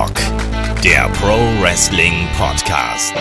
Headlock, der Pro Wrestling Podcast.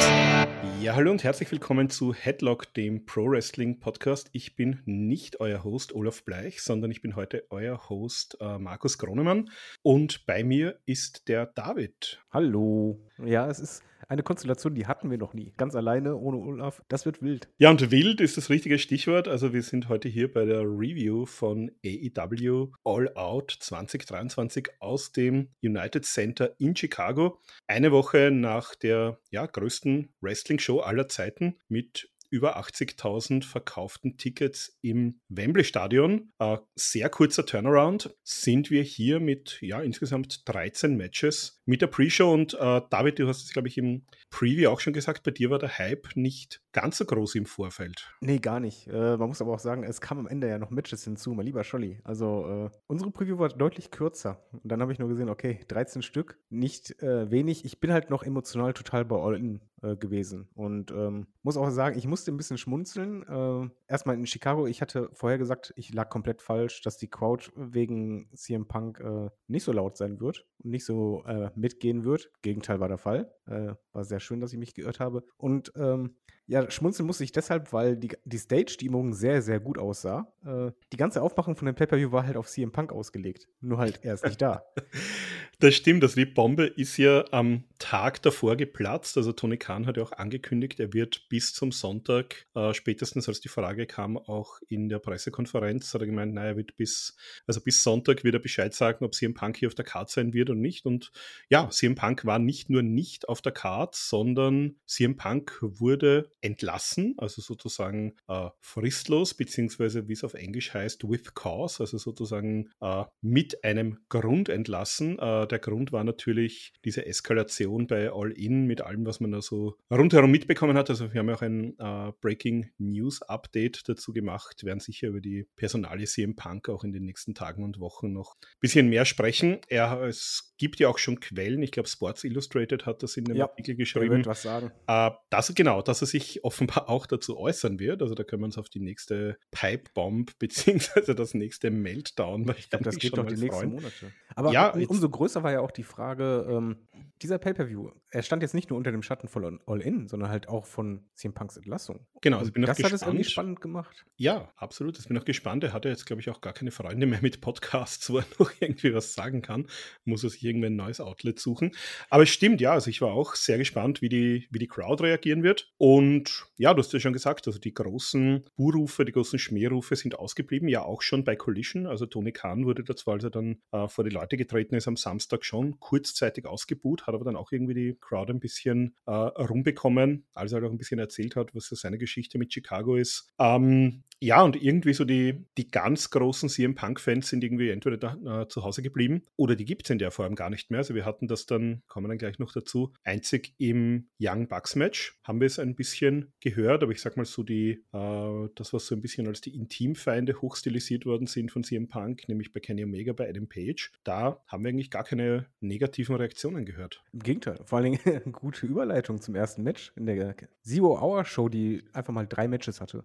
Ja, hallo und herzlich willkommen zu Headlock, dem Pro Wrestling Podcast. Ich bin nicht euer Host Olaf Bleich, sondern ich bin heute euer Host äh, Markus Gronemann und bei mir ist der David. Hallo. Ja, es ist eine Konstellation, die hatten wir noch nie. Ganz alleine, ohne Olaf. Das wird wild. Ja, und wild ist das richtige Stichwort. Also wir sind heute hier bei der Review von AEW All Out 2023 aus dem United Center in Chicago. Eine Woche nach der ja, größten Wrestling-Show aller Zeiten mit über 80.000 verkauften Tickets im Wembley Stadion. Äh, sehr kurzer Turnaround sind wir hier mit ja insgesamt 13 Matches mit der Pre-Show und äh, David, du hast es glaube ich im Preview auch schon gesagt, bei dir war der Hype nicht ganz so groß im Vorfeld. Nee, gar nicht. Äh, man muss aber auch sagen, es kam am Ende ja noch Matches hinzu, mein lieber Scholli. Also äh, unsere Preview war deutlich kürzer. Und dann habe ich nur gesehen, okay, 13 Stück, nicht äh, wenig. Ich bin halt noch emotional total bei All-In äh, gewesen. Und ähm, muss auch sagen, ich musste ein bisschen schmunzeln. Äh, erstmal in Chicago, ich hatte vorher gesagt, ich lag komplett falsch, dass die Crowd wegen CM Punk äh, nicht so laut sein wird und nicht so äh, mitgehen wird. Gegenteil war der Fall. Äh, war sehr schön, dass ich mich geirrt habe. Und ähm, ja, schmunzeln musste ich deshalb, weil die, die Stage-Stimmung sehr, sehr gut aussah. Äh, die ganze Aufmachung von dem Pay-Per-View war halt auf CM Punk ausgelegt. Nur halt, er ist nicht da. Das stimmt, also die Bombe ist ja am Tag davor geplatzt. Also Tony Khan hat ja auch angekündigt, er wird bis zum Sonntag, äh, spätestens als die Frage kam, auch in der Pressekonferenz, hat er gemeint, naja, er wird bis, also bis Sonntag wird er Bescheid sagen, ob CM Punk hier auf der Karte sein wird oder nicht. Und ja, CM Punk war nicht nur nicht auf der Karte, sondern CM Punk wurde entlassen, also sozusagen äh, fristlos, beziehungsweise wie es auf Englisch heißt, with cause, also sozusagen äh, mit einem Grund entlassen. Der Grund war natürlich diese Eskalation bei All In mit allem, was man da so rundherum mitbekommen hat. Also wir haben ja auch ein äh, Breaking News Update dazu gemacht, werden sicher über die Personalie CM Punk auch in den nächsten Tagen und Wochen noch ein bisschen mehr sprechen. Er, es gibt ja auch schon Quellen, ich glaube Sports Illustrated hat das in dem Ja, Artikel geschrieben. was sagen. Äh, das, genau, dass er sich offenbar auch dazu äußern wird. Also da können wir uns auf die nächste Pipe Bomb beziehungsweise das nächste Meltdown Ich glaube, das geht doch die nächsten. Monate. Aber Ja, um, umso größer war ja auch die Frage, ähm, dieser Pay-Per-View, er stand jetzt nicht nur unter dem Schatten von All-In, sondern halt auch von CM Punks Entlassung. Genau, also ich bin das hat es irgendwie gespannt. spannend gemacht. Ja, absolut. Ich bin auch gespannt. Er hat ja jetzt, glaube ich, auch gar keine Freunde mehr mit Podcasts, wo er noch irgendwie was sagen kann. Muss er sich irgendwie ein neues Outlet suchen. Aber es stimmt, ja. Also ich war auch sehr gespannt, wie die, wie die Crowd reagieren wird. Und ja, du hast ja schon gesagt, also die großen Buhrufe, die großen Schmährufe sind ausgeblieben. Ja, auch schon bei Collision. Also Tony Khan wurde da zwar, als er dann äh, vor die Leute getreten ist, am Samstag schon kurzzeitig ausgebuht, hat aber dann auch irgendwie die Crowd ein bisschen äh, rumbekommen, als er auch ein bisschen erzählt hat, was so seine Geschichte mit Chicago ist. Ähm, ja, und irgendwie so die, die ganz großen CM Punk-Fans sind irgendwie entweder da, äh, zu Hause geblieben oder die gibt es in der Form gar nicht mehr. Also wir hatten das dann, kommen dann gleich noch dazu, einzig im Young Bucks Match haben wir es ein bisschen gehört, aber ich sag mal so die, äh, das was so ein bisschen als die Intimfeinde hochstilisiert worden sind von CM Punk, nämlich bei Kenny Omega, bei Adam Page, da haben wir eigentlich gar keine negativen Reaktionen gehört. Im Gegenteil, vor allen Dingen eine gute Überleitung zum ersten Match in der Zero-Hour-Show, die einfach mal drei Matches hatte.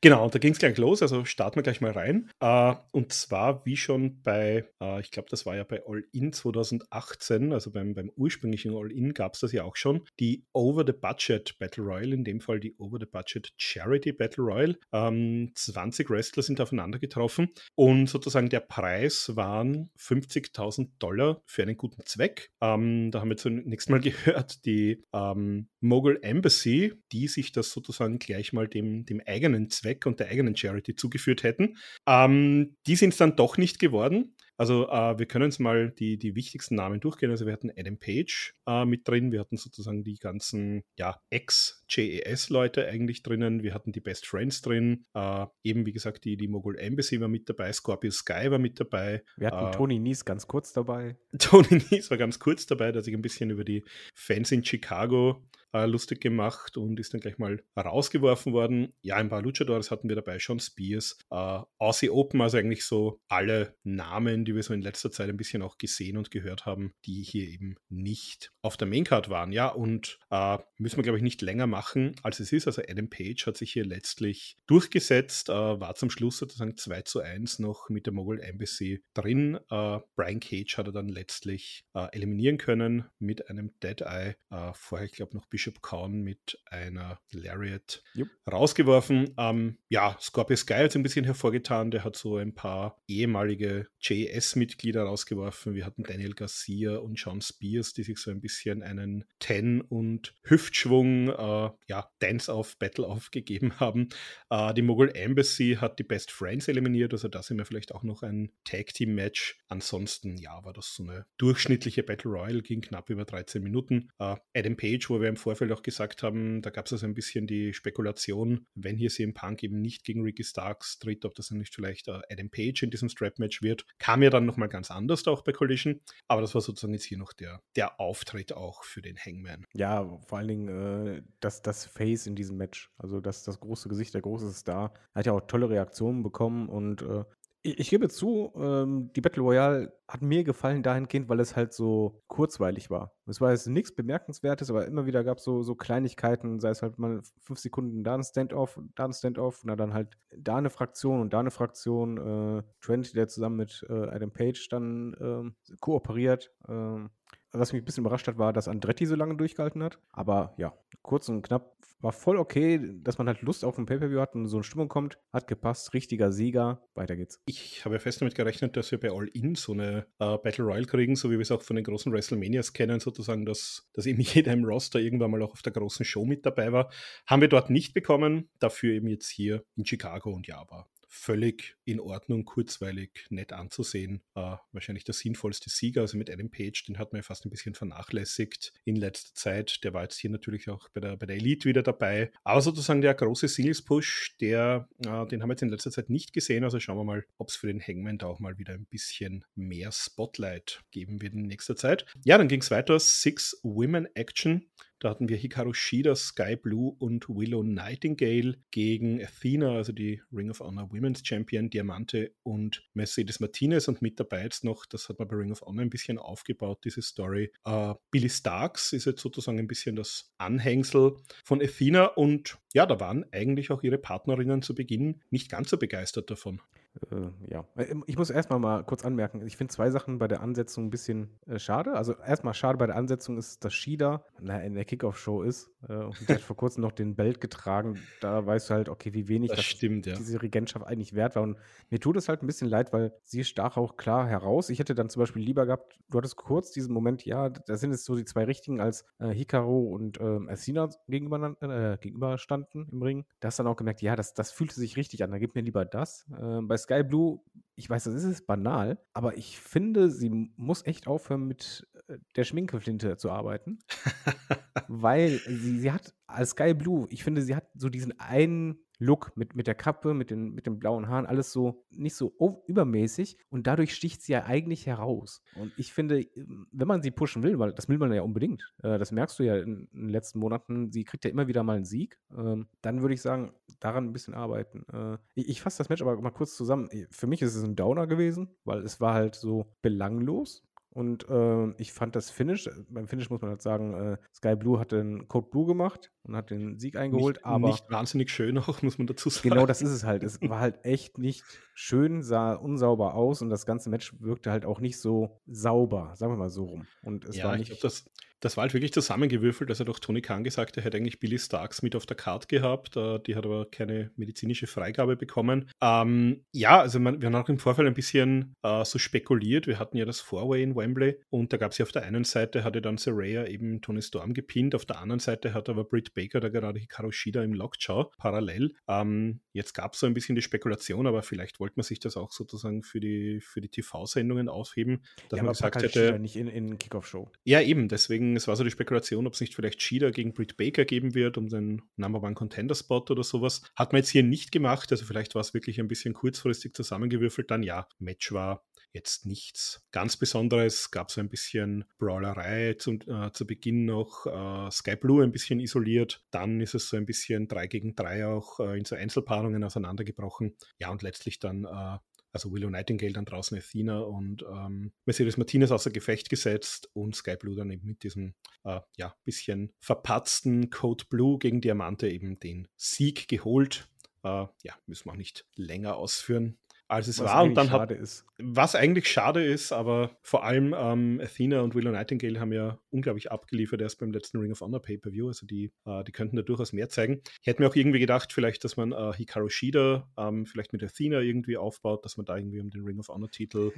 Genau, und da ging es gleich los, also starten wir gleich mal rein. Äh, und zwar wie schon bei, äh, ich glaube, das war ja bei All In 2018, also beim, beim ursprünglichen All In gab es das ja auch schon, die Over the Budget Battle Royale, in dem Fall die Over the Budget Charity Battle Royale. Ähm, 20 Wrestler sind aufeinander getroffen und sozusagen der Preis waren 50.000 Dollar für einen guten Zweck. Ähm, da haben wir zunächst mal gehört, die ähm, Mogul Embassy, die sich das sozusagen gleich mal dem, dem eigenen Zweck und der eigenen Charity zugeführt hätten. Ähm, die sind es dann doch nicht geworden. Also äh, wir können uns mal die, die wichtigsten Namen durchgehen. Also wir hatten Adam Page äh, mit drin, wir hatten sozusagen die ganzen ja, Ex-JES-Leute eigentlich drinnen, wir hatten die Best Friends drin, äh, eben wie gesagt die, die Mogul Embassy war mit dabei, Scorpio Sky war mit dabei, Wir hatten Äh, Tony Nies ganz kurz dabei. Tony Nies war ganz kurz dabei, der sich ein bisschen über die Fans in Chicago äh, lustig gemacht und ist dann gleich mal rausgeworfen worden. Ja, ein paar Luchadores hatten wir dabei, Sean Spears, äh, Aussie Open, also eigentlich so alle Namen, die wir so in letzter Zeit ein bisschen auch gesehen und gehört haben, die hier eben nicht auf der Maincard waren. Ja, und äh, müssen wir, glaube ich, nicht länger machen, als es ist. Also Adam Page hat sich hier letztlich durchgesetzt, äh, war zum Schluss sozusagen 2 zu 1 noch mit der Mogul Embassy drin. Äh, Brian Cage hat er dann letztlich äh, eliminieren können mit einem Dead Eye. Äh, vorher, ich glaube, noch Bishop Kaun mit einer Lariat yep. rausgeworfen. Ähm, ja, Scorpio Sky hat es ein bisschen hervorgetan. Der hat so ein paar ehemalige JS-Mitglieder rausgeworfen. Wir hatten Daniel Garcia und Sean Spears, die sich so ein bisschen einen Ten- und Hüftschwung, äh, ja, Dance-Off, Battle-Off gegeben haben. Äh, die Mogul Embassy hat die Best Friends eliminiert, also da sind wir vielleicht auch noch ein Tag-Team-Match. Ansonsten, ja, war das so eine durchschnittliche Battle Royale, ging knapp über 13 Minuten. Äh, Adam Page, wo wir im Vorfeld auch gesagt haben, da gab es also ein bisschen die Spekulation, wenn hier CM Punk eben nicht gegen Ricky Starks tritt, ob das dann nicht vielleicht äh, Adam Page in diesem Strap-Match wird. Kam ja dann nochmal ganz anders auch bei Collision, aber das war sozusagen jetzt hier noch der, der Auftritt auch für den Hangman. Ja, vor allen Dingen äh, das, das Face in diesem Match, also das, das große Gesicht, der große Star, hat ja auch tolle Reaktionen bekommen und äh, ich, ich gebe zu, ähm, die Battle Royale hat mir gefallen dahingehend, weil es halt so kurzweilig war. Es war jetzt nichts Bemerkenswertes, aber immer wieder gab es so, so Kleinigkeiten, sei es halt mal fünf Sekunden da ein Standoff, da ein Standoff, und dann halt da eine Fraktion und da eine Fraktion. Äh, Trent, der zusammen mit äh, Adam Page dann äh, kooperiert. Äh, was mich ein bisschen überrascht hat, war, dass Andretti so lange durchgehalten hat. Aber ja, kurz und knapp war voll okay, dass man halt Lust auf ein Pay-Per-View hat und so eine Stimmung kommt. Hat gepasst, richtiger Sieger. Weiter geht's. Ich habe ja fest damit gerechnet, dass wir bei All In so eine äh, Battle Royale kriegen, so wie wir es auch von den großen WrestleManias kennen, sozusagen, dass, dass eben jeder im Roster irgendwann mal auch auf der großen Show mit dabei war. Haben wir dort nicht bekommen. Dafür eben jetzt hier in Chicago und ja, war völlig in Ordnung, kurzweilig, nett anzusehen. Äh, wahrscheinlich der sinnvollste Sieger, also mit Adam Page, den hat man ja fast ein bisschen vernachlässigt in letzter Zeit. Der war jetzt hier natürlich auch bei der, bei der Elite wieder dabei. Aber sozusagen der große Singles-Push, äh, den haben wir jetzt in letzter Zeit nicht gesehen. Also schauen wir mal, ob es für den Hangman da auch mal wieder ein bisschen mehr Spotlight geben wird in nächster Zeit. Ja, dann ging es weiter. Six Women Action. Da hatten wir Hikaru Shida, Sky Blue und Willow Nightingale gegen Athena, also die Ring of Honor Women's Champion, Diamante und Mercedes Martinez. Und mit dabei jetzt noch, das hat man bei Ring of Honor ein bisschen aufgebaut, diese Story. Uh, Billy Starks ist jetzt sozusagen ein bisschen das Anhängsel von Athena. Und ja, da waren eigentlich auch ihre Partnerinnen zu Beginn nicht ganz so begeistert davon. Äh, ja, äh, ich muss erstmal mal kurz anmerken, ich finde zwei Sachen bei der Ansetzung ein bisschen äh, schade. Also erstmal schade bei der Ansetzung ist, dass Shida na, in der Kickoff-Show ist äh, und hat vor kurzem noch den Belt getragen. Da weißt du halt, okay, wie wenig das, das stimmt, ja. diese Regentschaft eigentlich wert war. Und mir tut es halt ein bisschen leid, weil sie stach auch klar heraus. Ich hätte dann zum Beispiel lieber gehabt, du hattest kurz diesen Moment, ja, da sind es so die zwei richtigen, als äh, Hikaru und ähm, Asina gegenüber, äh, gegenüberstanden im Ring. Da hast dann auch gemerkt, ja, das, das fühlte sich richtig an. Da gib mir lieber das. bei Sky Blue, ich weiß, das ist banal, aber ich finde, sie muss echt aufhören, mit äh, der Schminkeflinte zu arbeiten. weil sie, sie hat als Sky Blue, ich finde, sie hat so diesen einen Look mit, mit der Kappe, mit den, mit den blauen Haaren, alles so nicht so übermäßig und dadurch sticht sie ja eigentlich heraus. Und ich finde, ähm, wenn man sie pushen will, weil das will man ja unbedingt, äh, das merkst du ja in, in, den letzten Monaten, sie kriegt ja immer wieder mal einen Sieg, ähm, dann würde ich sagen, daran ein bisschen arbeiten. Äh, ich, ich fasse das Match aber mal kurz zusammen. Für mich ist es ein Downer gewesen, weil es war halt so belanglos. Und äh, ich fand das Finish, beim Finish muss man halt sagen, äh, Sky Blue hat den Code Blue gemacht und hat den Sieg eingeholt, nicht, aber. Nicht wahnsinnig schön auch, muss man dazu sagen. Genau, das ist es halt. Es war halt echt nicht schön, sah unsauber aus und das ganze Match wirkte halt auch nicht so sauber, sagen wir mal so rum. Und es ja, war nicht. Ich glaub, das, das war halt wirklich zusammengewürfelt. Also doch Tony Khan gesagt, er hätte eigentlich Billy Starks mit auf der Card gehabt. Äh, die hat aber keine medizinische Freigabe bekommen. Ähm, ja, also man, wir haben auch im Vorfeld ein bisschen äh, so spekuliert. Wir hatten ja das Four-Way in Wembley und da gab es ja auf der einen Seite hatte dann Saraya eben Tony Storm gepinnt, auf der anderen Seite hat aber Britt Baker da gerade Hikaru Shida im Lockjaw parallel. Ähm, jetzt gab es so ein bisschen die Spekulation, aber vielleicht wollte man sich das auch sozusagen für die, für die TV-Sendungen aufheben, dass ja, man gesagt hätte. nicht in, in Kickoff-Show. Ja, eben, deswegen es war so die Spekulation, ob es nicht vielleicht Cheetah gegen Britt Baker geben wird, um den Number One Contender Spot oder sowas. Hat man jetzt hier nicht gemacht, also vielleicht war es wirklich ein bisschen kurzfristig zusammengewürfelt. Dann ja, Match war jetzt nichts ganz Besonderes. Gab so ein bisschen Brawlerei zum, äh, zu Beginn noch, äh, Sky Blue ein bisschen isoliert. Dann ist es so ein bisschen 3 gegen 3 auch äh, in so Einzelpaarungen auseinandergebrochen. Ja, und letztlich dann äh, also Willow Nightingale dann draußen Athena und ähm, Mercedes Martinez außer Gefecht gesetzt und Sky Blue dann eben mit diesem äh, ja, bisschen verpatzten Code Blue gegen Diamante eben den Sieg geholt. Äh, ja, müssen wir auch nicht länger ausführen als es was war. Und dann hat, ist. Was eigentlich schade ist, aber vor allem ähm, Athena und Willow Nightingale haben ja unglaublich abgeliefert erst beim letzten Ring of Honor Pay-Per-View. Also die, äh, die könnten da durchaus mehr zeigen. Ich hätte mir auch irgendwie gedacht, vielleicht, dass man äh, Hikaru Shida ähm, vielleicht mit Athena irgendwie aufbaut, dass man da irgendwie um den Ring of Honor-Titel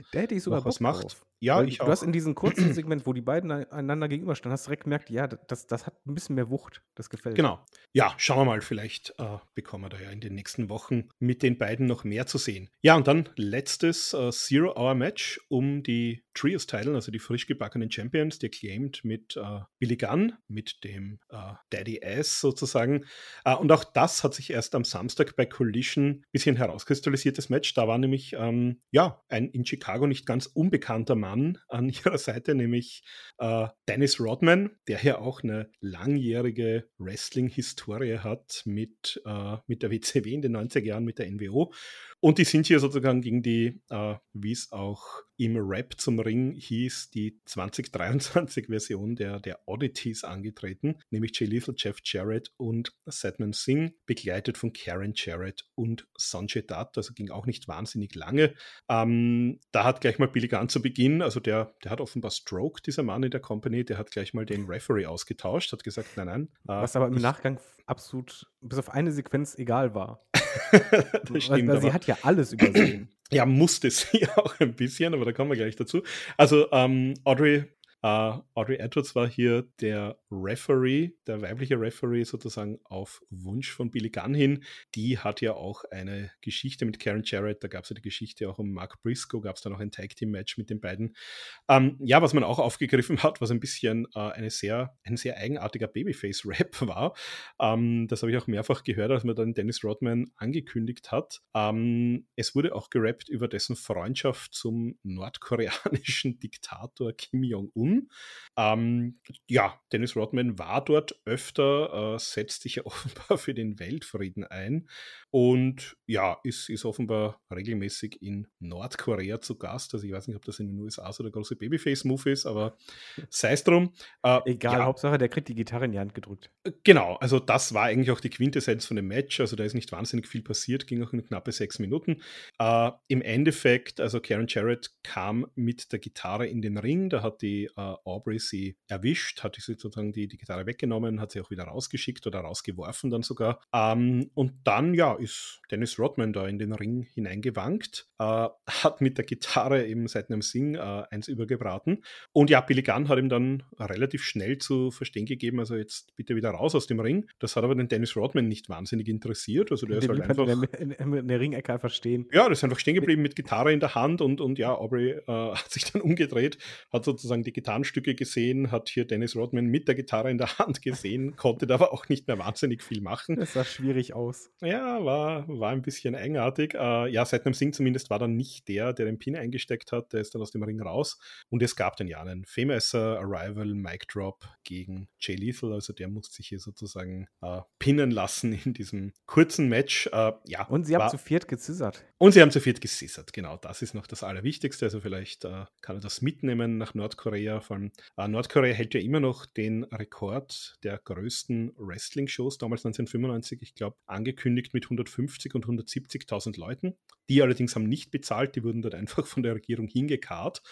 was macht. Drauf. Ja, Weil ich du auch. hast in diesem kurzen Segment, wo die beiden einander gegenüberstanden, hast direkt gemerkt, ja, das, das hat ein bisschen mehr Wucht. Das gefällt Genau. Ja, schauen wir mal, vielleicht äh, bekommen wir da ja in den nächsten Wochen mit den beiden noch mehr zu sehen. Ja, und dann letztes uh, Zero-Hour-Match um die Trios-Title, also die frisch gebackenen Champions, die claimed mit uh, Billy Gunn, mit dem uh, Daddy Ass sozusagen. und auch das hat sich erst am Samstag bei Collision ein bisschen herauskristallisiertes Match. Da war nämlich, ähm, ja, ein in Chicago nicht ganz unbekannter Mann an ihrer Seite, nämlich Dennis Rodman, der ja auch eine langjährige Wrestling-Historie hat mit, mit der WCW in den 90er Jahren, mit der NWO. Und die sind hier sozusagen gegen die, äh, wie es auch im Rap zum Ring hieß, die 2023-Version der, der Oddities angetreten, nämlich Jay Lethal, Jeff Jarrett und Sadman Singh, begleitet von Karen Jarrett und Sanjay Dutt, also ging auch nicht wahnsinnig lange. Ähm, da hat gleich mal Billy Gunn zu Beginn, also der, der hat offenbar Stroke, dieser Mann in der Company, der hat gleich mal den Referee ausgetauscht, hat gesagt, nein, nein. Äh, Was aber im Nachgang absolut bis auf eine Sequenz egal war. das stimmt, weil, sie hat ja alles übersehen. Ja, musste sie auch ein bisschen, aber da kommen wir gleich dazu. Also ähm, Audrey Uh, Audrey Edwards war hier der Referee, der weibliche Referee sozusagen auf Wunsch von Billy Gunn hin. Die hat ja auch eine Geschichte mit Karen Jarrett, da gab es ja die Geschichte auch um Mark Briscoe, gab es dann auch ein Tag Team Match mit den beiden. Um, ähm, ja, was man auch aufgegriffen hat, was ein bisschen uh, eine sehr, ein sehr eigenartiger Babyface-Rap war. Um, ähm, das habe ich auch mehrfach gehört, als man dann Dennis Rodman angekündigt hat. Um, es wurde auch gerappt über dessen Freundschaft zum nordkoreanischen Diktator Kim Jong-un tun. Ähm, ja, Dennis Rodman war dort öfter, äh, setzt sich ja offenbar für den Weltfrieden ein und ja, ist, ist offenbar regelmäßig in Nordkorea zu Gast. Also ich weiß nicht, ob das in den USA so der große Babyface-Move ist, aber sei es drum. Äh, Egal, ja. Hauptsache, der kriegt die Gitarre in die Hand gedrückt. Äh, genau, also das war eigentlich auch die Quintessenz von dem Match. Also da ist nicht wahnsinnig viel passiert, ging auch in knappe sechs Minuten. Äh, Im Endeffekt, also Karen Jarrett kam mit der Gitarre in den Ring, da hat die äh, Aubrey sie erwischt, hat sie sozusagen die, die Gitarre weggenommen, hat sie auch wieder rausgeschickt oder rausgeworfen dann sogar. Ähm, und dann, ja, ist Dennis Rodman da in den Ring hineingewankt, äh, hat mit der Gitarre eben seit einem Sing äh, eins übergebraten. Und ja, Billy Gunn hat ihm dann relativ schnell zu verstehen gegeben, also jetzt bitte wieder raus aus dem Ring. Das hat aber den Dennis Rodman nicht wahnsinnig interessiert. Also der, der ist halt einfach. In der, in der Ringecke einfach stehen. Ja, der ist einfach stehen geblieben mit Gitarre in der Hand und, und ja, Aubrey äh, hat sich dann umgedreht, hat sozusagen die Gitarrenstücke gesehen, hat hier Dennis Rodman mit der Gitarre in der Hand gesehen, konnte da aber auch nicht mehr wahnsinnig viel machen. Das sah schwierig aus. Ja, war, war ein bisschen eigenartig. Äh, ja, seit einem Sing zumindest war dann nicht der, der den Pin eingesteckt hat, der ist dann aus dem Ring raus. Und es gab dann ja einen Famous Arrival Mic Drop gegen Jay Lethal, also der musste sich hier sozusagen äh, pinnen lassen in diesem kurzen Match. Äh, ja, und sie war, haben zu viert gezissert. Und sie haben zu viert gesissert, genau. Das ist noch das Allerwichtigste. Also vielleicht äh, kann er das mitnehmen nach Nordkorea. Vor allem äh, Nordkorea hält ja immer noch den Rekord der größten Wrestling-Shows, damals 1995, ich glaube, angekündigt mit 150 und 170.000 Leuten. Die allerdings haben nicht bezahlt, die wurden dort einfach von der Regierung hingekarrt,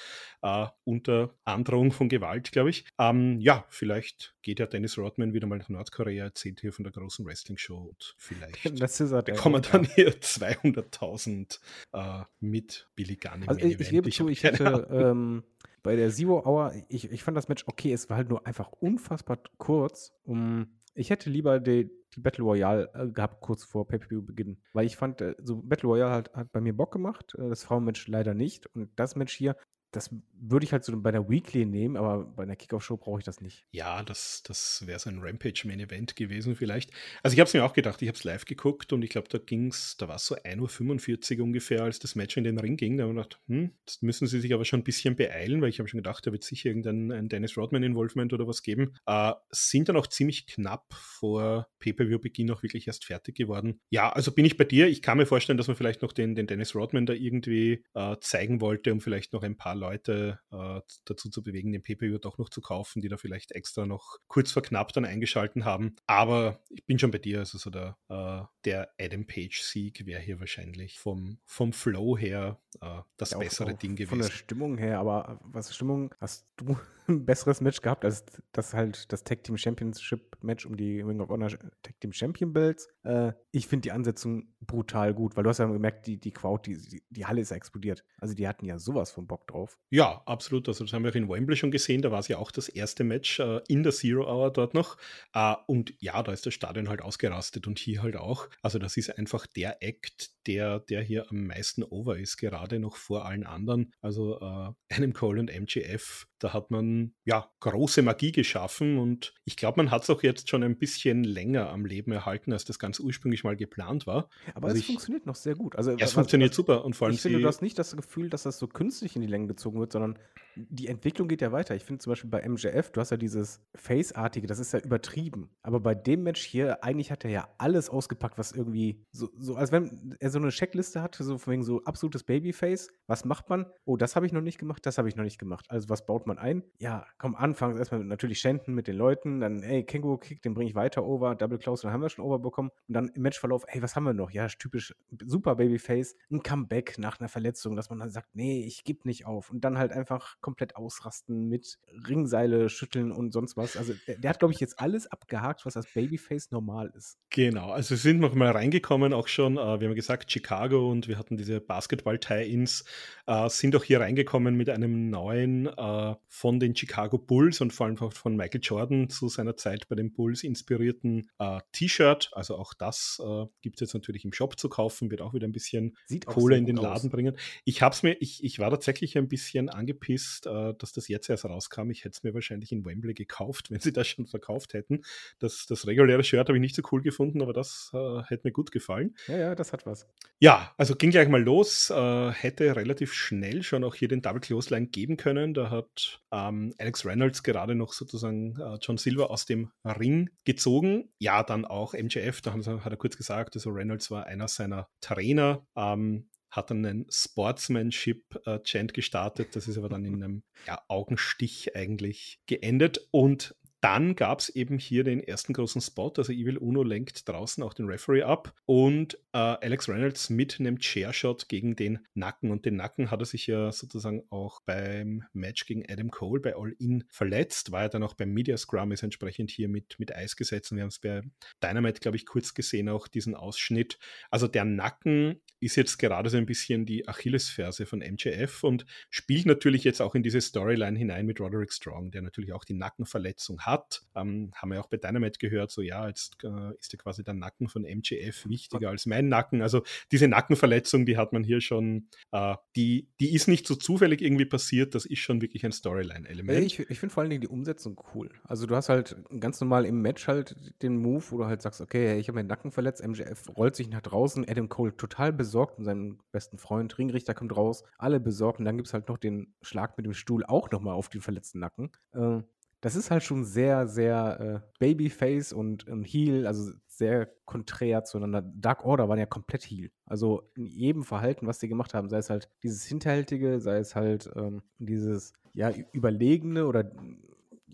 äh, unter Androhung von Gewalt, glaube ich. Ähm, ja, vielleicht geht ja Dennis Rodman wieder mal nach Nordkorea, erzählt hier von der großen Wrestling-Show und vielleicht das ist bekommen dann hier 200.000 äh, mit Billy Gunn. Also ich, ich gebe zu, ich hätte ähm, bei der Zero Hour, ich, ich fand das Match okay, es war halt nur einfach unfassbar kurz. Um, ich hätte lieber die, die Battle Royale äh, gehabt, kurz vor Pay-Per-View-Beginn. Weil ich fand, äh, so Battle Royale hat, hat bei mir Bock gemacht, äh, das Frauenmatch leider nicht. Und das Match hier das würde ich halt so bei der Weekly nehmen, aber bei einer Kickoff-Show brauche ich das nicht. Ja, das, das wäre so ein Rampage-Main-Event gewesen vielleicht. Also ich habe es mir auch gedacht, ich habe es live geguckt und ich glaube, da ging es, da war es so 1.45 Uhr ungefähr, als das Match in den Ring ging. Da habe ich gedacht, hm, das müssen sie sich aber schon ein bisschen beeilen, weil ich habe schon gedacht, da wird sicher irgendein Dennis Rodman-Involvement oder was geben. Äh, sind dann auch ziemlich knapp vor Pay-Per-View-Beginn auch wirklich erst fertig geworden. Ja, also bin ich bei dir. Ich kann mir vorstellen, dass man vielleicht noch den, den Dennis Rodman da irgendwie äh, zeigen wollte, um vielleicht noch ein paar Leute äh, dazu zu bewegen, den PPU doch noch zu kaufen, die da vielleicht extra noch kurz vor knapp dann eingeschalten haben. Aber ich bin schon bei dir, also so der, äh, der Adam Page-Sieg wäre hier wahrscheinlich vom, vom Flow her äh, das ja, bessere Ding gewesen. Von der Stimmung her, aber was Stimmung hast du besseres Match gehabt als das halt das Tag Team Championship Match um die Ring of Honor Tag Team Champion Belts. Äh, ich finde die Ansetzung brutal gut, weil du hast ja gemerkt, die, die Crowd, die, die, die Halle ist explodiert. Also die hatten ja sowas von Bock drauf. Ja, absolut. Also das haben wir auch in Wembley schon gesehen. Da war es ja auch das erste Match äh, in der Zero Hour dort noch. Äh, und ja, da ist das Stadion halt ausgerastet und hier halt auch. Also das ist einfach der Act, der, der hier am meisten over ist, gerade noch vor allen anderen. Also äh, Adam Cole und MGF, da hat man ja große Magie geschaffen und ich glaube, man hat es auch jetzt schon ein bisschen länger am Leben erhalten, als das ganz ursprünglich mal geplant war. Aber also es ich, funktioniert noch sehr gut. Also, ja, es was, funktioniert was, super und vor allem. Ich finde, du hast nicht das Gefühl, dass das so künstlich in die Länge gezogen wird, sondern die Entwicklung geht ja weiter. Ich finde zum Beispiel bei MJF, du hast ja dieses Face-artige, das ist ja übertrieben. Aber bei dem Match hier, eigentlich hat er ja alles ausgepackt, was irgendwie so, so als wenn er so eine Checkliste hat, so von wegen so absolutes Babyface. Was macht man? Oh, das habe ich noch nicht gemacht, das habe ich noch nicht gemacht. Also was baut man ein? Ja, komm, anfangs erstmal natürlich Schänden mit den Leuten, dann, ey, Känguru Kick, den bringe ich weiter over, Double Close, dann haben wir schon over bekommen. Und dann im Matchverlauf, ey, was haben wir noch? Ja, typisch super Babyface, ein Comeback nach einer Verletzung, dass man dann sagt, nee, ich gebe nicht auf. Und dann halt einfach komplett ausrasten mit Ringseile schütteln und sonst was. Also der, der hat, glaube ich, jetzt alles abgehakt, was als Babyface normal ist. Genau, also wir sind noch mal reingekommen, auch schon, äh, wir haben gesagt, Chicago und wir hatten diese Basketball-Tie-Ins, äh, sind auch hier reingekommen mit einem neuen äh, von den Chicago Bulls und vor allem von Michael Jordan zu seiner Zeit bei den Bulls inspirierten äh, T-Shirt. Also auch das äh, gibt es jetzt natürlich im Shop zu kaufen, wird auch wieder ein bisschen Sieht Kohle in den Laden aus. bringen. Ich hab's mir, ich, ich war tatsächlich ein bisschen angepisst, äh, dass das jetzt erst rauskam. Ich hätte es mir wahrscheinlich in Wembley gekauft, wenn sie das schon verkauft hätten. Das, das reguläre Shirt habe ich nicht so cool gefunden, aber das äh, hätte mir gut gefallen. Ja, ja, das hat was. Ja, also ging gleich mal los. Äh, hätte relativ schnell schon auch hier den Double Close Line geben können. Da hat ähm, Alex Reynolds gerade noch sozusagen äh, John Silver aus dem Ring gezogen. Ja, dann auch MJF, da haben hat er kurz gesagt, also Reynolds war einer seiner Trainer. Ähm, hat dann einen Sportsmanship-Chant gestartet. Das ist aber dann in einem ja, Augenstich eigentlich geendet. Und dann gab es eben hier den ersten großen Spot. Also Evil Uno lenkt draußen auch den Referee ab und äh, Alex Reynolds mit einem Chairshot gegen den Nacken. Und den Nacken hat er sich ja sozusagen auch beim Match gegen Adam Cole bei All In verletzt. War ja dann auch beim Media Scrum, ist entsprechend hier mit, mit Eis gesetzt. Und wir haben es bei Dynamite, glaube ich, kurz gesehen, auch diesen Ausschnitt. Also der Nacken ist jetzt gerade so ein bisschen die Achillesferse von MJF und spielt natürlich jetzt auch in diese Storyline hinein mit Roderick Strong, der natürlich auch die Nackenverletzung hat hat. Ähm, haben wir auch bei Dynamite gehört, so ja, jetzt äh, ist ja quasi der Nacken von MJF wichtiger als mein Nacken. Also diese Nackenverletzung, die hat man hier schon, äh, die, die ist nicht so zufällig irgendwie passiert, das ist schon wirklich ein Storyline-Element. Ich, ich finde vor allen Dingen die Umsetzung cool. Also du hast halt ganz normal im Match halt den Move, wo du halt sagst, okay, ich habe meinen Nacken verletzt, MJF rollt sich nach draußen, Adam Cole total besorgt und seinem besten Freund, Ringrichter kommt raus, alle besorgt und dann gibt es halt noch den Schlag mit dem Stuhl auch nochmal auf den verletzten Nacken. Äh, das ist halt schon sehr, sehr äh, Babyface und, und Heel, also sehr konträr zueinander. Dark Order waren ja komplett Heel. Also in jedem Verhalten, was sie gemacht haben, sei es halt dieses Hinterhältige, sei es halt ähm, dieses ja, Überlegene oder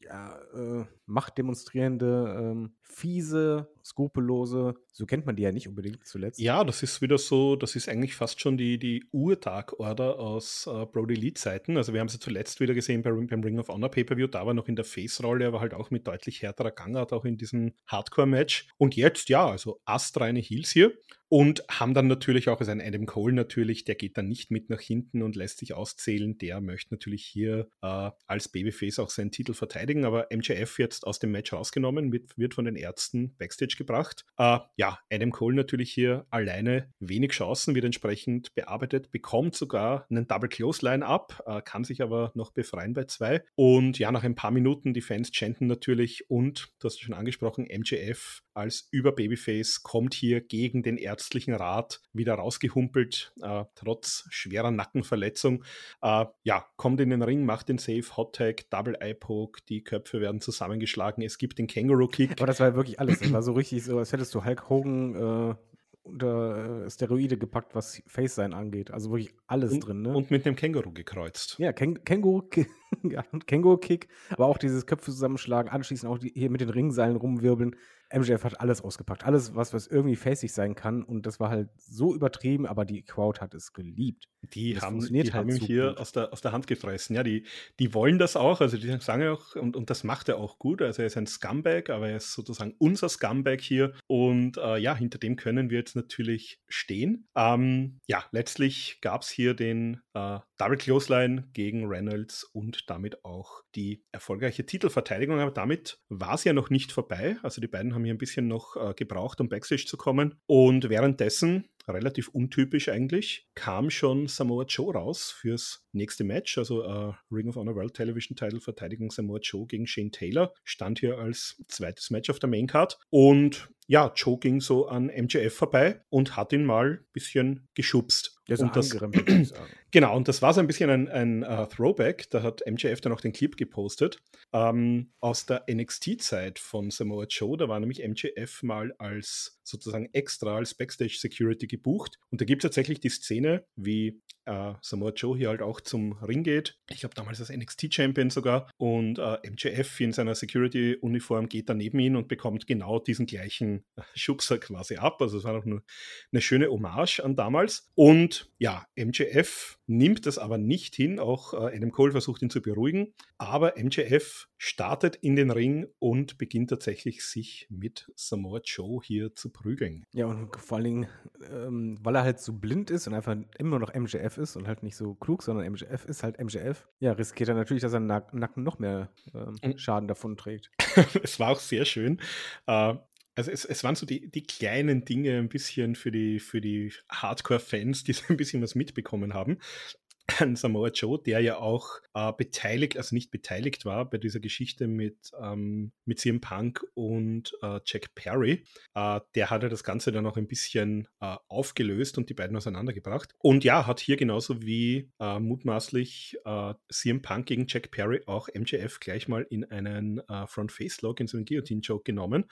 ja, äh, machtdemonstrierende, ähm, fiese, skrupellose, so kennt man die ja nicht unbedingt zuletzt. Ja, das ist wieder so, das ist eigentlich fast schon die, die Ur-Dark Order aus äh, Brody Lee-Zeiten. Also wir haben sie zuletzt wieder gesehen beim, beim Ring of Honor Pay-Per-View, da war noch in der Face-Rolle, aber halt auch mit deutlich härterer Gangart, auch in diesem Hardcore-Match. Und jetzt, ja, also astreine Heels hier. Und haben dann natürlich auch, also ein Adam Cole natürlich, der geht dann nicht mit nach hinten und lässt sich auszählen. Der möchte natürlich hier äh, als Babyface auch seinen Titel verteidigen, aber MJF jetzt aus dem Match rausgenommen, wird, wird von den Ärzten Backstage gebracht. Äh, ja, Adam Cole natürlich hier alleine wenig Chancen, wird entsprechend bearbeitet, bekommt sogar einen Double Close Line ab, äh, kann sich aber noch befreien bei zwei. Und ja, nach ein paar Minuten, die Fans chanten natürlich und, du hast schon angesprochen, MJF als Über-Babyface kommt hier gegen den ärztlichen Rat wieder rausgehumpelt, äh, trotz schwerer Nackenverletzung. Äh, ja, kommt in den Ring, macht den Safe, Hot Tag, Double Eye Poke, die Köpfe werden zusammengeschlagen, es gibt den Känguru Kick. Aber das war ja wirklich alles. Das war so richtig so, als hättest du Hulk Hogan äh, unter äh, Steroide gepackt, was Face sein angeht. Also wirklich alles und, drin, ne? Und mit einem Känguru gekreuzt. Ja, Käng Känguru, ja, Känguru Kick, aber auch dieses Köpfe zusammenschlagen, anschließend auch die, hier mit den Ringseilen rumwirbeln. MJF hat alles ausgepackt. Alles, was, was irgendwie facig sein kann. Und das war halt so übertrieben, aber die Crowd hat es geliebt. Die haben, die halt haben so hier aus der, aus der Hand gefressen. Ja, die, die wollen das auch. Also die sagen auch, und, und das macht er auch gut. Also er ist ein Scumbag, aber er ist sozusagen unser Scumbag hier. Und äh, ja, hinter dem können wir jetzt natürlich stehen. Ähm, ja, letztlich gab es hier den äh, Double Clothesline gegen Reynolds und damit auch die erfolgreiche Titelverteidigung. Aber damit war es ja noch nicht vorbei. Also die beiden haben hier ein bisschen noch äh, gebraucht, um Backstage zu kommen. Und währenddessen relativ untypisch eigentlich, kam schon Samoa Joe raus fürs nächste Match, also uh, Ring of Honor World Television Title Verteidigung Samoa Joe gegen Shane Taylor, stand hier als zweites Match auf der Maincard und ja, Joe ging so an MJF vorbei und hat ihn mal ein bisschen geschubst. Ja, und das. Genau, und das war so ein bisschen ein, ein uh, Throwback. Da hat MJF dann auch den Clip gepostet ähm, aus der NXT-Zeit von Samoa Joe. Da war nämlich MJF mal als sozusagen extra als Backstage Security gebucht. Und da gibt es tatsächlich die Szene, wie äh, Samoa Joe hier halt auch zum Ring geht. Ich glaube damals als NXT-Champion sogar. Und äh, MJF in seiner Security-Uniform geht dann neben ihn und bekommt genau diesen gleichen äh, Schubser quasi ab. Also es war noch nur eine schöne Hommage an damals. Und ja, MJF nimmt das aber nicht hin. Auch äh, Adam Cole versucht ihn zu beruhigen. Aber MJF startet in den Ring und beginnt tatsächlich sich mit Samoa Joe hier zu prügeln. Ja, und vor allen Dingen, ähm, weil er halt so blind ist und einfach immer noch MJF ist und halt nicht so klug, sondern MJF ist halt MJF, ja, riskiert er natürlich, dass er Nacken noch mehr ähm, Schaden davon trägt. es war auch sehr schön. Äh, also es, es waren so die, die kleinen Dinge ein bisschen für die, für die Hardcore-Fans, die so ein bisschen was mitbekommen haben an Samoa Joe, der ja auch äh, beteiligt, also nicht beteiligt war bei dieser Geschichte mit, ähm, mit CM Punk und äh, Jack Perry. Äh, der hat ja das Ganze dann auch ein bisschen äh, aufgelöst und die beiden auseinandergebracht. Und ja, hat hier genauso wie äh, mutmaßlich äh, CM Punk gegen Jack Perry auch MJF gleich mal in einen Front-Face-Lock, in so einen Guillotine-Joke genommen.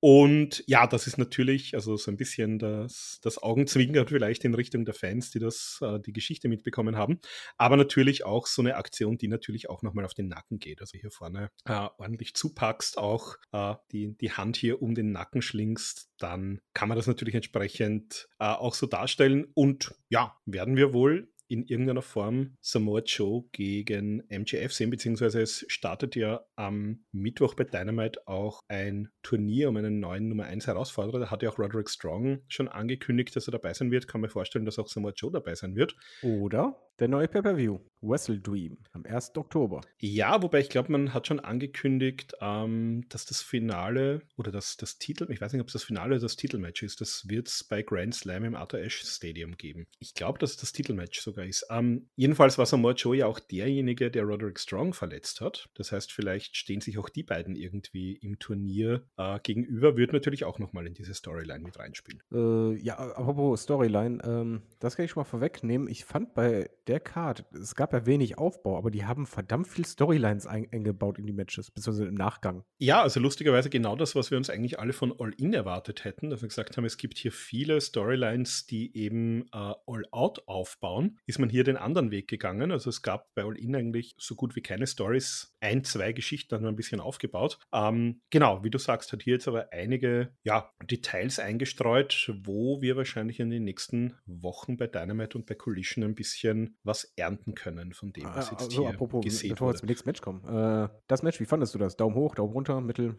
Und ja, das ist natürlich, also so ein bisschen das, das Augenzwinkern vielleicht in Richtung der Fans, die das, die Geschichte mitbekommen haben aber natürlich auch so eine Aktion, die natürlich auch nochmal auf den Nacken geht. Also hier vorne äh, ordentlich zupackst, auch äh, die, die Hand hier um den Nacken schlingst, dann kann man das natürlich entsprechend äh, auch so darstellen. Und ja, werden wir wohl in irgendeiner Form Samoa Joe gegen MJF sehen, beziehungsweise es startet ja am Mittwoch bei Dynamite auch ein Turnier um einen neuen Nummer 1 Herausforderer. Da hat ja auch Roderick Strong schon angekündigt, dass er dabei sein wird. Kann mir vorstellen, dass auch Samoa Joe dabei sein wird. Oder der neue Pay-Per-View, Wrestle Dream, am 1. Oktober. Ja, wobei ich glaube, man hat schon angekündigt, ähm, dass das Finale oder das, das Titel, ich weiß nicht, ob es das Finale oder das Titelmatch ist, das wird es bei Grand Slam im Arthur Ashe Stadium geben. Ich glaube, dass es das Titelmatch sogar ist. Ähm, jedenfalls war Samoa Joe ja auch derjenige, der Roderick Strong verletzt hat. Das heißt, vielleicht stehen sich auch die beiden irgendwie im Turnier äh, gegenüber. Wird natürlich auch nochmal in diese Storyline mit reinspielen. Äh, ja, apropos Storyline, ähm, das kann ich schon mal vorwegnehmen. Ich fand bei der Card, es gab ja wenig Aufbau, aber die haben verdammt viel Storylines eingebaut in die Matches, beziehungsweise im Nachgang. Ja, also lustigerweise genau das, was wir uns eigentlich alle von All In erwartet hätten, dass wir gesagt haben, es gibt hier viele Storylines, die eben äh, All Out aufbauen. Ist man hier den anderen Weg gegangen? Also es gab bei All In eigentlich so gut wie keine Stories. Ein, zwei Geschichten haben wir ein bisschen aufgebaut. Ähm, genau, wie du sagst, hat hier jetzt aber einige ja, Details eingestreut, wo wir wahrscheinlich in den nächsten Wochen bei Dynamite und bei Collision ein bisschen was ernten können von dem, was jetzt also, hier apropos, gesehen bevor wir zum nächsten Match kommen. Äh, das Match, wie fandest du das? Daumen hoch, Daumen runter, Mittel?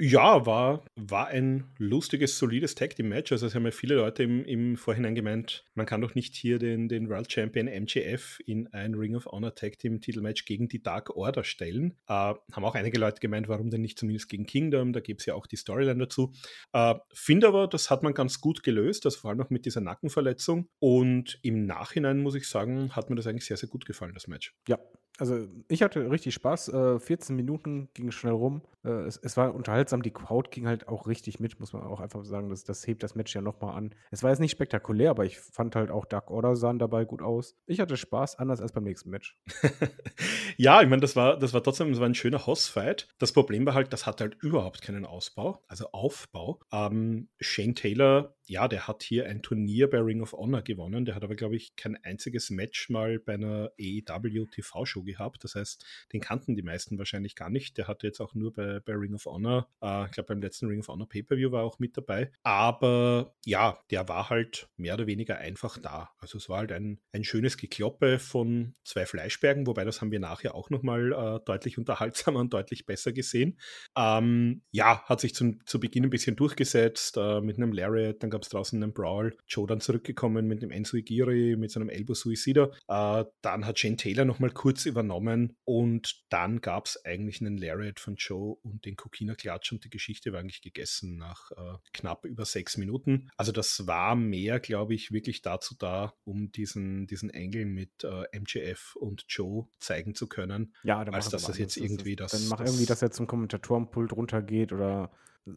Ja, war, war ein lustiges, solides Tag Team Match. Also es haben ja viele Leute im, im Vorhinein gemeint, man kann doch nicht hier den, den World Champion MGF in ein Ring of Honor Tag Team Titelmatch gegen die Dark Order stellen. Äh, haben auch einige Leute gemeint, warum denn nicht zumindest gegen Kingdom? Da gibt es ja auch die Storyline dazu. Äh, Finde aber, das hat man ganz gut gelöst, also vor allem auch mit dieser Nackenverletzung. Und im Nachhinein muss ich sagen, hat mir das eigentlich sehr, sehr gut gefallen, das Match. Ja, also ich hatte richtig Spaß. Äh, 14 Minuten ging schnell rum. Äh, es, es, war unterhaltsam. Die Crowd ging halt auch richtig mit, muss man auch einfach sagen. Das, das hebt das Match ja nochmal an. Es war jetzt nicht spektakulär, aber ich fand halt auch Dark Order sahen dabei gut aus. Ich hatte Spaß, anders als beim nächsten Match. ja, ich meine, das war, das war trotzdem das war ein schöner Hoss-Fight. Das Problem war halt, das hat halt überhaupt keinen Ausbau, also Aufbau. Ähm, Shane Taylor ja, der hat hier ein Turnier bei Ring of Honor gewonnen. Der hat aber, glaube ich, kein einziges Match mal bei einer AEW TV-Show gehabt. Das heißt, den kannten die meisten wahrscheinlich gar nicht. Der hatte jetzt auch nur bei, bei Ring of Honor, äh, ich glaube, beim letzten Ring of Honor Pay-Per-View war auch mit dabei. Aber ja, der war halt mehr oder weniger einfach da. Also es war halt ein, ein schönes Gekloppe von zwei Fleischbergen, wobei das haben wir nachher auch nochmal äh, deutlich unterhaltsamer und deutlich besser gesehen. Ähm, ja, hat sich zum, zu Beginn ein bisschen durchgesetzt äh, mit einem Lariat, dann gab es draußen einen Brawl. Joe dann zurückgekommen mit dem Enzo Igiri, mit seinem Elbow Suicida. Äh, dann hat Shane Taylor nochmal kurz übernommen und dann gab es eigentlich einen Lariat von Joe und den Kokina Klatsch und die Geschichte war eigentlich gegessen nach äh, knapp über sechs Minuten. Also das war mehr, glaube ich, wirklich dazu da, um diesen, diesen Engel mit äh, MJF und Joe zeigen zu können. Ja, als dass das jetzt irgendwie das. Dann mach irgendwie, dass er zum Kommentatorenpult runtergeht oder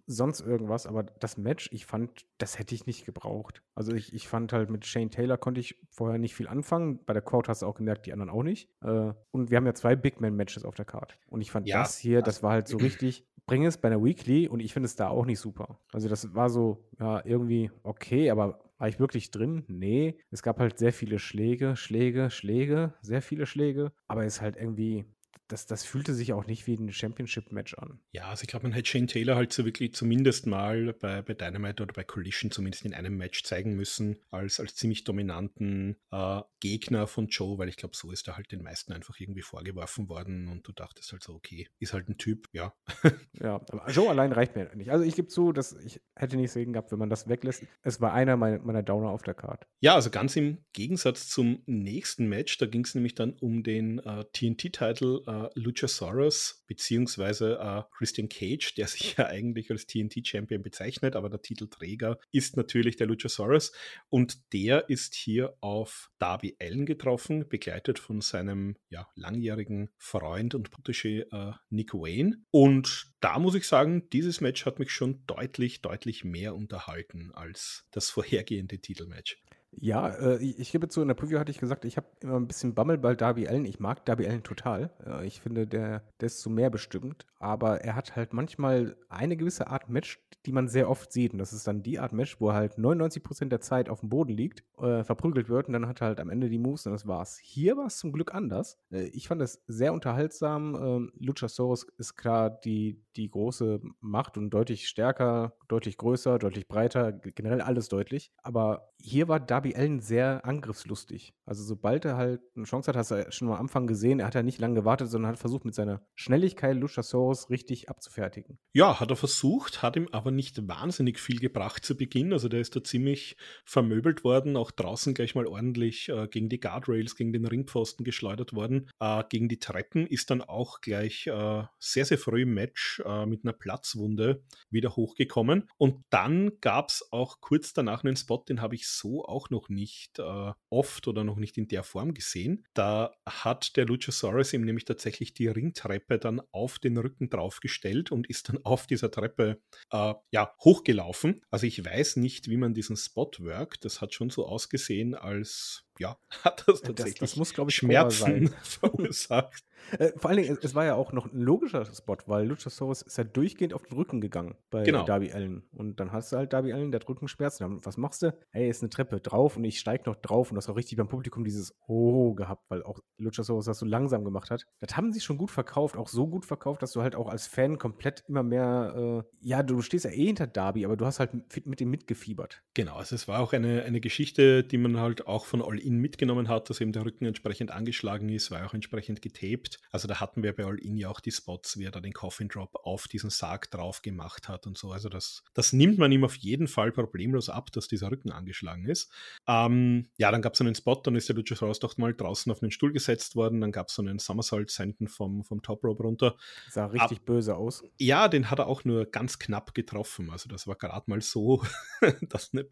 sonst irgendwas, aber das Match, ich fand, das hätte ich nicht gebraucht. Also ich, ich fand halt mit Shane Taylor konnte ich vorher nicht viel anfangen. Bei der Crowd hast du auch gemerkt, die anderen auch nicht. Äh, und wir haben ja zwei Big Man-Matches auf der Card. Und ich fand ja, das hier, das war halt so richtig, bring es bei einer Weekly und ich finde es da auch nicht super. Also das war so, ja, irgendwie okay, aber war ich wirklich drin? Nee. Es gab halt sehr viele Schläge, Schläge, Schläge, sehr viele Schläge. Aber es ist halt irgendwie, das, das fühlte sich auch nicht wie ein Championship-Match an. Ja, also ich glaube, man hätte Shane Taylor halt so wirklich zumindest mal bei, bei Dynamite oder bei Collision zumindest in einem Match zeigen müssen, als, als ziemlich dominanten äh, Gegner von Joe, weil ich glaube, so ist er halt den meisten einfach irgendwie vorgeworfen worden und du dachtest halt so, okay, ist halt ein Typ, ja. ja, aber Joe allein reicht mir nicht. Also ich gebe zu, dass ich hätte nichts dagegen gehabt, wenn man das weglässt. Es war einer meiner, meiner Downer auf der Card. Ja, also ganz im Gegensatz zum nächsten Match, da ging es nämlich dann um den äh, TNT-Titel äh, äh, Luchasaurus beziehungsweise äh, Christian Cage, der sich ja eigentlich als TNT-Champion bezeichnet, aber der Titelträger ist natürlich der Luchasaurus und der ist hier auf Darby Allen getroffen, begleitet von seinem ja, langjährigen Freund und Protégé äh, Nick Wayne und da muss ich sagen, dieses Match hat mich schon deutlich, deutlich mehr unterhalten als das vorhergehende Titelmatch. Ja, äh, ich gebe zu, in der Preview hatte ich gesagt, ich habe immer ein bisschen Bammel bei Darby Allen. Ich mag Darby Allen total. Äh, ich finde, der, der ist zu mehr bestimmt. Aber er hat halt manchmal eine gewisse Art Match, die man sehr oft sieht. Und das ist dann die Art Match, wo er halt 99% der Zeit auf dem Boden liegt, äh, verprügelt wird und dann hat er halt am Ende die Moves und das war's. Hier war es zum Glück anders. Äh, ich fand es sehr unterhaltsam. Ähm, Luchasaurus ist klar die, die große Macht und deutlich stärker, deutlich größer, deutlich breiter, generell alles deutlich. Aber hier war Darby Allen sehr angriffslustig. Also sobald er halt eine Chance hat, hast du schon am Anfang gesehen, er hat ja nicht lange gewartet, sondern hat versucht mit seiner Schnelligkeit Luchasaurus richtig abzufertigen. Ja, hat er versucht, hat ihm aber nicht wahnsinnig viel gebracht zu Beginn. Also der ist da ziemlich vermöbelt worden, auch draußen gleich mal ordentlich äh, gegen die Guardrails, gegen den Ringpfosten geschleudert worden. Äh, gegen die Treppen ist dann auch gleich äh, sehr, sehr früh im Match äh, mit einer Platzwunde wieder hochgekommen. Und dann gab es auch kurz danach einen Spot, den habe ich so auch noch nicht äh, oft oder noch nicht in der Form gesehen. Da hat der Luchasaurus ihm nämlich tatsächlich die Ringtreppe dann auf den Rücken draufgestellt und ist dann auf dieser Treppe äh, ja, hochgelaufen. Also ich weiß nicht, wie man diesen Spot workt. Das hat schon so ausgesehen, als ja, hat das tatsächlich das, das muss, ich, Schmerzen verursacht. Äh, vor allen Dingen, es, es, war ja auch noch ein logischer Spot, weil Luchasaurus ist ja durchgehend auf den Rücken gegangen bei genau. Darby Allen. Und dann hast du halt Darby Allen, der hat Rückenschmerzen. Was machst du? Hey, ist eine Treppe drauf und ich steig noch drauf. Und das war richtig beim Publikum dieses Oh gehabt, weil auch Luchasaurus das so langsam gemacht hat. Das haben sie schon gut verkauft, auch so gut verkauft, dass du halt auch als Fan komplett immer mehr, äh, ja, du stehst ja eh hinter Darby, aber du hast halt mit, ihm mitgefiebert. Genau, also es war auch eine, eine Geschichte, die man halt auch von All All-In mitgenommen hat, dass eben der Rücken entsprechend angeschlagen ist, war auch entsprechend getaped. Also da hatten wir bei All-In ja auch die Spots, wie er da den Coffin Drop auf diesen Sarg drauf gemacht hat und so. Also das, das nimmt man ihm auf jeden Fall problemlos ab, dass dieser Rücken angeschlagen ist. Ähm, ja, dann gab es einen Spot, dann ist der Luchasaurus doch mal draußen auf den Stuhl gesetzt worden, dann gab es so einen Somersault-Senden vom, vom Top Rope runter. Sah richtig Ab, böse aus. Ja, den hat er auch nur ganz knapp getroffen. Also das war gerade mal so, dass eine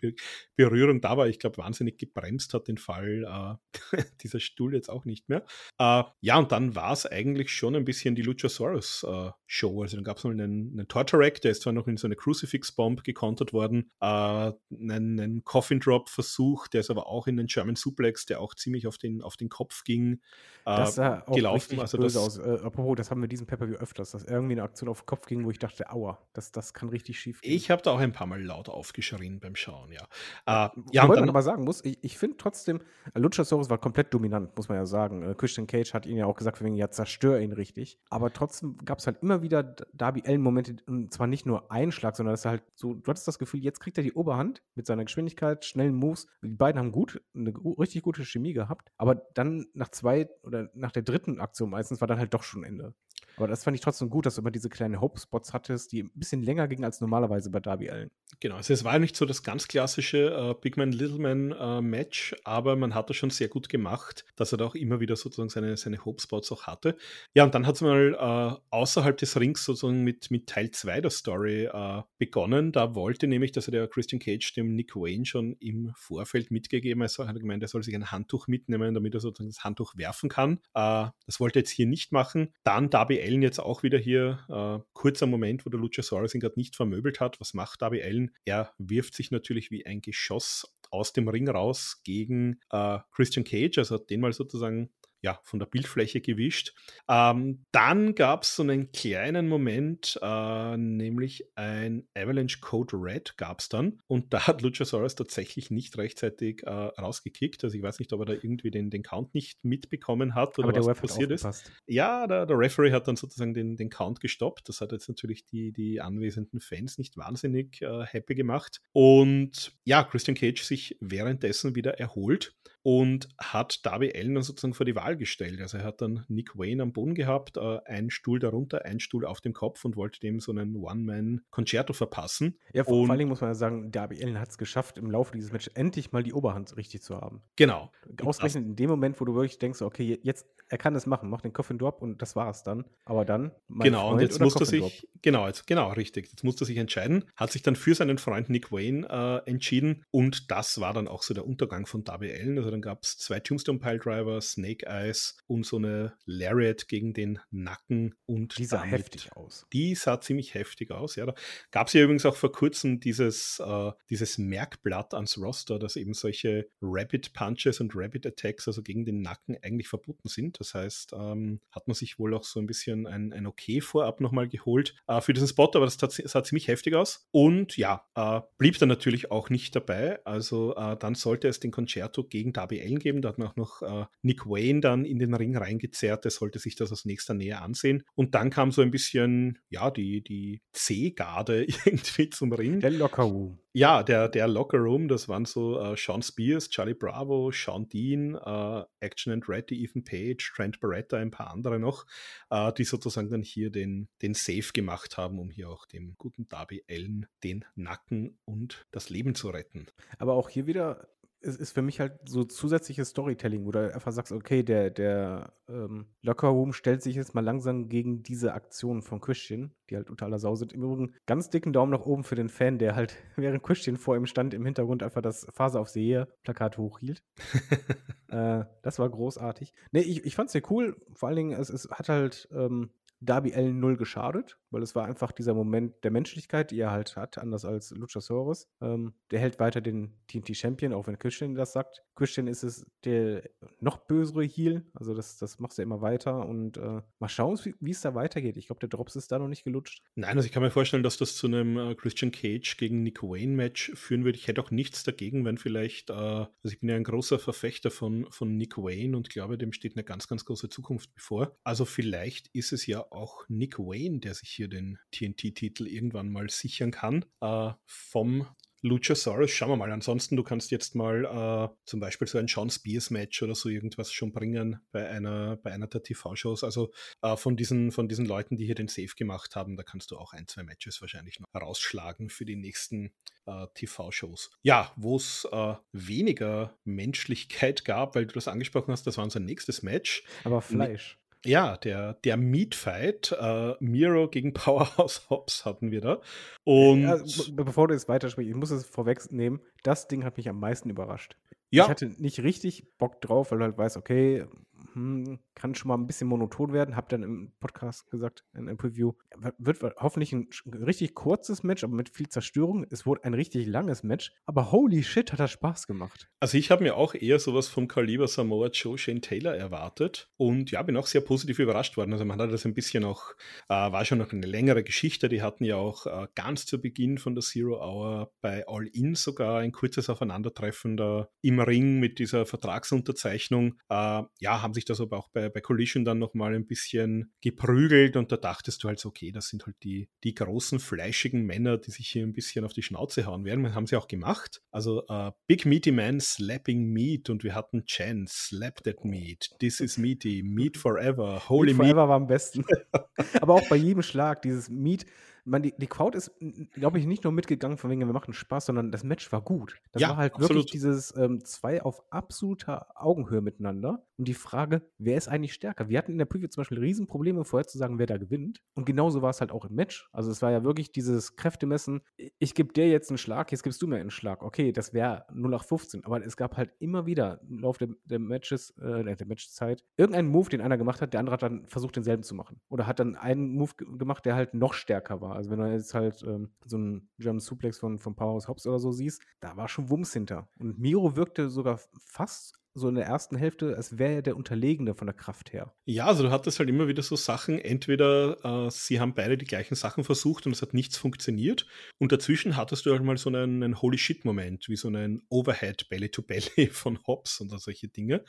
Berührung da war. Ich glaube, wahnsinnig gebremst hat den Fall äh, dieser Stuhl jetzt auch nicht mehr. Äh, ja, und dann war es eigentlich schon ein bisschen die Luchasaurus-Show. Äh, also dann gab es mal einen, einen Torture-Rack, der ist zwar noch in so eine Crucifix-Bomb gekontert worden, äh, einen, einen Coffin-Drop-Versuch, der ist aber auch in den German Suplex, der auch ziemlich auf den, auf den Kopf ging. Das sah auch gelaufen. also böse das, aus. Äh, apropos, das haben wir diesen Pepper wie öfters, dass irgendwie eine Aktion auf den Kopf ging, wo ich dachte, aua, das, das kann richtig schief gehen. Ich habe da auch ein paar Mal laut aufgeschrien beim Schauen, ja. Äh, ja Wobei man aber sagen muss, ich, ich finde trotzdem, Luchasaurus war komplett dominant, muss man ja sagen. Äh, Christian Cage hat ihn ja auch gesagt, wegen ja, zerstör ihn richtig. Aber trotzdem gab es halt immer wieder Darby Allen-Momente, und zwar nicht nur ein Schlag, sondern dass er halt so, du hattest das Gefühl, jetzt kriegt er die Oberhand mit seiner Geschwindigkeit, schnellen Moves. Die beiden haben gut, eine richtig gute Chemie gehabt, aber dann nach zwei oder nach der dritten Aktion meistens war dann halt doch schon Ende. Aber das fand ich trotzdem gut, dass du immer diese kleinen Hope-Spots hattest, die ein bisschen länger gingen als normalerweise bei Darby Allen. Genau, also es war nicht so das ganz klassische äh, Big Man, Little Man äh, Match, aber man hat das schon sehr gut gemacht, dass er da auch immer wieder sozusagen seine, seine Hope-Spots auch hatte. Ja, und dann hat es mal äh, außerhalb des Rings sozusagen mit, mit Teil 2 der Story äh, begonnen. Da wollte nämlich, dass er der Christian Cage dem Nick Wayne schon im Vorfeld mitgegeben hat. Er hat gemeint, er soll sich ein Handtuch mitnehmen, damit er sozusagen das Handtuch werfen kann. Äh, das wollte er jetzt hier nicht machen. Dann Darby Allen jetzt auch wieder hier, äh, kurzer Moment, wo der Luchasaurus ihn gerade nicht vermöbelt hat. Was macht Darby Allen? Er wirft sich natürlich wie ein Geschoss aus dem Ring raus gegen äh, Christian Cage, also hat den mal sozusagen ja, von der Bildfläche gewischt. Ähm, dann gab es so einen kleinen Moment, äh, nämlich ein Avalanche Code Red gab es dann. Und da hat Luchasaurus tatsächlich nicht rechtzeitig äh, rausgekickt. Also ich weiß nicht, ob er da irgendwie den, den Count nicht mitbekommen hat oder Aber was passiert ist. Ja, der, der Referee hat dann sozusagen den, den Count gestoppt. Das hat jetzt natürlich die, die anwesenden Fans nicht wahnsinnig äh, happy gemacht. Und ja, Christian Cage sich währenddessen wieder erholt und hat Darby Allen dann sozusagen vor die Wahl gestellt. Also er hat dann Nick Wayne am Boden gehabt, äh, einen Stuhl darunter, einen Stuhl auf dem Kopf und wollte dem so einen One-Man-Concerto verpassen. Ja, vor, und, vor allen Dingen muss man ja sagen, Darby Allen hat es geschafft, im Laufe dieses Matches endlich mal die Oberhand richtig zu haben. Genau. Ausgerechnet in dem Moment, wo du wirklich denkst, okay, jetzt, er kann es machen, macht den Coffin Drop und das war es dann. Aber dann, genau, Freund und jetzt musste sich, genau, jetzt, genau, richtig. Jetzt musste er sich entscheiden, hat sich dann für seinen Freund Nick Wayne äh, entschieden und das war dann auch so der Untergang von Darby Allen. Also dann gab es zwei Tombstone Piledriver, Snake Eyes und so eine Lariat gegen den Nacken und die sah heftig aus. Die sah ziemlich heftig aus, ja. Da gab es ja übrigens auch vor kurzem dieses, äh, dieses Merkblatt ans Roster, dass eben solche Rapid Punches und Rapid Attacks, also gegen den Nacken, eigentlich verboten sind. Das heißt, ähm, hat man sich wohl auch so ein bisschen ein, ein Okay vorab nochmal geholt äh, für diesen Spot, aber das sah ziemlich heftig aus. Und ja, äh, blieb dann natürlich auch nicht dabei. Also äh, dann sollte es den Concerto gegen Darby Allen geben. Da hat man auch noch äh, Nick Wayne dann in den Ring reingezerrt. Der sollte sich das aus nächster Nähe ansehen. Und dann kam so ein bisschen, ja, die, die C-Garde irgendwie zum Ring. Der Lockerroom. Ja, der, der Locker Room, das waren so äh, Sean Spears, Charlie Bravo, Sean Dean, äh, Action and Ready, Ethan Page, Trent Barretta, ein paar andere noch, äh, die sozusagen dann hier den, den Save gemacht haben, um hier auch dem guten Darby Allen den Nacken und das Leben zu retten. Aber auch hier wieder es ist für mich halt so zusätzliches Storytelling, wo du einfach sagst, okay, der, der ähm, Locker Room stellt sich jetzt mal langsam gegen diese Aktionen von Christian, die halt unter aller Sau sind. Im Übrigen ganz dicken Daumen nach oben für den Fan, der halt, während Christian vor ihm stand, im Hintergrund einfach das Phase auf Sehe-Plakat hochhielt. äh, das war großartig. Nee, ich, ich fand's sehr cool. Vor allen Dingen, es, es hat halt ähm, Darby Allen null geschadet, weil es war einfach dieser Moment der Menschlichkeit, die er halt hat, anders als Luchasaurus. Ähm, der hält weiter den TNT-Champion, auch wenn Christian das sagt. Christian ist es der noch bösere Heel, also das, das macht er immer weiter und äh, mal schauen, wie es da weitergeht. Ich glaube, der Drops ist da noch nicht gelutscht. Nein, also ich kann mir vorstellen, dass das zu einem äh, Christian Cage gegen Nick Wayne-Match führen würde. Ich hätte auch nichts dagegen, wenn vielleicht, äh, also ich bin ja ein großer Verfechter von, von Nick Wayne und glaube, dem steht eine ganz, ganz große Zukunft bevor. Also vielleicht ist es ja auch Nick Wayne, der sich hier den TNT-Titel irgendwann mal sichern kann. Äh, vom Luchasaurus, schauen wir mal. Ansonsten, du kannst jetzt mal äh, zum Beispiel so ein John Spears Match oder so irgendwas schon bringen bei einer, bei einer der TV-Shows. Also äh, von, diesen, von diesen Leuten, die hier den Safe gemacht haben, da kannst du auch ein, zwei Matches wahrscheinlich noch herausschlagen für die nächsten äh, TV-Shows. Ja, wo es äh, weniger Menschlichkeit gab, weil du das angesprochen hast, das war unser nächstes Match. Aber Fleisch. Ja, der, der Meat-Fight, äh, Miro gegen Powerhouse Hobbs hatten wir da. Und Ja, be bevor du jetzt weitersprichst, ich muss es vorwegnehmen, das Ding hat mich am meisten überrascht. Ja. Ich hatte nicht richtig Bock drauf, weil du halt weißt, okay, hm, kann schon mal ein bisschen monoton werden. Hab dann im Podcast gesagt, in einem Preview, wird hoffentlich ein richtig kurzes Match, aber mit viel Zerstörung. Es wurde ein richtig langes Match, aber holy shit, hat das Spaß gemacht. Also ich habe mir auch eher sowas vom Kaliber Samoa Joe Shane Taylor erwartet und ja, bin auch sehr positiv überrascht worden. Also man hat das ein bisschen auch, äh, war schon noch eine längere Geschichte. Die hatten ja auch äh, ganz zu Beginn von der Zero Hour bei All In sogar ein kurzes Aufeinandertreffen da im Ring mit dieser Vertragsunterzeichnung. Äh, ja, haben sich das aber auch bei, bei Collision dann nochmal ein bisschen geprügelt und da dachtest du halt so, okay, das sind halt die, die großen fleischigen Männer, die sich hier ein bisschen auf die Schnauze hauen werden. Das haben sie auch gemacht. Also äh, Big Meaty Man slapping meat und wir hatten Chen, slap that meat, this is meaty, meat forever, holy Meat meat. Forever war am besten. aber auch bei jedem Schlag, dieses Meat, man, die, die Crowd ist, glaube ich, nicht nur mitgegangen von wegen, wir machen Spaß, sondern das Match war gut. Das Ja, war halt absolut. wirklich dieses ähm, zwei auf absoluter Augenhöhe miteinander. Und die Frage, wer ist eigentlich stärker? Wir hatten in der Preview zum Beispiel Riesenprobleme, vorher zu sagen, wer da gewinnt. Und genauso war es halt auch im Match. Also es war ja wirklich dieses Kräftemessen, ich- gebe dir jetzt einen Schlag, jetzt gibst du mir einen Schlag. Okay, das wäre 0815. Aber es gab halt immer wieder im Laufe der, der Matches, äh, der Matchzeit, irgendeinen Move, den einer gemacht hat, der andere hat dann versucht, denselben zu machen. Oder hat dann einen Move ge- gemacht, der halt noch stärker war. Also wenn du jetzt halt ähm, so einen German Suplex von, von Powerhouse Hobbs oder so siehst, da war schon Wumms hinter. Und Miro wirkte sogar fast so in der ersten Hälfte, als wäre er der Unterlegene von der Kraft her. Ja, also du hattest halt immer wieder so Sachen, entweder äh, sie haben beide die gleichen Sachen versucht und es hat nichts funktioniert und dazwischen hattest du halt mal so einen, einen Holy Shit-Moment, wie so einen Overhead Belly-to-Belly von Hobbs und solche Dinge.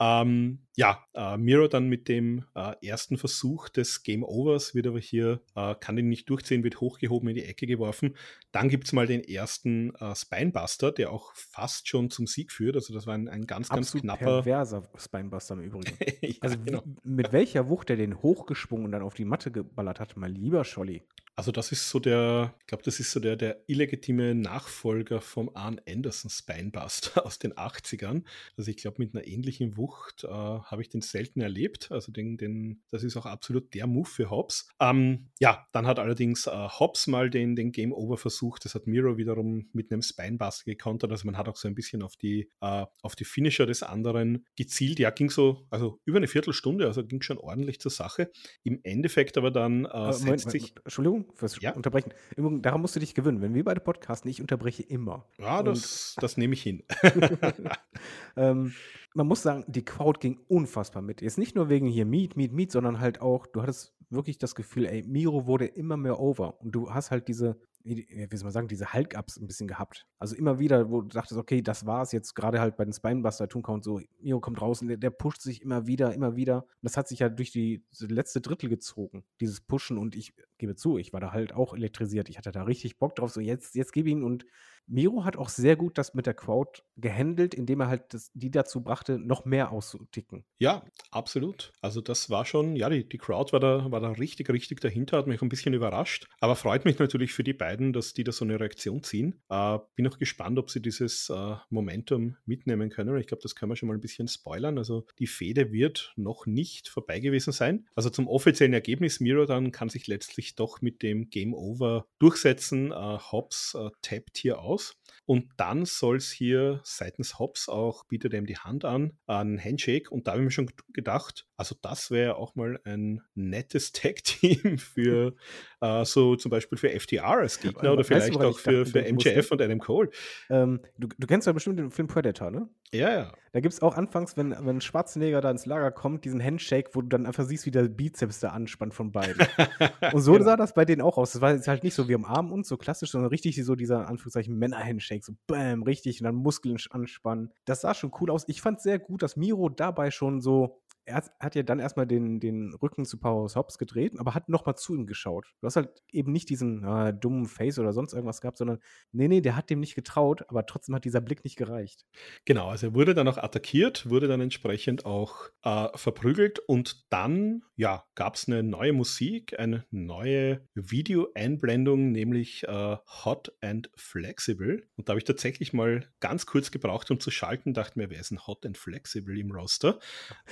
Ähm, ja, äh, Miro dann mit dem äh, ersten Versuch des Game Overs wird aber hier, äh, kann ihn nicht durchziehen, wird hochgehoben in die Ecke geworfen. Dann gibt es mal den ersten äh, Spinebuster, der auch fast schon zum Sieg führt. Also das war ein, ein ganz, ganz Absolut knapper. perverser Spinebuster im Übrigen. ja, Also genau. mit welcher Wucht er den hochgeschwungen und dann auf die Matte geballert hat, mein lieber Scholli. Also das ist so der, ich glaube, das ist so der, der illegitime Nachfolger vom Arn Anderson Spinebuster aus den 80ern. Also ich glaube, mit einer ähnlichen Wucht äh, habe ich den selten erlebt. Also den, den, das ist auch absolut der Move für Hobbs. Ähm, ja, dann hat allerdings äh, Hobbs mal den, den Game Over versucht. Das hat Miro wiederum mit einem Spinebuster gekontert. Also man hat auch so ein bisschen auf die, äh, auf die Finisher des anderen gezielt. Ja, ging so, also über eine Viertelstunde, also ging schon ordentlich zur Sache. Im Endeffekt aber dann äh, Aber setzt Moment, sich. Moment, Entschuldigung fürs Ja. Unterbrechen. Übrigens, daran musst du dich gewöhnen. Wenn wir beide podcasten, ich unterbreche immer. Ja, das, das nehme ich hin. ähm, man muss sagen, die Crowd ging unfassbar mit. Jetzt nicht nur wegen hier Meat, Meat, Meat, sondern halt auch, du hattest wirklich das Gefühl, ey, Miro wurde immer mehr over. Und du hast halt diese, wie soll man sagen, diese Hulk-Ups ein bisschen gehabt. Also immer wieder, wo du dachtest, okay, das war's jetzt gerade halt bei den Spinebuster Toon Count so, Miro kommt raus und der, der pusht sich immer wieder, immer wieder. Und das hat sich ja durch die so letzte Drittel gezogen, dieses Pushen. Und ich gebe zu, ich war da halt auch elektrisiert. Ich hatte da richtig Bock drauf, so jetzt, jetzt gebe ihn und Miro hat auch sehr gut das mit der Crowd gehandelt, indem er halt das, die dazu brachte, noch mehr auszuticken. Ja, absolut. Also das war schon, ja, die, die Crowd war da, war da richtig, richtig dahinter, hat mich ein bisschen überrascht. Aber freut mich natürlich für die beiden, dass die da so eine Reaktion ziehen. Äh, bin auch gespannt, ob sie dieses äh, Momentum mitnehmen können. Ich glaube, das können wir schon mal ein bisschen spoilern. Also die Fehde wird noch nicht vorbei gewesen sein. Also zum offiziellen Ergebnis, Miro dann kann sich letztlich doch mit dem Game Over durchsetzen. Äh, Hobbs äh, tappt hier aus. Und dann soll es hier seitens Hobbs auch, bietet ihm die Hand an, ein Handshake. Und da habe ich mir schon gedacht, also das wäre auch mal ein nettes Tag-Team für äh, so zum Beispiel für FTR als Gegner Aber oder du, vielleicht woran auch für, dachte, für? MJF und Adam Cole. Ähm, du, du kennst ja bestimmt den Film Predator, ne? Ja, ja. Da gibt es auch anfangs, wenn, wenn Schwarzenegger da ins Lager kommt, diesen Handshake, wo du dann einfach siehst, wie der Bizeps da anspannt von beiden. Und so Genau. sah das bei denen auch aus. Das war jetzt halt nicht so wie am Arm und so klassisch, sondern richtig so dieser, Anführungszeichen, Männer-Handshake. So bam, richtig. Und dann Muskeln anspannen. Das sah schon cool aus. Ich fand sehr gut, dass Miro dabei schon so er hat ja dann erstmal den, den Rücken zu Powerhouse Hobbs gedreht, aber hat nochmal zu ihm geschaut. Du hast halt eben nicht diesen äh, dummen Face oder sonst irgendwas gehabt, sondern nee, nee, der hat dem nicht getraut, aber trotzdem hat dieser Blick nicht gereicht. Genau, also er wurde dann auch attackiert, wurde dann entsprechend auch äh, verprügelt und dann, ja, gab es eine neue Musik, eine neue Videoeinblendung, nämlich äh, Hot and Flexible. Und da habe ich tatsächlich mal ganz kurz gebraucht, um zu schalten, dachte mir, wer ist ein Hot and Flexible im Roster?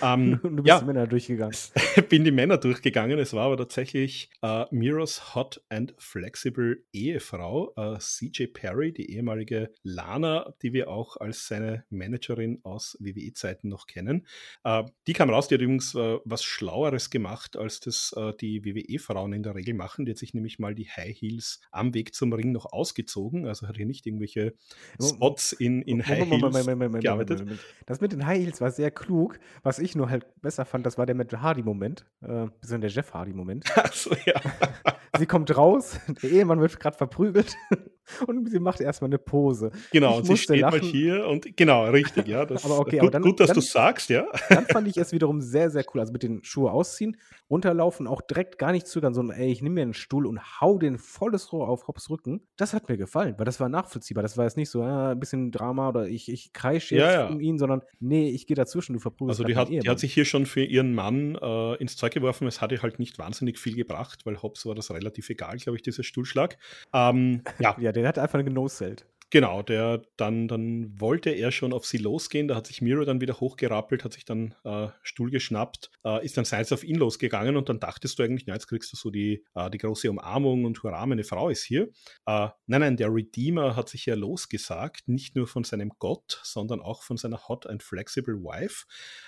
Ähm, du bist ja, die Männer durchgegangen. bin die Männer durchgegangen. Es war aber tatsächlich äh, Miros Hot and Flexible Ehefrau, äh, CJ Perry, die ehemalige Lana, die wir auch als seine Managerin aus WWE-Zeiten noch kennen. Äh, die kam raus, die hat übrigens äh, was Schlaueres gemacht, als das äh, die WWE-Frauen in der Regel machen. Die hat sich nämlich mal die High Heels am Weg zum Ring noch ausgezogen. Also hat hier nicht irgendwelche Spots in, in High Heels gearbeitet. Das mit den High Heels war sehr klug. Was ich nur halt besser fand, das war der Matt Hardy-Moment. Äh, der Jeff Hardy-Moment. Achso, ja. Sie kommt raus, der Ehemann wird gerade verprügelt und sie macht erstmal eine Pose. Genau, ich sie steht lachen. mal hier und genau, richtig, ja. Das, aber okay, gut, aber dann, gut, dass du sagst, ja. Dann fand ich es wiederum sehr, sehr cool. Also mit den Schuhe ausziehen, runterlaufen, auch direkt gar nicht zögern, sondern ey, ich nehme mir einen Stuhl und hau den volles Rohr auf Hops Rücken. Das hat mir gefallen, weil das war nachvollziehbar. Das war jetzt nicht so äh, ein bisschen Drama oder ich, ich kreische jetzt ja, ja. um ihn, sondern nee, ich gehe dazwischen, du verprügelst Also die hat, die hat sich hier schon für ihren Mann äh, ins Zeug geworfen. Es hat ihr halt nicht wahnsinnig viel gebracht, weil Hobbs war das relativ egal, glaube ich, dieser Stuhlschlag. Ähm, ja. ja, der hat einfach genoselt. Genau, der dann, dann wollte er schon auf sie losgehen. Da hat sich Miro dann wieder hochgerappelt, hat sich dann äh, Stuhl geschnappt, äh, ist dann seins auf ihn losgegangen und dann dachtest du eigentlich, na, jetzt kriegst du so die, äh, die große Umarmung und hurra, meine Frau ist hier. Äh, nein, nein, der Redeemer hat sich ja losgesagt, nicht nur von seinem Gott, sondern auch von seiner Hot and Flexible Wife.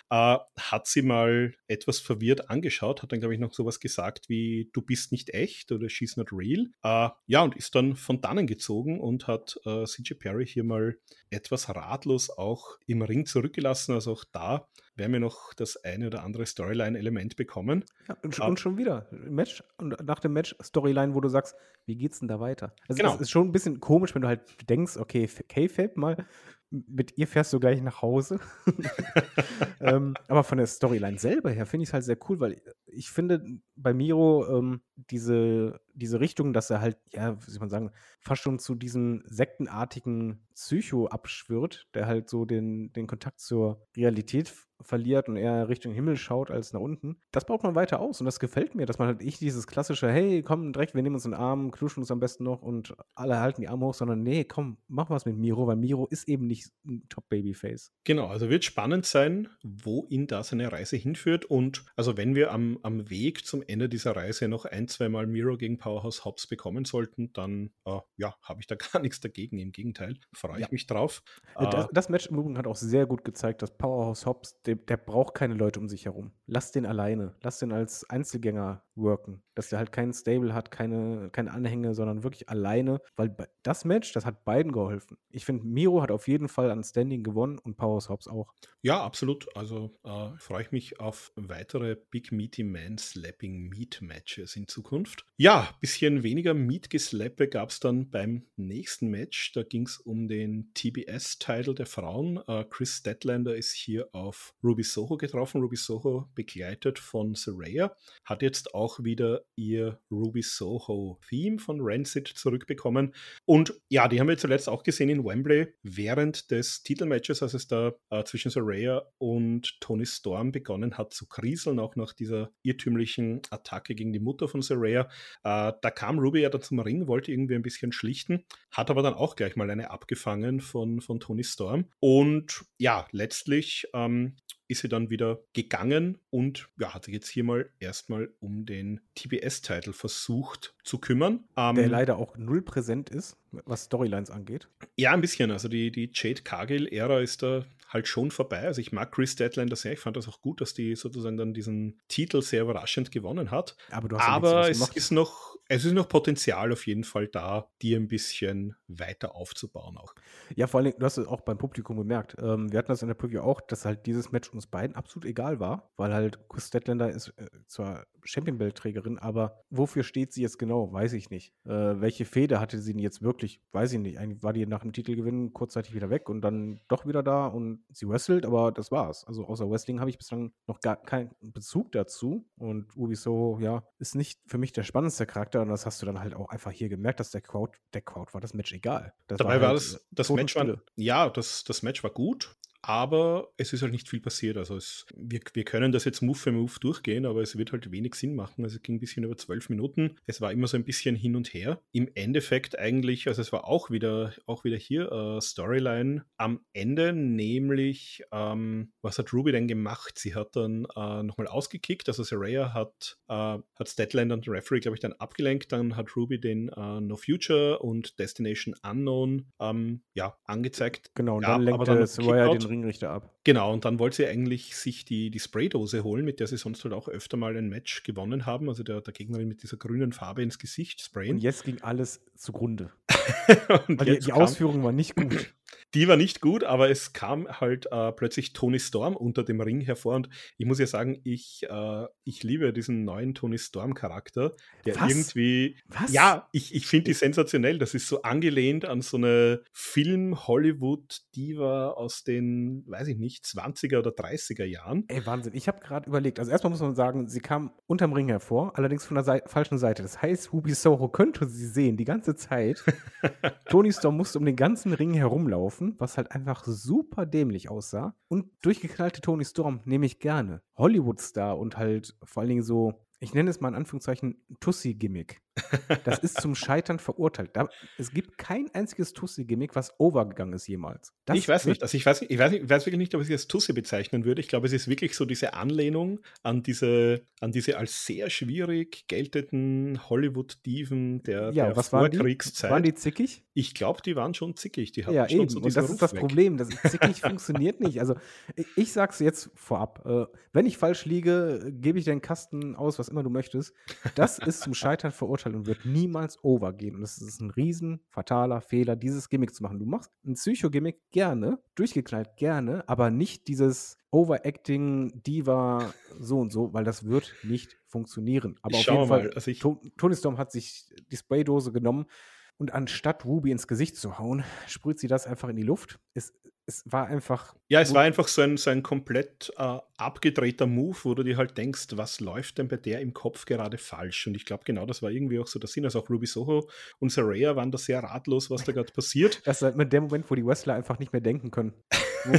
Äh, hat sie mal etwas verwirrt angeschaut, hat dann, glaube ich, noch sowas gesagt wie, du bist nicht echt oder she's not real. Äh, ja, und ist dann von dannen gezogen und hat CJ Perry hier mal etwas ratlos auch im Ring zurückgelassen. Also auch da werden wir noch das eine oder andere Storyline-Element bekommen. Ja, und, schon, und, schon wieder Match und nach dem Match Storyline, wo du sagst, wie geht's denn da weiter? Also genau. es ist schon ein bisschen komisch, wenn du halt denkst, okay, K-Fape mal mit ihr fährst du gleich nach Hause. ähm, aber von der Storyline selber her finde ich es halt sehr cool, weil ich finde bei Miro ähm, diese, diese Richtung, dass er halt, ja, wie soll man sagen, fast schon zu diesem sektenartigen Psycho abschwirrt, der halt so den, den Kontakt zur Realität verliert und eher Richtung Himmel schaut als nach unten. Das baut man weiter aus und das gefällt mir, dass man halt nicht dieses klassische, hey, komm direkt, wir nehmen uns den Arm, knuschen uns am besten noch und alle halten die Arme hoch, sondern nee, komm, mach was mit Miro, weil Miro ist eben nicht ein Top-Babyface. Genau, also wird spannend sein, wo ihn da seine Reise hinführt und also wenn wir am, am Weg zum Ende dieser Reise noch ein, zweimal Miro gegen Powerhouse Hobbs bekommen sollten, dann äh, ja, habe ich da gar nichts dagegen, im Gegenteil, freue ja. ich mich drauf. Das, äh, das Match im Übrigen hat auch sehr gut gezeigt, dass Powerhouse Hobbs der, der braucht keine Leute um sich herum. Lass den alleine. Lass den als Einzelgänger worken. Dass der halt keinen Stable hat, keine, keine Anhänge, sondern wirklich alleine. Weil das Match, das hat beiden geholfen. Ich finde, Miro hat auf jeden Fall an Standing gewonnen und Powerhouse Hobbs auch. Ja, absolut. Also äh, freue ich mich auf weitere Big Meaty Man Slapping Meat Matches in Zukunft. Ja, bisschen weniger Meat-Geslappe gab es dann beim nächsten Match. Da ging es um den TBS-Title der Frauen. Äh, Chris Statlander ist hier auf Ruby Soho getroffen. Ruby Soho begleitet von Saraya. Hat jetzt auch wieder ihr Ruby Soho-Theme von Rancid zurückbekommen. Und ja, die haben wir zuletzt auch gesehen in Wembley während des Titelmatches, als es da äh, zwischen Saraya und Tony Storm begonnen hat zu kriseln, auch nach dieser irrtümlichen Attacke gegen die Mutter von Saraya. Äh, da kam Ruby ja dann zum Ring, wollte irgendwie ein bisschen schlichten, hat aber dann auch gleich mal eine abgefangen von, von Tony Storm. Und ja, letztlich ähm, ist sie dann wieder gegangen und ja, hat sich jetzt hier mal erstmal um den TBS-Titel versucht zu kümmern. Ähm, Der leider auch null präsent ist, was Storylines angeht. Ja, ein bisschen. Also die, die Jade Cargill-Ära ist da halt schon vorbei. Also ich mag Chris Deadlander sehr. Ich fand das auch gut, dass die sozusagen dann diesen Titel sehr überraschend gewonnen hat. Aber, Aber es ist noch, es ist noch Potenzial auf jeden Fall da, die ein bisschen weiter aufzubauen auch. Ja, vor allem, du hast es auch beim Publikum gemerkt. Ähm, wir hatten das in der Preview auch, dass halt dieses Match uns beiden absolut egal war, weil halt Chris Deadlander ist äh, zwar Champion-Belt-Trägerin, aber wofür steht sie jetzt genau, weiß ich nicht. Äh, welche Feder hatte sie denn jetzt wirklich? Wirklich, weiß ich nicht, eigentlich war die nach dem Titelgewinn kurzzeitig wieder weg und dann doch wieder da und sie wrestelt, aber das war's. Also außer Wrestling habe ich bislang noch gar keinen Bezug dazu und Ubisoft, ja, ist nicht für mich der spannendste Charakter und das hast du dann halt auch einfach hier gemerkt, dass der Crowd, der Crowd war das Match egal. Das Dabei war, halt, das, äh, das Match war, ja, das, das Match war gut. Aber es ist halt nicht viel passiert. Also es, wir, wir können das jetzt Move für Move durchgehen, aber es wird halt wenig Sinn machen. Also es ging ein bisschen über zwölf Minuten. Es war immer so ein bisschen hin und her. Im Endeffekt eigentlich, also es war auch wieder, auch wieder hier äh, Storyline am Ende, nämlich ähm, was hat Ruby denn gemacht? Sie hat dann äh, nochmal ausgekickt. Also Saraya hat, äh, hat Statlander und den Referee, glaube ich, dann abgelenkt. Dann hat Ruby den äh, No Future und Destination Unknown ähm, ja, angezeigt. Genau, und Ja, dann aber dann Kickout. den Ringrichter ab. Genau, und dann wollte sie eigentlich sich die, die Spraydose holen, mit der sie sonst halt auch öfter mal ein Match gewonnen haben. Also der, der Gegnerin mit dieser grünen Farbe ins Gesicht sprayen. Und jetzt ging alles zugrunde. Die, die Ausführung war nicht gut. Die war nicht gut, aber es kam halt äh, plötzlich Tony Storm unter dem Ring hervor. Und ich muss ja sagen, ich, äh, ich liebe diesen neuen Tony Storm-Charakter, der Was? irgendwie. Was? Ja, ich, ich finde die sensationell. Das ist so angelehnt an so eine Film-Hollywood-Diva aus den, weiß ich nicht, 20er oder 30er Jahren. Ey, Wahnsinn. Ich habe gerade überlegt. Also erstmal muss man sagen, sie kam unterm Ring hervor, allerdings von der Sei falschen Seite. Das heißt, Ruby Soho könnte sie sehen die ganze Zeit. Tony Storm musste um den ganzen Ring herumlaufen, was halt einfach super dämlich aussah. Und durchgeknallte Tony Storm nehme ich gerne. Hollywood-Star und halt vor allen Dingen so, ich nenne es mal in Anführungszeichen Tussi-Gimmick. Das ist zum Scheitern verurteilt. Da, es gibt kein einziges Tussi-Gimmick, was overgegangen ist jemals. Das ich weiß nicht. Also ich weiß, ich, weiß ich weiß wirklich nicht, ob ich es als Tusse bezeichnen würde. Ich glaube, es ist wirklich so diese Anlehnung an diese, an diese als sehr schwierig geltenden Hollywood-Diven der, Ja, der was waren die? Vorkriegszeit. Waren die zickig? ich glaube, die waren schon zickig. Die hatten Ja, schon eben. so und das ist Ruf das weg. Problem. Das zickig funktioniert nicht. Also, ich, sag's jetzt vorab. Äh, wenn ich falsch liege, gebe ich den Kasten aus, was immer du möchtest. Das ist zum Scheitern verurteilt und wird niemals overgehen. Und es ist ein riesen fataler Fehler, dieses Gimmick zu machen. Du machst ein Psycho-Gimmick gerne, durchgeknallt gerne, aber nicht dieses Overacting, Diva, so und so, weil das wird nicht funktionieren. Aber Ich auf jeden mal, Fall, also ich- To- Tony Storm hat sich die Spraydose genommen und anstatt Ruby ins Gesicht zu hauen, sprüht sie das einfach in die Luft. Es, es war einfach. Ja, es war einfach so ein, so ein komplett äh, abgedrehter Move, wo du dir halt denkst, was läuft denn bei der im Kopf gerade falsch? Und ich glaube, genau das war irgendwie auch so der Sinn. Also auch Ruby Soho und Saraya waren da sehr ratlos, was da gerade passiert. Das ist halt mit dem Moment, wo die Wrestler einfach nicht mehr denken können.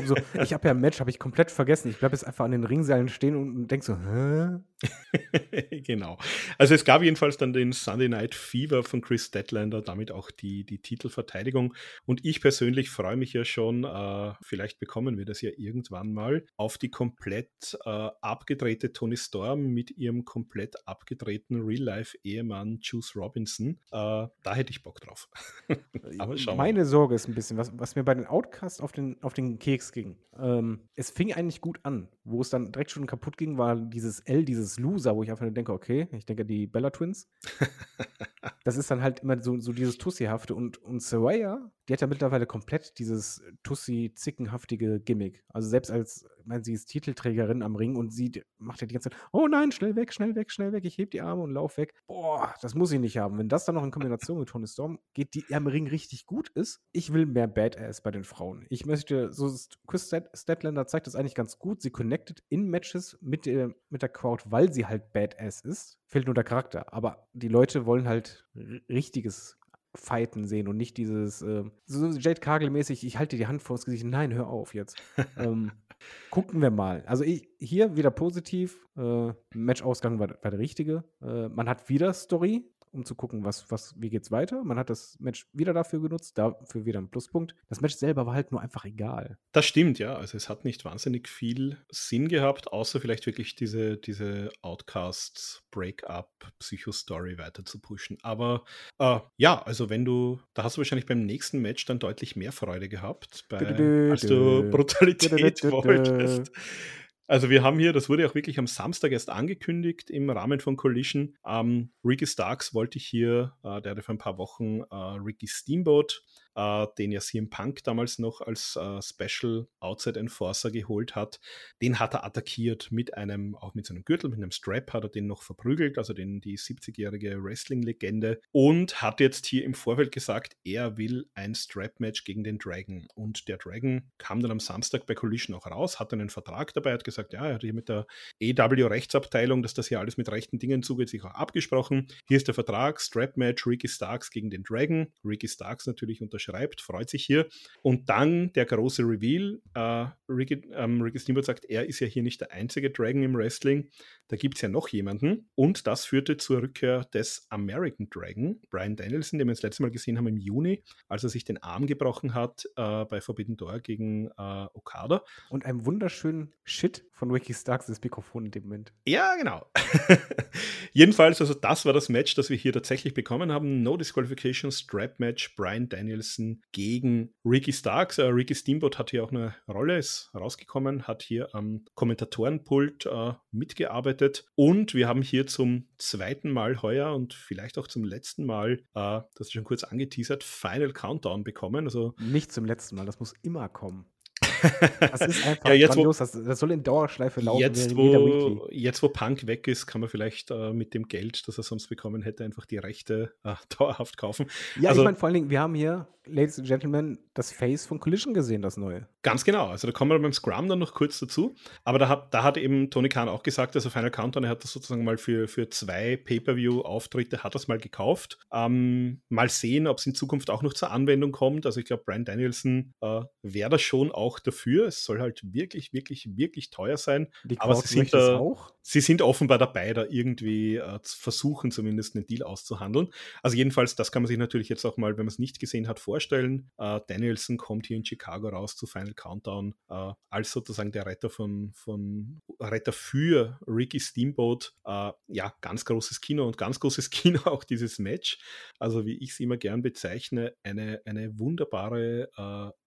So, ich habe ja ein Match, habe ich komplett vergessen. Ich bleibe jetzt einfach an den Ringseilen stehen und, und denk so, hä? genau. Also es gab jedenfalls dann den Sunday Night Fever von Chris Statlander, damit auch die, die Titelverteidigung. Und ich persönlich freue mich ja schon, äh, vielleicht bekommen wir das ja irgendwann mal, auf die komplett äh, abgedrehte Tony Storm mit ihrem komplett abgedrehten Real-Life-Ehemann Juice Robinson. Äh, da hätte ich Bock drauf. Aber schauen wir Meine Sorge ist ein bisschen, was, was mir bei den Outcasts auf den, auf den Keks ging. Ähm, es fing eigentlich gut an. Wo es dann direkt schon kaputt ging, war dieses L, dieses Loser, wo ich einfach nur denke, okay, ich denke die Bella Twins. das ist dann halt immer so, so dieses Tussi-hafte. Und, und Saraya, die hat ja mittlerweile komplett dieses Tussi-zickenhaftige Gimmick. Also selbst als, ich meine, sie ist Titelträgerin am Ring und sie macht ja die ganze Zeit, oh nein, schnell weg, schnell weg, schnell weg, ich heb die Arme und lauf weg. Boah, das muss ich nicht haben. Wenn das dann noch in Kombination mit Tony Storm geht, die am Ring richtig gut ist, ich will mehr Badass bei den Frauen. Ich möchte, so ist- Chris Stat Statlander zeigt das eigentlich ganz gut. Sie connected in Matches mit der, mit der Crowd, weil sie halt Badass ist. Fehlt nur der Charakter. Aber die Leute wollen halt richtiges Fighten sehen und nicht dieses äh, so Jade Kagel-mäßig, ich halte die Hand vor das Gesicht. Nein, hör auf jetzt. ähm, gucken wir mal. Also ich, hier wieder positiv. Äh, Matchausgang war, war der richtige. Äh, man hat wieder Story, um zu gucken, was, was, wie geht's weiter. Man hat das Match wieder dafür genutzt, dafür wieder ein Pluspunkt. Das Match selber war halt nur einfach egal. Das stimmt, ja. Also es hat nicht wahnsinnig viel Sinn gehabt, außer vielleicht wirklich diese, diese Outcasts, Breakup, Psycho-Story weiter zu pushen. Aber äh, ja, also wenn du, da hast du wahrscheinlich beim nächsten Match dann deutlich mehr Freude gehabt, bei, als du. Brutalität wolltest. Also wir haben hier, das wurde auch wirklich am Samstag erst angekündigt im Rahmen von Collision. Ähm, Ricky Starks wollte ich hier, äh, der hatte vor ein paar Wochen äh, Ricky Steamboat äh, den ja CM Punk damals noch als äh, Special Outside Enforcer geholt hat, den hat er attackiert mit einem, auch mit seinem Gürtel, mit einem Strap hat er den noch verprügelt, also den, die 70-jährige Wrestling-Legende und hat jetzt hier im Vorfeld gesagt, er will ein Strap-Match gegen den Dragon. Und der Dragon kam dann am Samstag bei Collision auch raus, hat einen Vertrag dabei, hat gesagt, ja, er hat hier mit der EW-Rechtsabteilung, dass das hier alles mit rechten Dingen zugeht, sich auch abgesprochen. Hier ist der Vertrag, Strap-Match, Ricky Starks gegen den Dragon. Ricky Starks natürlich unterschreibt, freut sich hier. Und dann der große Reveal. Äh, Ricky, ähm, Ricky Steamboat sagt, er ist ja hier nicht der einzige Dragon im Wrestling. Da gibt es ja noch jemanden. Und das führte zur Rückkehr des American Dragon, Brian Danielson, den wir das letzte Mal gesehen haben im Juni, als er sich den Arm gebrochen hat äh, bei Forbidden Door gegen äh, Okada. Und einem wunderschönen Shit von Ricky Starks das Mikrofon in dem Moment. Ja, genau. Jedenfalls, also das war das Match, das wir hier tatsächlich bekommen haben. No Disqualification Strap Match, Brian Danielson gegen Ricky Starks. Uh, Ricky Steamboat hat hier auch eine Rolle, ist rausgekommen, hat hier am Kommentatorenpult uh, mitgearbeitet und wir haben hier zum zweiten Mal heuer und vielleicht auch zum letzten Mal, uh, das ist schon kurz angeteasert, Final Countdown bekommen. Also nicht zum letzten Mal, das muss immer kommen. Das ist einfach ja, jetzt, grandios. Das, das, soll in Dauerschleife laufen. Jetzt wo, jetzt, wo Punk weg ist, kann man vielleicht äh, mit dem Geld, das er sonst bekommen hätte, einfach die Rechte äh, dauerhaft kaufen. Ja, also, ich meine vor allen Dingen, wir haben hier, Ladies and Gentlemen, das Face von Collision gesehen, das neue. Ganz genau. Also da kommen wir beim Scrum dann noch kurz dazu. Aber da hat, da hat eben Tony Khan auch gesagt, also Final Countdown, er hat das sozusagen mal für, für zwei Pay-Per-View-Auftritte, hat das mal gekauft. Ähm, mal sehen, ob es in Zukunft auch noch zur Anwendung kommt. Also ich glaube, Brian Danielson äh, wäre da schon auch dafür. Es soll halt wirklich, wirklich, wirklich teuer sein. Die Aber sie sind, da, auch? sie sind offenbar dabei, da irgendwie äh, zu versuchen, zumindest einen Deal auszuhandeln. Also jedenfalls, das kann man sich natürlich jetzt auch mal, wenn man es nicht gesehen hat, vorstellen. Äh, Danielson kommt hier in Chicago raus zu Final Countdown äh, als sozusagen der Retter von, von Retter für Ricky Steamboat. Äh, ja, ganz großes Kino und ganz großes Kino auch dieses Match. Also wie ich es immer gern bezeichne, eine, eine wunderbare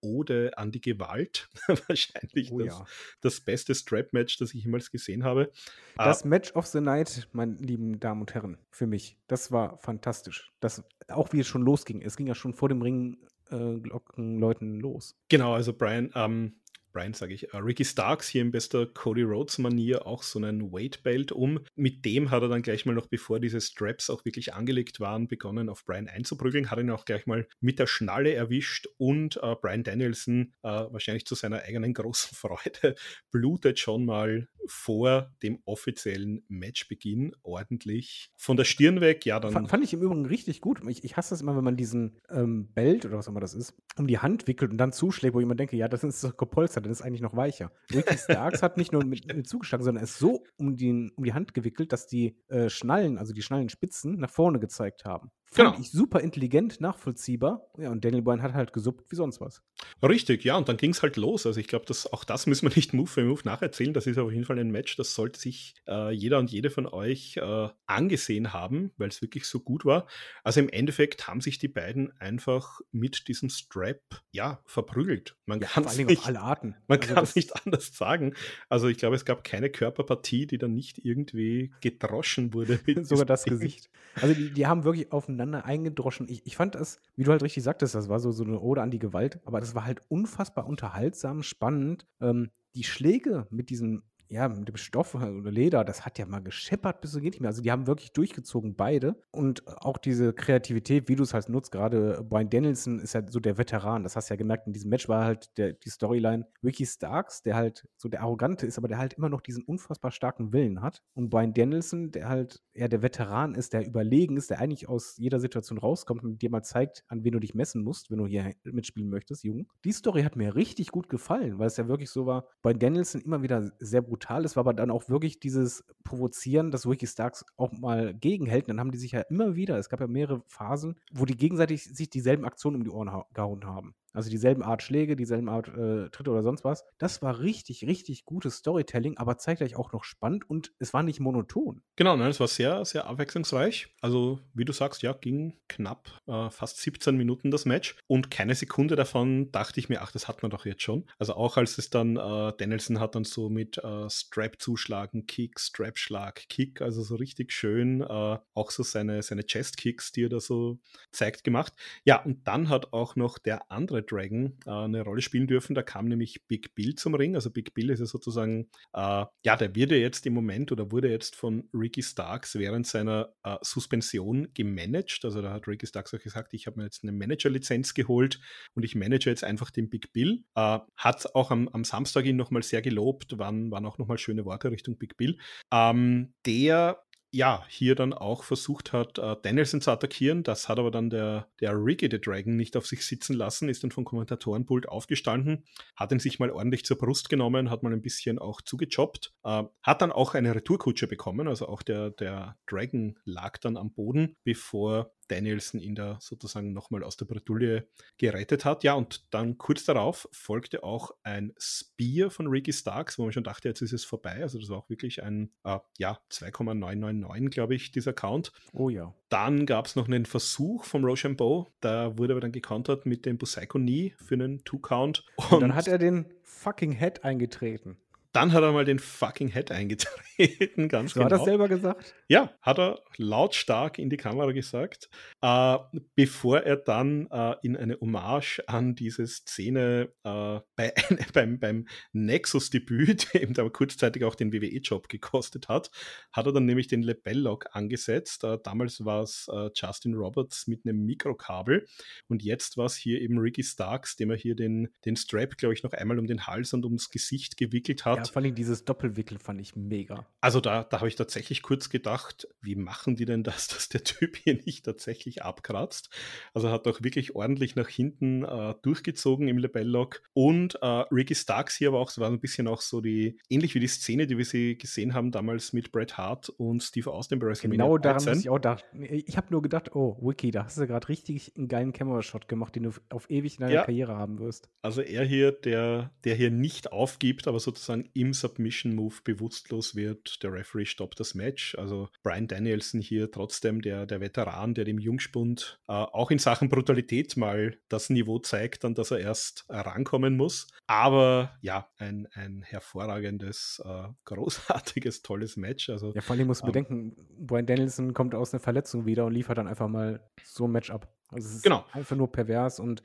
Ode an die Gewalt. Wahrscheinlich oh, das, ja. das beste Strap-Match, das ich jemals gesehen habe. Das Match of the Night, meine lieben Damen und Herren, für mich. Das war fantastisch. Das, auch wie es schon losging. Es ging ja schon vor dem Ring äh, Glockenläuten los. Genau, also Brian, ähm, Brian sage ich, uh, Ricky Starks hier in bester Cody Rhodes-Manier auch so einen Weight-Belt um. Mit dem hat er dann gleich mal noch, bevor diese Straps auch wirklich angelegt waren, begonnen auf Brian einzuprügeln, hat ihn auch gleich mal mit der Schnalle erwischt und uh, Brian Danielson, uh, wahrscheinlich zu seiner eigenen großen Freude, blutet schon mal vor dem offiziellen Matchbeginn ordentlich von der Stirn weg. Ja, dann fand, fand ich im Übrigen richtig gut. Ich, ich hasse das immer, wenn man diesen ähm, Belt oder was auch immer das ist, um die Hand wickelt und dann zuschlägt, wo ich immer denke, ja, das ist doch gepolstert dann ist eigentlich noch weicher. Ricky Starks hat nicht nur mit, mit zugeschlagen, sondern ist so um die, um die Hand gewickelt, dass die äh, Schnallen, also die Schnallenspitzen, nach vorne gezeigt haben. Fand genau. ich super intelligent, nachvollziehbar. Ja, und Daniel Bryan hat halt gesuppt wie sonst was. Richtig, ja, und dann ging es halt los. Also ich glaube, auch das müssen wir nicht Move für Move nacherzählen. Das ist auf jeden Fall ein Match, das sollte sich äh, jeder und jede von euch äh, angesehen haben, weil es wirklich so gut war. Also im Endeffekt haben sich die beiden einfach mit diesem Strap, ja, verprügelt. Man ja, kann es nicht, auf alle Arten. Man also kann es nicht anders sagen. Also ich glaube, es gab keine Körperpartie, die dann nicht irgendwie gedroschen wurde. Sogar das Gesicht. Also die, die haben wirklich aufeinander aufeinander eingedroschen. Ich, ich fand das, wie du halt richtig sagtest, das war so, so eine Ode an die Gewalt, aber das war halt unfassbar unterhaltsam, spannend. Ähm, die Schläge mit diesem ja, mit dem Stoff oder Leder, das hat ja mal gescheppert bis so geht nicht mehr. Also die haben wirklich durchgezogen, beide. Und auch diese Kreativität, wie du es halt nutzt, gerade Brian Danielson ist ja so der Veteran. Das hast du ja gemerkt, in diesem Match war halt der, die Storyline Ricky Starks, der halt so der Arrogante ist, aber der halt immer noch diesen unfassbar starken Willen hat. Und Brian Danielson, der halt eher der Veteran ist, der überlegen ist, der eigentlich aus jeder Situation rauskommt und dir mal zeigt, an wen du dich messen musst, wenn du hier mitspielen möchtest, Jung. Die Story hat mir richtig gut gefallen, weil es ja wirklich so war, Brian Danielson immer wieder sehr brutal brutal. Es war aber dann auch wirklich dieses Provozieren, dass Ricky Starks auch mal gegenhält. Dann haben die sich ja immer wieder, es gab ja mehrere Phasen, wo die gegenseitig sich dieselben Aktionen um die Ohren ha gehauen haben. Also dieselben Art Schläge, dieselben Art äh, Tritte oder sonst was. Das war richtig, richtig gutes Storytelling, aber zeitgleich auch noch spannend und es war nicht monoton. Genau, nein, es war sehr, sehr abwechslungsreich. Also, wie du sagst, ja, ging knapp äh, fast 17 Minuten das Match und keine Sekunde davon dachte ich mir, ach, das hat man doch jetzt schon. Also auch als es dann, äh, Danielson hat dann so mit äh, Strap zuschlagen, Kick, Strap Schlag, Kick, also so richtig schön, äh, auch so seine, seine Chest Kicks, die er da so zeigt, gemacht. Ja, und dann hat auch noch der andere Dragon äh, eine Rolle spielen dürfen. Da kam nämlich Big Bill zum Ring. Also Big Bill ist ja sozusagen, äh, ja, der wird ja jetzt im Moment oder wurde jetzt von Ricky Starks während seiner äh, Suspension gemanagt. Also da hat Ricky Starks auch gesagt, ich habe mir jetzt eine Manager-Lizenz geholt und ich manage jetzt einfach den Big Bill. Äh, hat auch am, am Samstag ihn nochmal sehr gelobt, waren, waren auch nochmal schöne Worte Richtung Big Bill. Ähm, der ja, hier dann auch versucht hat, äh, Danielson zu attackieren. Das hat aber dann der, der Ricky the Dragon nicht auf sich sitzen lassen, ist dann vom Kommentatorenpult aufgestanden, hat ihn sich mal ordentlich zur Brust genommen, hat mal ein bisschen auch zugechoppt, äh, hat dann auch eine Retourkutsche bekommen, also auch der, der Dragon lag dann am Boden, bevor Danielson ihn da sozusagen nochmal aus der Bretouille gerettet hat. Ja, und dann kurz darauf folgte auch ein Spear von Ricky Starks, wo man schon dachte, jetzt ist es vorbei. Also das war auch wirklich ein, äh, ja, 2,999, glaube ich, dieser Count. Oh ja. Dann gab es noch einen Versuch vom Rochambeau, da wurde aber dann gekontert mit dem Busaiko Knee für einen Two-Count. Und, und dann hat er den fucking Head eingetreten. Dann hat er mal den fucking Head eingetreten, ganz so genau. Hat er selber gesagt? Ja, hat er lautstark in die Kamera gesagt, äh, bevor er dann äh, in eine Hommage an diese Szene äh, bei, beim, beim Nexus-Debüt, eben der kurzzeitig auch den WWE-Job gekostet hat, hat er dann nämlich den Lebell-Lock angesetzt. Äh, damals war es äh, Justin Roberts mit einem Mikrokabel und jetzt war es hier eben Ricky Starks, dem er hier den, den Strap, glaube ich, noch einmal um den Hals und ums Gesicht gewickelt hat. Ja, vor allem dieses Doppelwickel fand ich mega. Also da, da habe ich tatsächlich kurz gedacht, wie machen die denn das, dass der Typ hier nicht tatsächlich abkratzt? Also hat auch wirklich ordentlich nach hinten äh, durchgezogen im Lebell-Lock. Und äh, Ricky Starks hier war auch, war ein bisschen auch so die, ähnlich wie die Szene, die wir sie gesehen haben damals mit Bret Hart und Steve Austin bei WrestleMania Genau daran muss ich auch gedacht. Ich habe nur gedacht, oh, Wiki, da hast du gerade richtig einen geilen Camera-Shot gemacht, den du auf ewig in deiner ja. Karriere haben wirst. Also er hier, der, der hier nicht aufgibt, aber sozusagen im Submission-Move bewusstlos wird. Der Referee stoppt das Match. Also Brian Danielson hier trotzdem der, der Veteran, der dem Jungspund äh, auch in Sachen Brutalität mal das Niveau zeigt, an das er erst rankommen muss. Aber ja, ein, ein hervorragendes, äh, großartiges, tolles Match. Also, ja, vor allem muss man ähm, bedenken, Brian Danielson kommt aus einer Verletzung wieder und liefert dann einfach mal so ein Match ab. Also es ist genau. einfach nur pervers und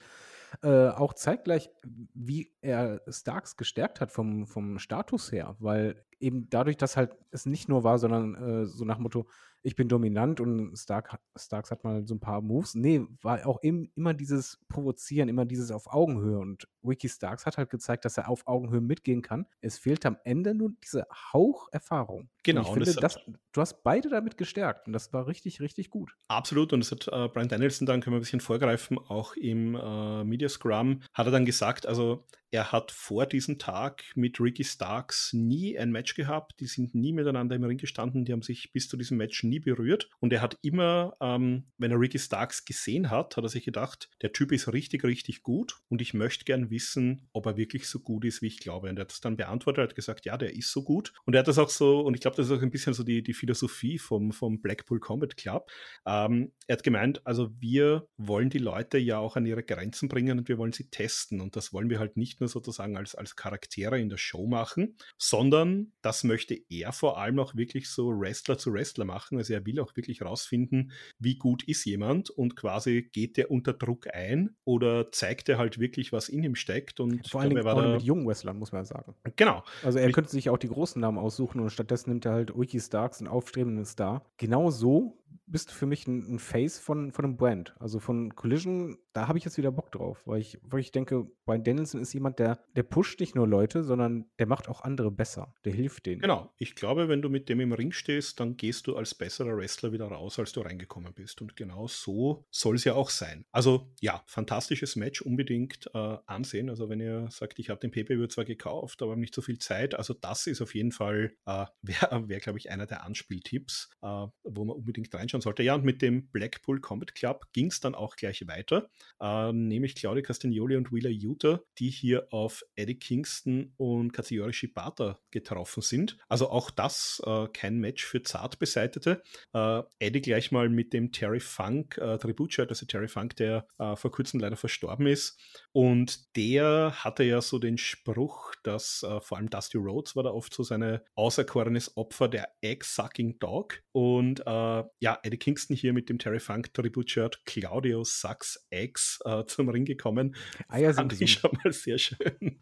äh, auch zeitgleich, wie er Starks gestärkt hat vom, vom Status her, weil eben dadurch, dass halt es nicht nur war, sondern äh, so nach Motto, ich bin dominant und Stark, Starks hat mal so ein paar Moves. Nee, war auch im, immer dieses Provozieren, immer dieses auf Augenhöhe. Und Wiki Starks hat halt gezeigt, dass er auf Augenhöhe mitgehen kann. Es fehlt am Ende nur diese Haucherfahrung. Genau. Und ich finde, das, du hast beide damit gestärkt und das war richtig, richtig gut. Absolut. Und das hat äh, Brian Danielson dann, können wir ein bisschen vorgreifen, auch im äh, Media Scrum, hat er dann gesagt, also er hat vor diesem Tag mit Ricky Starks nie ein Match gehabt. Die sind nie miteinander im Ring gestanden. Die haben sich bis zu diesem Match nie berührt. Und er hat immer, ähm, wenn er Ricky Starks gesehen hat, hat er sich gedacht, der Typ ist richtig, richtig gut. Und ich möchte gern wissen, ob er wirklich so gut ist, wie ich glaube. Und er hat das dann beantwortet, hat gesagt, ja, der ist so gut. Und er hat das auch so, und ich glaube, das ist auch ein bisschen so die, die Philosophie vom, vom Blackpool Combat Club. Ähm, er hat gemeint, also wir wollen die Leute ja auch an ihre Grenzen bringen und wir wollen sie testen. Und das wollen wir halt nicht nur sozusagen als, als Charaktere in der Show machen, sondern das möchte er vor allem auch wirklich so Wrestler zu Wrestler machen. Also er will auch wirklich rausfinden, wie gut ist jemand und quasi geht er unter Druck ein oder zeigt er halt wirklich, was in ihm steckt. Und vor allem auch mit jungen Wrestlern, muss man sagen. Genau. Also er könnte sich auch die großen Namen aussuchen und stattdessen nimmt er halt Wiki Starks, einen aufstrebenden Star. Genau so bist du für mich ein, ein, Face von, von einem Brand. Also von Collision, da habe ich jetzt wieder Bock drauf, weil ich, weil ich denke, Brian Danielson ist jemand, der, der pusht nicht nur Leute, sondern der macht auch andere besser. Der hilft denen. Genau. Ich glaube, wenn du mit dem im Ring stehst, dann gehst du als besserer Wrestler wieder raus, als du reingekommen bist. Und genau so soll es ja auch sein. Also ja, fantastisches Match, unbedingt äh, ansehen. Also wenn ihr sagt, ich habe den PP zwar gekauft, aber nicht so viel Zeit. Also das ist auf jeden Fall, äh, wäre, wär, glaube ich, einer der Anspieltipps, äh, wo man unbedingt reinschauen sollte. Ja, und mit dem Blackpool Combat Club ging es dann auch gleich weiter, äh, nämlich Claudia Castagnoli und Wheeler Utah, die hier auf Eddie Kingston und Katsuyori Shibata getroffen sind. Also auch das äh, kein Match für zart beseitete. Äh, Eddie gleich mal mit dem Terry Funk äh, Tribute-Shirt, also Terry Funk, der äh, vor kurzem leider verstorben ist. Und der hatte ja so den Spruch, dass äh, vor allem Dusty Rhodes war da oft so seine auserkorenes Opfer, der Egg-Sucking Dog. Und äh, ja, Eddie Kingston hier mit dem Terry Funk Tribute-Shirt Claudio Sucks Eggs äh, zum Ring gekommen. Eier sind Fand ich schon mal sehr schön.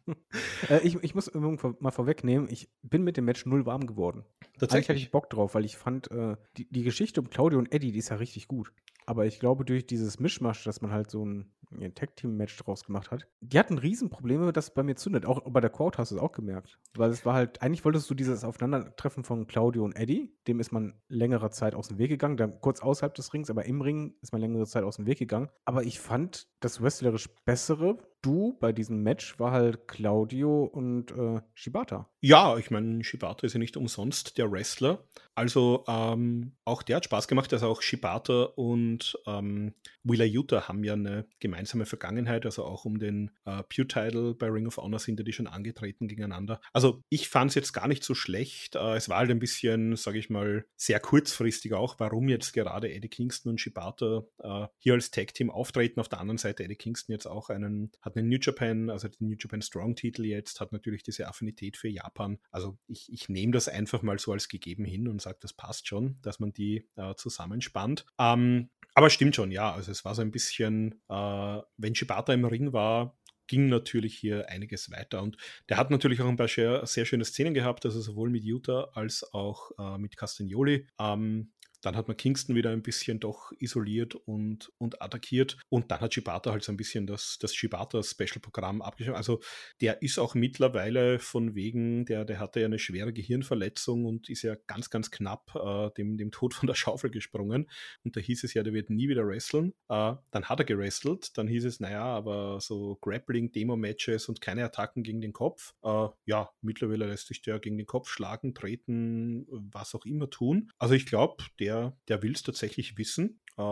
Äh, ich, ich muss mal vorwegnehmen, ich bin mit dem Match null warm geworden. Eigentlich hatte ich Bock drauf, weil ich fand, äh, die, die Geschichte um Claudio und Eddie, die ist ja richtig gut. Aber ich glaube, durch dieses Mischmasch, dass man halt so ein, ein Tag-Team-Match draus gemacht hat, die hatten Riesenprobleme, dass es bei mir zündet. Auch bei der Crowd hast du es auch gemerkt. Weil es war halt, eigentlich wolltest du dieses Aufeinandertreffen von Claudio und Eddie, dem ist man längere Zeit aus dem Weg gegangen, dann kurz außerhalb des Rings, aber im Ring ist man längere Zeit aus dem Weg gegangen. Aber ich fand das wrestlerisch bessere Du bei diesem Match war halt Claudio und äh, Shibata. Ja, ich meine, Shibata ist ja nicht umsonst der Wrestler. Also ähm, auch der hat Spaß gemacht. Also auch Shibata und ähm, Wheeler Utah haben ja eine gemeinsame Vergangenheit. Also auch um den äh, Pew-Title bei Ring of Honor sind ja die schon angetreten gegeneinander. Also ich fand es jetzt gar nicht so schlecht. Äh, es war halt ein bisschen, sage ich mal, sehr kurzfristig auch, warum jetzt gerade Eddie Kingston und Shibata äh, hier als Tag-Team auftreten. Auf der anderen Seite Eddie Kingston jetzt auch einen, hat einen New Japan, also den New Japan Strong-Titel jetzt, hat natürlich diese Affinität für Japan. Also ich, ich nehme das einfach mal so als gegeben hin und sage, das passt schon, dass man die äh, zusammenspannt. Ähm, aber stimmt schon, ja. Also es war so ein bisschen, äh, wenn Shibata im Ring war, ging natürlich hier einiges weiter. Und der hat natürlich auch ein paar sehr, sehr schöne Szenen gehabt, also sowohl mit Utah als auch äh, mit Castagnoli. Ähm, dann hat man Kingston wieder ein bisschen doch isoliert und, und attackiert. Und dann hat Shibata halt so ein bisschen das, das Shibata-Special-Programm abgeschlossen. Also der ist auch mittlerweile von wegen, der, der hatte ja eine schwere Gehirnverletzung und ist ja ganz, ganz knapp äh, dem, dem Tod von der Schaufel gesprungen. Und da hieß es ja, der wird nie wieder wresteln. Äh, dann hat er gewrestelt. Dann hieß es, naja, aber so Grappling, Demo-Matches und keine Attacken gegen den Kopf. Äh, ja, mittlerweile lässt sich der gegen den Kopf schlagen, treten, was auch immer tun. Also ich glaube, der der, der will es tatsächlich wissen, äh,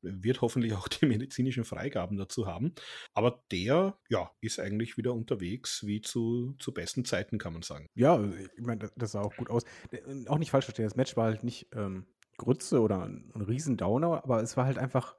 wird hoffentlich auch die medizinischen Freigaben dazu haben. Aber der, ja, ist eigentlich wieder unterwegs wie zu, zu besten Zeiten, kann man sagen. Ja, ich meine, das sah auch gut aus. Äh, auch nicht falsch verstehen, das Match war halt nicht ähm, Grütze oder ein, ein Riesendowner, aber es war halt einfach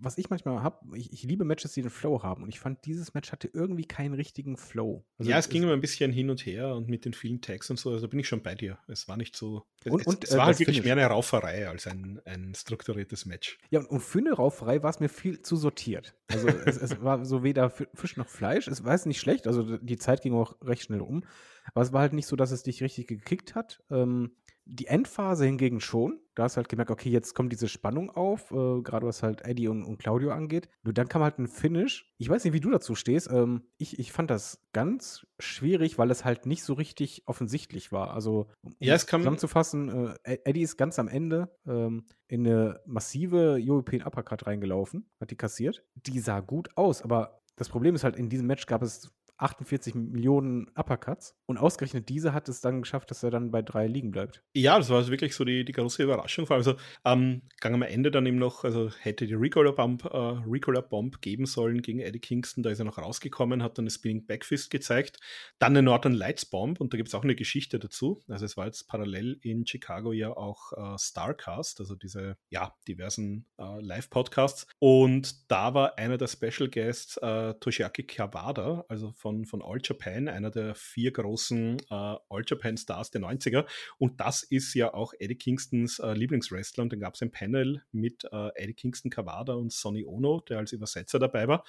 was ich manchmal habe, ich, ich, liebe Matches, die den Flow haben. Und ich fand, dieses Match hatte irgendwie keinen richtigen Flow. Also ja, es, es ging immer ein bisschen hin und her und mit den vielen Tags und so. Also bin ich schon bei dir. Es war nicht so. Und, es, und, es, war halt wirklich Finish. mehr eine Rauferei als ein, ein strukturiertes Match. Ja, und, und für eine Rauferei war es mir viel zu sortiert. Also es, es, war so weder Fisch noch Fleisch. Es war jetzt nicht schlecht. Also die Zeit ging auch recht schnell um. Aber es war halt nicht so, dass es dich richtig gekickt hat. Ähm, die Endphase hingegen schon. Da hast du halt gemerkt, okay, jetzt kommt diese Spannung auf, äh, gerade was halt Eddie und, und, Claudio angeht. Nur dann kam halt ein Finish. Ich weiß nicht, wie du dazu stehst. Ähm, ich, ich fand das ganz schwierig, weil es halt nicht so richtig offensichtlich war. Also, um ja, es kam zusammenzufassen, äh, e-, Eddie ist ganz am Ende ähm, in eine massive European Uppercut reingelaufen, hat die kassiert. Die sah gut aus, aber das Problem ist halt, in diesem Match gab es 48 Millionen Uppercuts. Und ausgerechnet diese hat es dann geschafft, dass er dann bei drei liegen bleibt. Ja, das war also wirklich so die, die große Überraschung. Also ähm, gang am Ende dann eben noch, also hätte die Recoiler Bomb, äh, Recoiler Bomb geben sollen gegen Eddie Kingston, da ist er noch rausgekommen, hat dann eine Spinning Backfist gezeigt, dann eine Northern Lights Bomb und da gibt es auch eine Geschichte dazu. Also es war jetzt parallel in Chicago ja auch äh, Starcast, also diese ja diese äh, Live-Podcasts. Und da war einer der Special Guests äh, Toshiaki Kawada, also von von, von All Japan, einer der vier großen äh, All Japan Stars der 90er. Und das ist ja auch Eddie Kingstons äh, Lieblingswrestler. Und dann gab es ein Panel mit äh, Eddie Kingston Kawada und Sonny Ono, der als Übersetzer dabei war.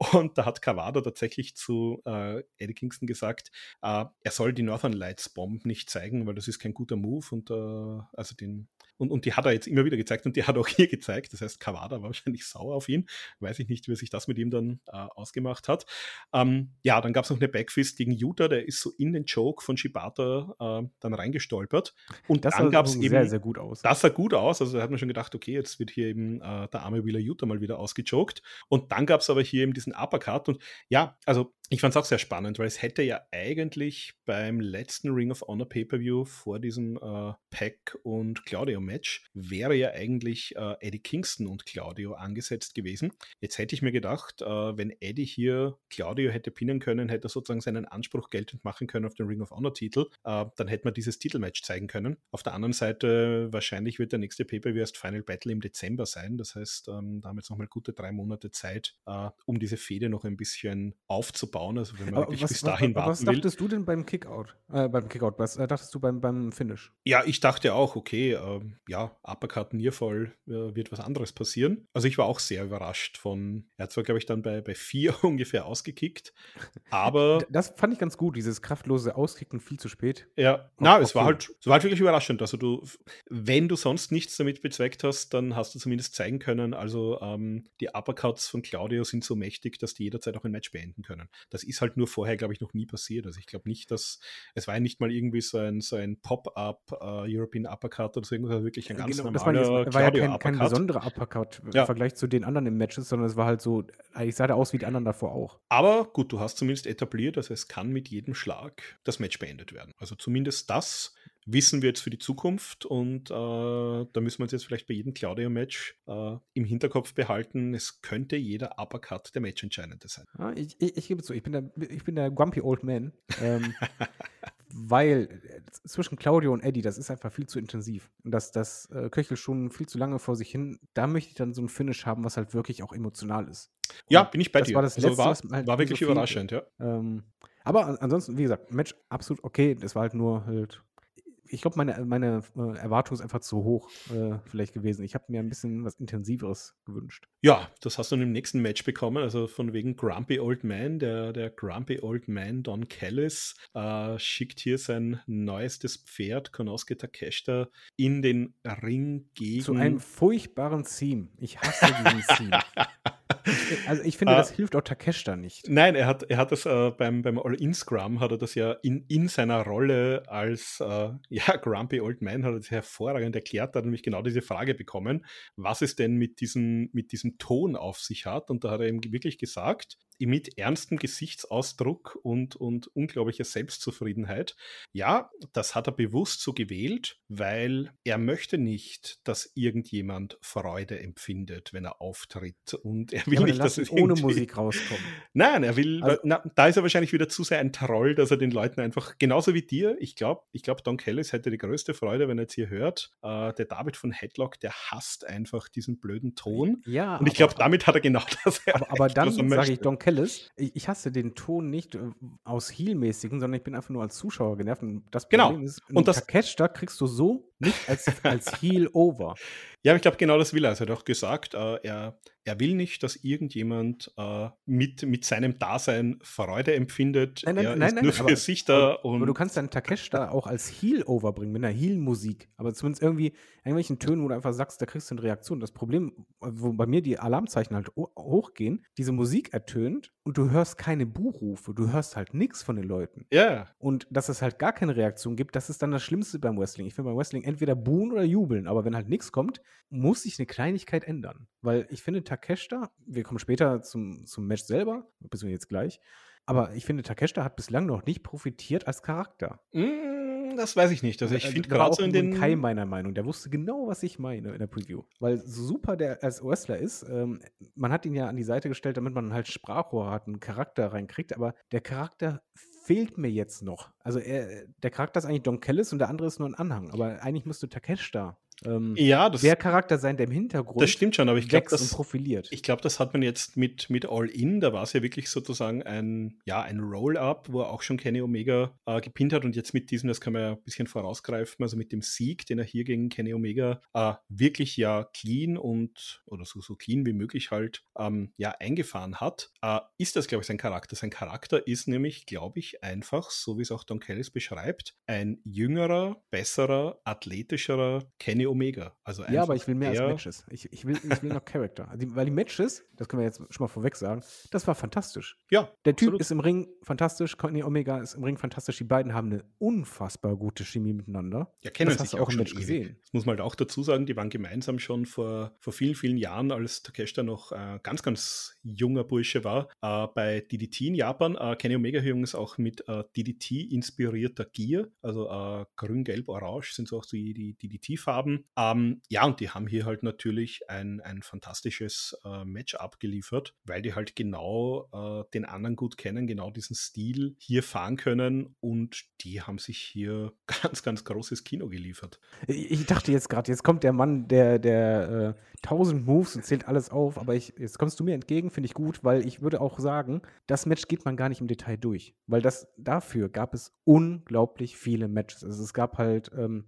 Und da hat Kawada tatsächlich zu äh, Eddie Kingston gesagt, äh, er soll die Northern Lights Bomb nicht zeigen, weil das ist kein guter Move. Und äh, also den und, und die hat er jetzt immer wieder gezeigt und die hat auch hier gezeigt. Das heißt, Kawada war wahrscheinlich sauer auf ihn. Weiß ich nicht, wie sich das mit ihm dann äh, ausgemacht hat. Ähm, ja, dann gab es noch eine Backfist gegen Utah, der ist so in den Joke von Shibata äh, dann reingestolpert. Und das dann gab es eben. sehr, sehr gut aus. Das sah gut aus. Also da hat man schon gedacht, okay, jetzt wird hier eben äh, der arme Wheeler Utah mal wieder ausgejoked. Und dann gab es aber hier eben diesen Uppercut. Und ja, also ich fand es auch sehr spannend, weil es hätte ja eigentlich beim letzten Ring of Honor Pay-Per-View vor diesem äh, Pack und Claudio-Match wäre ja eigentlich äh, Eddie Kingston und Claudio angesetzt gewesen. Jetzt hätte ich mir gedacht, äh, wenn Eddie hier Claudio hätte pinnen können, hätte er sozusagen seinen Anspruch geltend machen können auf den Ring of Honor-Titel, äh, dann hätte man dieses Titelmatch zeigen können. Auf der anderen Seite, wahrscheinlich wird der nächste Pay-Per-View erst Final Battle im Dezember sein. Das heißt, ähm, da haben wir jetzt nochmal gute drei Monate Zeit, äh, um diese Fehde noch ein bisschen aufzubauen. Also wenn man wirklich was, bis dahin was, was warten will. dachtest du denn beim Kickout? Äh, beim Kickout, was äh, dachtest du beim, beim Finish? Ja, ich dachte auch, okay, ähm, ja, Uppercut Nearfall äh, wird was anderes passieren. Also ich war auch sehr überrascht von, er hat zwar, glaube ich, dann bei, bei vier ungefähr ausgekickt, aber Das fand ich ganz gut, dieses kraftlose Auskicken viel zu spät. ja, na, es war halt, es war halt wirklich überraschend. Also du, wenn du sonst nichts damit bezweckt hast, dann hast du zumindest zeigen können, also ähm, die Uppercuts von Claudio sind so mächtig, dass die jederzeit auch ein Match beenden können. Das ist halt nur vorher, glaube ich, noch nie passiert. Also ich glaube nicht, dass, es war ja nicht mal irgendwie so ein, so ein Pop-Up äh, European Uppercut oder so irgendwas, wirklich ein ganz Genau, das war, normaler jetzt, war ja kein, kein besonderer Uppercut im Ja. Vergleich zu den anderen im Matches, sondern es war halt so, eigentlich sah der aus wie die anderen davor auch. Aber gut, du hast zumindest etabliert, also es kann mit jedem Schlag das Match beendet werden. Also zumindest das wissen wir jetzt für die Zukunft und äh, da müssen wir uns jetzt vielleicht bei jedem Claudio-Match äh, im Hinterkopf behalten, es könnte jeder Uppercut der Matchentscheidende sein. Ja, ich, ich, ich gebe zu, ich bin der, ich bin der Grumpy Old Man. Ähm, weil äh, zwischen Claudio und Eddie, das ist einfach viel zu intensiv. Und das, das äh, köchelt schon viel zu lange vor sich hin. Da möchte ich dann so ein Finish haben, was halt wirklich auch emotional ist. Ja, Und bin ich bei das dir. war das also Letzte, war, was halt war wirklich so überraschend, ja. Ähm, aber an, ansonsten, wie gesagt, Match absolut okay. Das war halt nur halt. Ich glaube, meine, meine äh, Erwartung ist einfach zu hoch äh, vielleicht gewesen. Ich habe mir ein bisschen was Intensiveres gewünscht. Ja, das hast du dann im nächsten Match bekommen, also von wegen Grumpy Old Man. Der, der Grumpy Old Man Don Callis äh, schickt hier sein neuestes Pferd, Konosuke Takeshita, in den Ring gegen. Zu einem furchtbaren Theme. Ich hasse diesen Theme. Ich, also ich finde, Ah. das hilft auch Takeshita nicht. Nein, er hat, er hat das äh, beim, beim All-In-Scrum, hat er das ja in, in seiner Rolle als äh, ja, Grumpy Old Man, hat er das hervorragend erklärt, hat nämlich genau diese Frage bekommen, was es denn mit diesem, mit diesem Ton auf sich hat. Und da hat er ihm wirklich gesagt, mit ernstem Gesichtsausdruck und, und unglaublicher Selbstzufriedenheit, ja, das hat er bewusst so gewählt, weil er möchte nicht, dass irgendjemand Freude empfindet, wenn er auftritt. Und er will Ja, aber dann nicht, dass es ohne Musik rauskommen. Nein, er will, Also- na, da ist er wahrscheinlich wieder zu sehr ein Troll, dass er den Leuten einfach, genauso wie dir, ich glaube, ich glaube, Don Kellis hätte die größte Freude, wenn er jetzt hier hört, äh, der David von Headlock, der hasst einfach diesen blöden Ton. Ja, Und ich glaube, aber- damit hat er genau das Aber, aber erreicht, dann was er sage ich. Don Kellis, ich, ich hasse den Ton nicht äh, aus Heel-mäßigen, sondern ich bin einfach nur als Zuschauer genervt. Und das Genau. Problem ist, Und das- Takeshita kriegst du so nicht als, als Heel over. Ja, ich glaube, genau das will er. Er hat auch gesagt, äh, er, er will nicht, dass irgendjemand äh, mit, mit seinem Dasein Freude empfindet. Nein, nein, er nein, ist nein, nur für aber- sich da. Und aber du kannst deinen Takeshita auch als Heel overbringen, mit einer Heel-Musik. Aber zumindest irgendwie irgendwelchen Tönen, wo du einfach sagst, da kriegst du eine Reaktion. Das Problem, wo bei mir die Alarmzeichen halt ho- hochgehen, diese Musik ertönt und du hörst keine Buhrufe, du hörst halt nichts von den Leuten. ja, Und dass es halt gar keine Reaktion gibt, das ist dann das Schlimmste beim Wrestling. Ich finde beim Wrestling entweder buhen oder jubeln, aber wenn halt nichts kommt, muss sich eine Kleinigkeit ändern. Weil ich finde Takeshita, wir kommen später zum, zum Match selber, beziehungsweise jetzt gleich, aber ich finde Takeshita hat bislang noch nicht profitiert als Charakter. Mm, das weiß ich nicht. Also ich Äh, finde gerade so in den. Kai meiner Meinung. Der wusste genau, was ich meine in der Preview. Weil so super der als Wrestler ist, ähm, man hat ihn ja an die Seite gestellt, damit man halt Sprachrohr hat, einen Charakter reinkriegt, aber der Charakter fehlt mir jetzt noch. Also er, der Charakter ist eigentlich Don Kellis und der andere ist nur ein Anhang. Aber eigentlich müsste Takeshita ähm, Ja, das, der Charakter sein, der im Hintergrund das stimmt schon, aber ich glaube, das, profiliert. Ich glaube, das hat man jetzt mit, mit All In, da war es ja wirklich sozusagen ein, ja, ein Roll-Up, wo er auch schon Kenny Omega äh, gepinnt hat und jetzt mit diesem, das kann man ja ein bisschen vorausgreifen, also mit dem Sieg, den er hier gegen Kenny Omega äh, wirklich ja clean und, oder so, so clean wie möglich halt, ähm, ja, eingefahren hat, äh, ist das, glaube ich, sein Charakter. Sein Charakter ist nämlich, glaube ich, einfach, so wie es auch Don Kellis beschreibt, ein jüngerer, besserer, athletischerer Kenny Omega. Also Ja, aber ich will mehr als Matches. Ich, ich, will, ich will noch Charakter. Also, weil die Matches, das können wir jetzt schon mal vorweg sagen, das war fantastisch. Ja, Der Typ absolut. ist im Ring fantastisch, Kenny Omega ist im Ring fantastisch. Die beiden haben eine unfassbar gute Chemie miteinander. Ja, kennen das hast sich du auch auch im Match ewig. gesehen. Das muss man halt auch dazu sagen, die waren gemeinsam schon vor, vor vielen, vielen Jahren, als Takeshita noch äh, ganz, ganz junger Bursche war, äh, bei DDT in Japan. Äh, Kenny Omega übrigens auch mit äh, DDT-inspirierter Gear, also äh, grün, gelb, orange sind so auch die, die DDT-Farben. Ähm, ja, und die haben hier halt natürlich ein, ein fantastisches äh, Match abgeliefert, weil die halt genau äh, den anderen gut kennen, genau diesen Stil hier fahren können und die haben sich hier ganz, ganz großes Kino geliefert. Ich dachte jetzt gerade, jetzt kommt der Mann, der, der äh, 1000 Moves und zählt alles auf, aber ich, jetzt kommst du mir entgegen, finde ich gut, weil ich würde auch sagen, das Match geht man gar nicht im Detail durch, weil das dafür gab es unglaublich viele Matches. Also es gab halt ähm,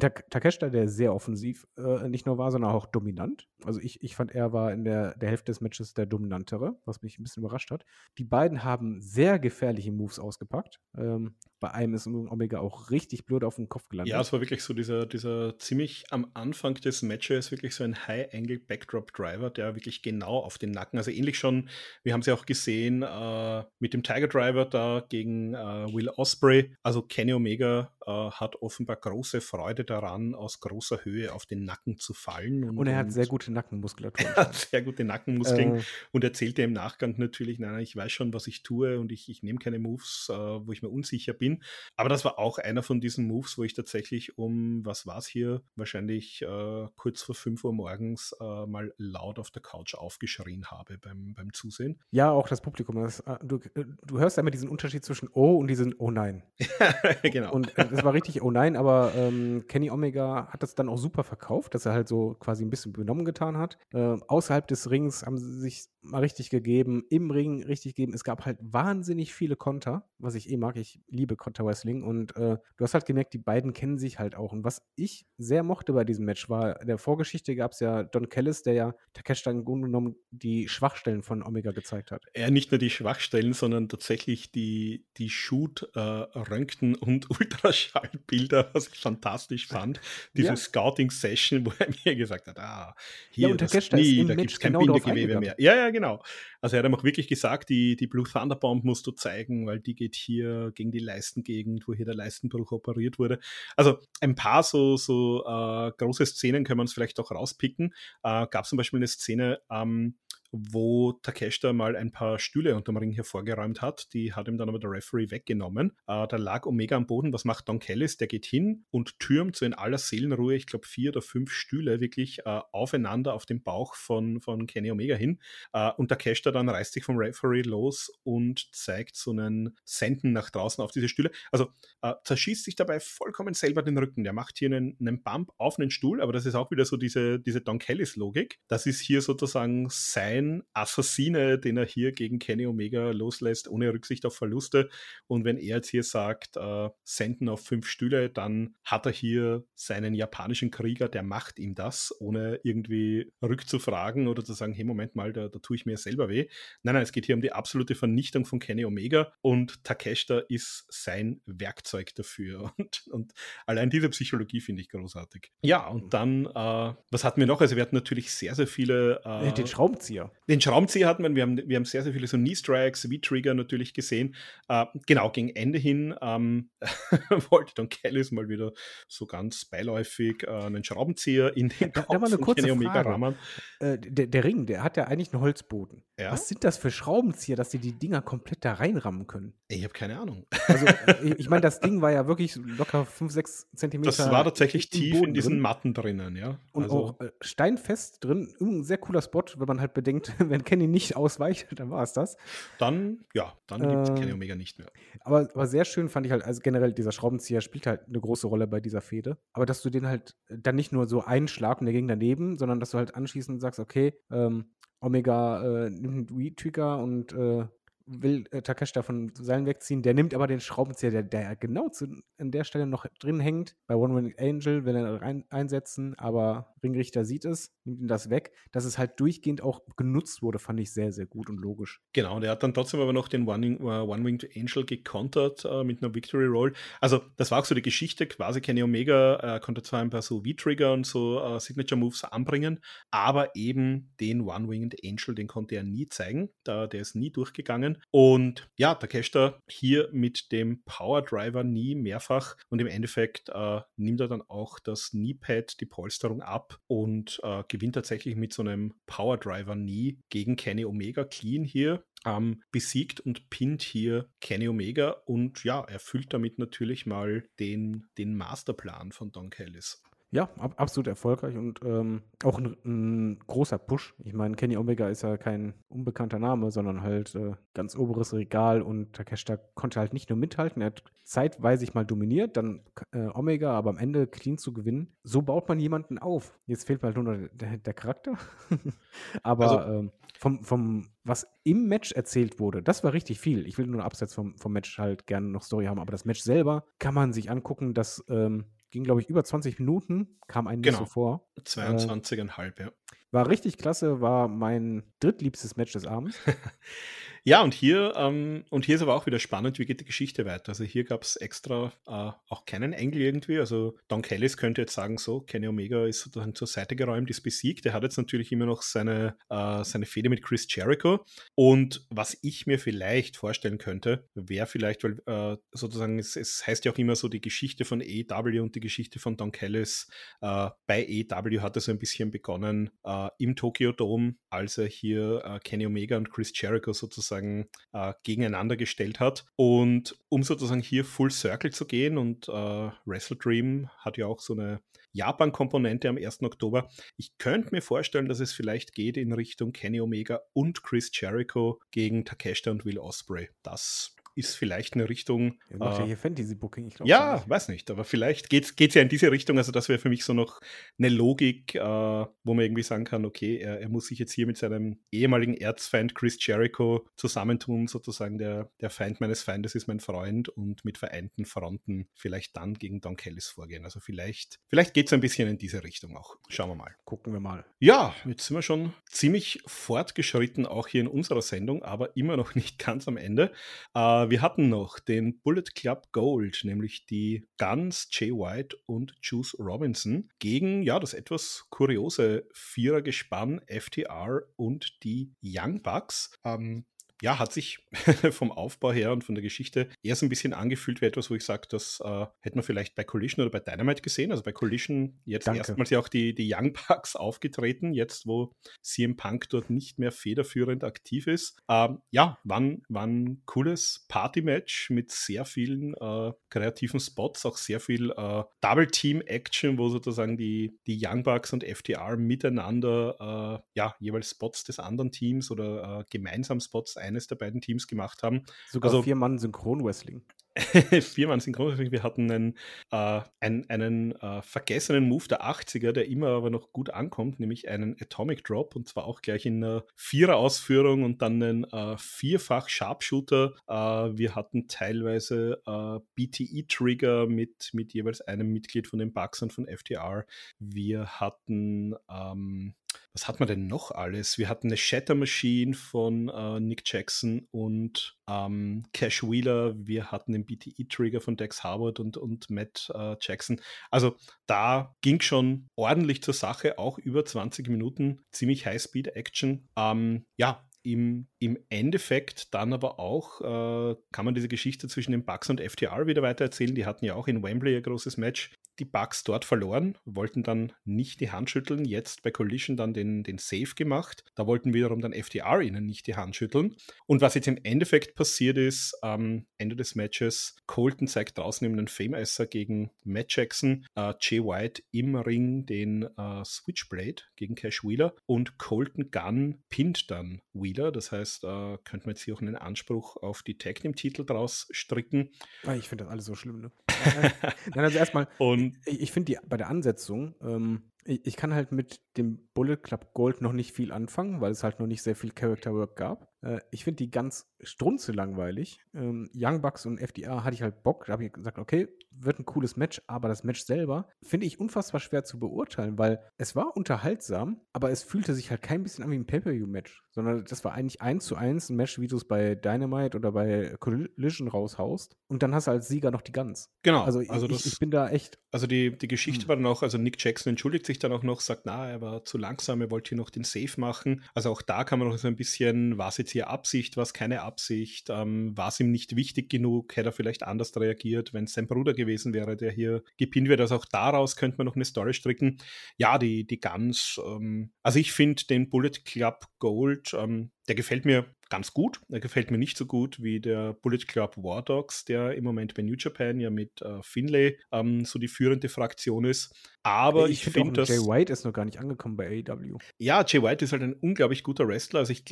Tak- Takeshita, der sehr offensiv äh, nicht nur war, sondern auch dominant. Also ich, ich fand, er war in der, der Hälfte des Matches der dominantere, was mich ein bisschen überrascht hat. Die beiden haben sehr gefährliche Moves ausgepackt. Ähm, bei einem ist Omega auch richtig blöd auf den Kopf gelandet. Ja, es war wirklich so dieser, dieser ziemlich am Anfang des Matches wirklich so ein High-Angle-Backdrop-Driver, der wirklich genau auf den Nacken, also ähnlich schon, wir haben sie auch gesehen äh, mit dem Tiger Driver da gegen äh, Will Osprey. Also Kenny Omega äh, hat offenbar große Freude daran, aus großer Höhe auf den Nacken zu fallen. Und er hat sehr gute Nackenmuskulatur. er hat sehr gute Nackenmuskeln Äh, und erzählte im Nachgang natürlich, nein, ich weiß schon, was ich tue und ich, ich nehme keine Moves, äh, wo ich mir unsicher bin. Aber das war auch einer von diesen Moves, wo ich tatsächlich um, was war es hier, wahrscheinlich äh, kurz vor 5 Uhr morgens äh, mal laut auf der Couch aufgeschrien habe beim, beim Zusehen. ja, auch das Publikum. Das, äh, du, äh, du hörst einmal diesen Unterschied zwischen Oh und diesen Oh nein. genau. Und das war richtig Oh nein, aber ähm, Kenny Omega hat das dann auch super verkauft, dass er halt so quasi ein bisschen benommen getan hat. Äh, außerhalb des Rings haben sie sich mal richtig gegeben, im Ring richtig gegeben. Es gab halt wahnsinnig viele Konter, was ich eh mag. Ich liebe Konter-Wrestling und äh, du hast halt gemerkt, die beiden kennen sich halt auch. Und was ich sehr mochte bei diesem Match war, in der Vorgeschichte gab es ja Don Callis, der ja Takeshita im Grunde genommen die Schwachstellen von Omega gezeigt hat. er nicht nur die Schwachstellen, sondern tatsächlich die, die Shoot, äh, Röntgen- und Ultraschallbilder, was ich fantastisch fand. Diese Ja. Scouting-Session, wo er mir gesagt hat, ah, hier und das Knie, da gibt es kein genau Bindegewebe mehr. Ja, ja, genau. Also er hat ihm auch wirklich gesagt, die, die Blue Thunder Bomb musst du zeigen, weil die geht hier gegen die Leistengegend, wo hier der Leistenbruch operiert wurde. Also ein paar so, so äh, große Szenen können wir uns vielleicht auch rauspicken. Äh, Gab zum Beispiel eine Szene, ähm, wo Takeshita mal ein paar Stühle unterm Ring hervorgeräumt hat. Die hat ihm dann aber der Referee weggenommen. Äh, da lag Omega am Boden. Was macht Don Callis? Der geht hin und türmt so in aller Seelenruhe, ich glaube, vier oder fünf Stühle wirklich äh, aufeinander auf den Bauch von, von Kenny Omega hin. Äh, und Takeshita dann reißt sich vom Referee los und zeigt so einen Senden nach draußen auf diese Stühle. Also äh, zerschießt sich dabei vollkommen selber den Rücken. Der macht hier einen, einen Bump auf einen Stuhl, aber das ist auch wieder so diese, diese Don Callis-Logik. Das ist hier sozusagen sein Assassine, den er hier gegen Kenny Omega loslässt, ohne Rücksicht auf Verluste. Und wenn er jetzt hier sagt, äh, senden auf fünf Stühle, dann hat er hier seinen japanischen Krieger, der macht ihm das, ohne irgendwie rückzufragen oder zu sagen, hey, Moment mal, da, da tue ich mir selber weh. Nein, nein, es geht hier um die absolute Vernichtung von Kenny Omega und Takeshita ist sein Werkzeug dafür. Und, und allein diese Psychologie finde ich großartig. Ja, und dann, äh, was hatten wir noch? Also wir hatten natürlich sehr, sehr viele. Äh, Den Schraubenzieher. Den Schraubenzieher hatten wir, wir haben, wir haben sehr, sehr viele so Knee-Strikes, V-Trigger natürlich gesehen. Äh, genau, gegen Ende hin ähm, wollte Don Callis mal wieder so ganz beiläufig äh, einen Schraubenzieher in den Da- da mal eine kurze Frage. Äh, der, der Ring, der hat ja eigentlich einen Holzboden. Ja? Was sind das für Schraubenzieher, dass die die Dinger komplett da reinrammen können? Ich habe keine Ahnung. Also, äh, ich, meine, das Ding war ja wirklich locker 5, 6 Zentimeter. Das war tatsächlich tief Boden in diesen drin. Matten drinnen, ja. Und Also, auch äh, steinfest drin. Ein sehr cooler Spot, wenn man halt bedenkt, wenn Kenny nicht ausweicht, dann war es das. dann, ja, dann gibt es Ähm, Kenny Omega nicht mehr. Aber, aber sehr schön fand ich halt, also generell dieser Schraubenzieher spielt halt eine große Rolle bei dieser Fehde. Aber dass du den halt dann nicht nur so einschlag und der ging daneben, sondern dass du halt anschließend sagst, okay, ähm, Omega äh, nimmt einen Trigger und äh, will äh, Takeshita von Seilen wegziehen. Der nimmt aber den Schraubenzieher, der, der genau zu, an der Stelle noch drin hängt. Bei One Wing Angel will er rein, einsetzen, aber Ringrichter sieht es, nimmt ihm das weg. Dass es halt durchgehend auch genutzt wurde, fand ich sehr, sehr gut und logisch. Genau, der hat dann trotzdem aber noch den One, uh, One Winged Angel gekontert uh, mit einer Victory Roll. Also, das war auch so die Geschichte. Quasi Kenny Omega uh, konnte zwar ein paar so V-Trigger und so Signature Moves anbringen, aber eben den One Winged Angel, den konnte er nie zeigen. Da, der ist nie durchgegangen. Und ja, Takeshita hier mit dem Power Driver nie mehrfach und im Endeffekt äh, nimmt er dann auch das Kneepad, die Polsterung ab und äh, gewinnt tatsächlich mit so einem Power Driver nie gegen Kenny Omega clean hier. Ähm, besiegt und pinnt hier Kenny Omega und ja, erfüllt damit natürlich mal den, den Masterplan von Don Callis. Ja, ab, absolut erfolgreich und ähm, auch ein, ein, großer Push. Ich meine, Kenny Omega ist ja kein unbekannter Name, sondern halt äh, ganz oberes Regal und Takeshita konnte halt nicht nur mithalten, er hat zeitweise mal dominiert, dann äh, Omega, aber am Ende clean zu gewinnen. So baut man jemanden auf. Jetzt fehlt halt nur der, der Charakter. aber also, ähm, vom, vom, was im Match erzählt wurde, das war richtig viel. Ich will nur abseits vom, vom Match halt gerne noch Story haben, aber das Match selber kann man sich angucken, dass ähm, ging, glaube ich, über 20 Minuten, kam einem genau. nicht so vor. 22,5, äh, ja. War richtig klasse, war mein drittliebstes Match des Abends. Ja, und hier, ähm, und hier ist aber auch wieder spannend, wie geht die Geschichte weiter. Also hier gab es extra äh, auch keinen Engel irgendwie. Also Don Kellis könnte jetzt sagen, so, Kenny Omega ist sozusagen zur Seite geräumt, ist besiegt. Er hat jetzt natürlich immer noch seine, äh, seine Fehde mit Chris Jericho. Und was ich mir vielleicht vorstellen könnte, wäre vielleicht, weil äh, sozusagen, es, es, heißt ja auch immer so, die Geschichte von AEW und die Geschichte von Don Kellis äh, bei AEW hat er so ein bisschen begonnen äh, im Tokyo Dome, als er hier äh, Kenny Omega und Chris Jericho sozusagen sozusagen äh, gegeneinander gestellt hat. Und um sozusagen hier Full Circle zu gehen und äh, Wrestle Dream hat ja auch so eine Japan-Komponente am 1. Oktober. Ich könnte mir vorstellen, dass es vielleicht geht in Richtung Kenny Omega und Chris Jericho gegen Takeshita und Will Osprey. Das ist vielleicht eine Richtung. Er macht äh, ja hier Fantasy-Booking, ich glaube. Ja, nicht. weiß nicht, aber vielleicht geht es ja in diese Richtung. Also, das wäre für mich so noch eine Logik, äh, wo man irgendwie sagen kann: Okay, er, er, muss sich jetzt hier mit seinem ehemaligen Erzfeind Chris Jericho zusammentun, sozusagen der, der Feind meines Feindes ist mein Freund und mit vereinten Fronten vielleicht dann gegen Don Kellis vorgehen. Also, vielleicht, vielleicht geht es ein bisschen in diese Richtung auch. Schauen wir mal. Gucken wir mal. Ja, jetzt sind wir schon ziemlich fortgeschritten, auch hier in unserer Sendung, aber immer noch nicht ganz am Ende. Äh, wir hatten noch den Bullet Club Gold, nämlich die Guns, Jay White und Juice Robinson gegen ja das etwas kuriose Vierergespann FTR und die Young Bucks. Ähm, ja, hat sich vom Aufbau her und von der Geschichte erst ein bisschen angefühlt wie etwas, wo ich sage, das äh, hätte man vielleicht bei Collision oder bei Dynamite gesehen. Also bei Collision jetzt Danke. erstmals ja auch die, die Young Bucks aufgetreten, jetzt wo CM Punk dort nicht mehr federführend aktiv ist. Ähm, ja, war, ein cooles Party-Match mit sehr vielen äh, kreativen Spots, auch sehr viel äh, Double-Team-Action, wo sozusagen die, die Young Bucks und FTR miteinander äh, ja, jeweils Spots des anderen Teams oder äh, gemeinsam Spots eines der beiden Teams gemacht haben. Sogar also, vier Mann Synchron-Wrestling. vier Mann Synchron-Wrestling. Wir hatten einen, äh, einen, einen äh, vergessenen Move der 80er, der immer aber noch gut ankommt, nämlich einen Atomic Drop und zwar auch gleich in einer Vierer-Ausführung und dann einen äh, vierfach Sharpshooter. Äh, wir hatten teilweise äh, BTE-Trigger mit, mit jeweils einem Mitglied von den Bugs und von FTR. Wir hatten ähm, was hat man denn noch alles? Wir hatten eine Shatter Machine von äh, Nick Jackson und ähm, Cash Wheeler. Wir hatten den BTE-Trigger von Dex Harvard und, und Matt äh, Jackson. Also da ging schon ordentlich zur Sache, auch über 20 Minuten, ziemlich High-Speed-Action. Ähm, ja, im, im Endeffekt dann aber auch äh, kann man diese Geschichte zwischen den Bucks und FTR wieder weitererzählen. Die hatten ja auch in Wembley ein großes Match die Bugs dort verloren, wollten dann nicht die Hand schütteln, jetzt bei Collision dann den, den Save gemacht. Da wollten wiederum dann FDR ihnen nicht die Hand schütteln. Und was jetzt im Endeffekt passiert ist, am Ende des Matches, Colton zeigt draußen eben einen Fame-Esser gegen Matt Jackson, äh, Jay White im Ring den äh, Switchblade gegen Cash Wheeler und Colton Gunn pinnt dann Wheeler. Das heißt, äh, könnte man jetzt hier auch einen Anspruch auf die Tag Team-Titel draus stricken. Ah, ich finde das alles so schlimm, ne? Nein, also erstmal. Und ich, ich finde bei der Ansetzung, ähm, Ich, ich kann halt mit dem Bullet Club Gold noch nicht viel anfangen, weil es halt noch nicht sehr viel Character Work gab. Äh, ich finde die ganz strunze langweilig. Ähm, Young Bucks und FDA hatte ich halt Bock. Da habe ich gesagt, okay, wird ein cooles Match, aber das Match selber finde ich unfassbar schwer zu beurteilen, weil es war unterhaltsam, aber es fühlte sich halt kein bisschen an wie ein Pay-Per-View-Match, sondern das war eigentlich eins zu eins ein Match, wie du es bei Dynamite oder bei Collision raushaust. Und dann hast du als Sieger noch die Guns. Genau. Also, also ich, ich, bin da echt. Also die, die Geschichte hm. war dann auch, also Nick Jackson entschuldigt sich dann auch noch, sagt, na, er war zu langsam, er wollte hier noch den Safe machen. Also auch da kann man noch so ein bisschen, was jetzt hier Absicht, was keine Absicht, ähm, war es ihm nicht wichtig genug, hätte er vielleicht anders reagiert, wenn es sein Bruder gewesen wäre, der hier gepinnt wird. Also auch daraus könnte man noch eine Story stricken. Ja, die, die Guns, ähm, also ich finde den Bullet Club Gold, ähm, der gefällt mir ganz gut. Er gefällt mir nicht so gut wie der Bullet Club War Dogs, der im Moment bei New Japan ja mit äh, Finlay ähm, so die führende Fraktion ist. Aber ich, ich finde, find, dass. Jay White ist noch gar nicht angekommen bei AEW. Ja, Jay White ist halt ein unglaublich guter Wrestler. Also ich,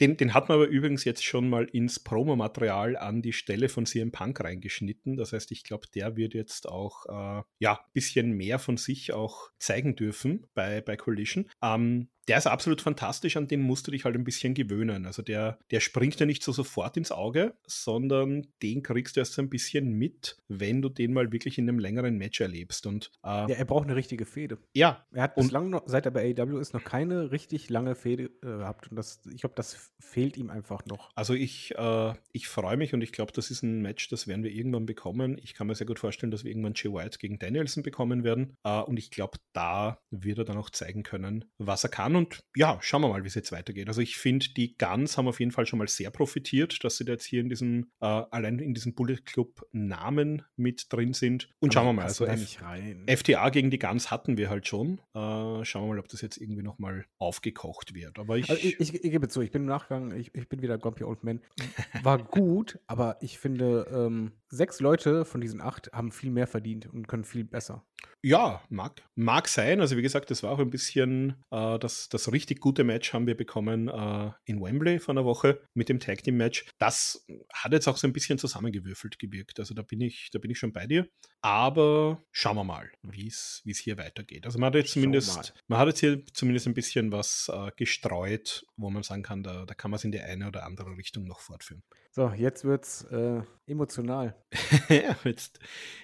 den, den hat man aber übrigens jetzt schon mal ins Promomaterial an die Stelle von CM Punk reingeschnitten. Das heißt, ich glaube, der wird jetzt auch äh, ja ein bisschen mehr von sich auch zeigen dürfen bei, bei Collision. Ähm, der ist absolut fantastisch, an den musst du dich halt ein bisschen gewöhnen. Also der, der springt ja nicht so sofort ins Auge, sondern den kriegst du erst so ein bisschen mit, wenn du den mal wirklich in einem längeren Match erlebst. Und, äh, ja, er braucht eine richtige Fehde. Ja. Er hat bislang noch, seit er bei AEW ist, noch keine richtig lange Fehde äh, gehabt. Und das, ich glaube, das fehlt ihm einfach noch. Also ich, äh, ich freue mich und ich glaube, das ist ein Match, das werden wir irgendwann bekommen. Ich kann mir sehr gut vorstellen, dass wir irgendwann Jay White gegen Danielson bekommen werden. Äh, und ich glaube, da wird er dann auch zeigen können, was er kann und ja, schauen wir mal, wie es jetzt weitergeht. Also ich finde, die Guns haben auf jeden Fall schon mal sehr profitiert, dass sie da jetzt hier in diesem, äh, allein in diesem Bullet Club Namen mit drin sind. Und schauen wir mal. Also FTA gegen die Guns hatten wir halt schon. Äh, schauen wir mal, ob das jetzt irgendwie nochmal aufgekocht wird. Aber ich, also ich, ich, ich, gebe zu, ich bin im Nachgang, ich, ich bin wieder Grumpy Old Man. War gut, aber ich finde, ähm, sechs Leute von diesen acht haben viel mehr verdient und können viel besser. Ja, mag, mag sein. Also wie gesagt, das war auch ein bisschen äh, das, das richtig gute Match haben wir bekommen äh, in Wembley vor einer Woche mit dem Tag Team Match. Das hat jetzt auch so ein bisschen zusammengewürfelt gewirkt. Also da bin ich, da bin ich schon bei dir. Aber schauen wir mal, wie es hier weitergeht. Also man hat jetzt zumindest, man hat jetzt hier zumindest ein bisschen was äh, gestreut, wo man sagen kann, da, da kann man es in die eine oder andere Richtung noch fortführen. So, jetzt wird's äh, emotional. ja, jetzt,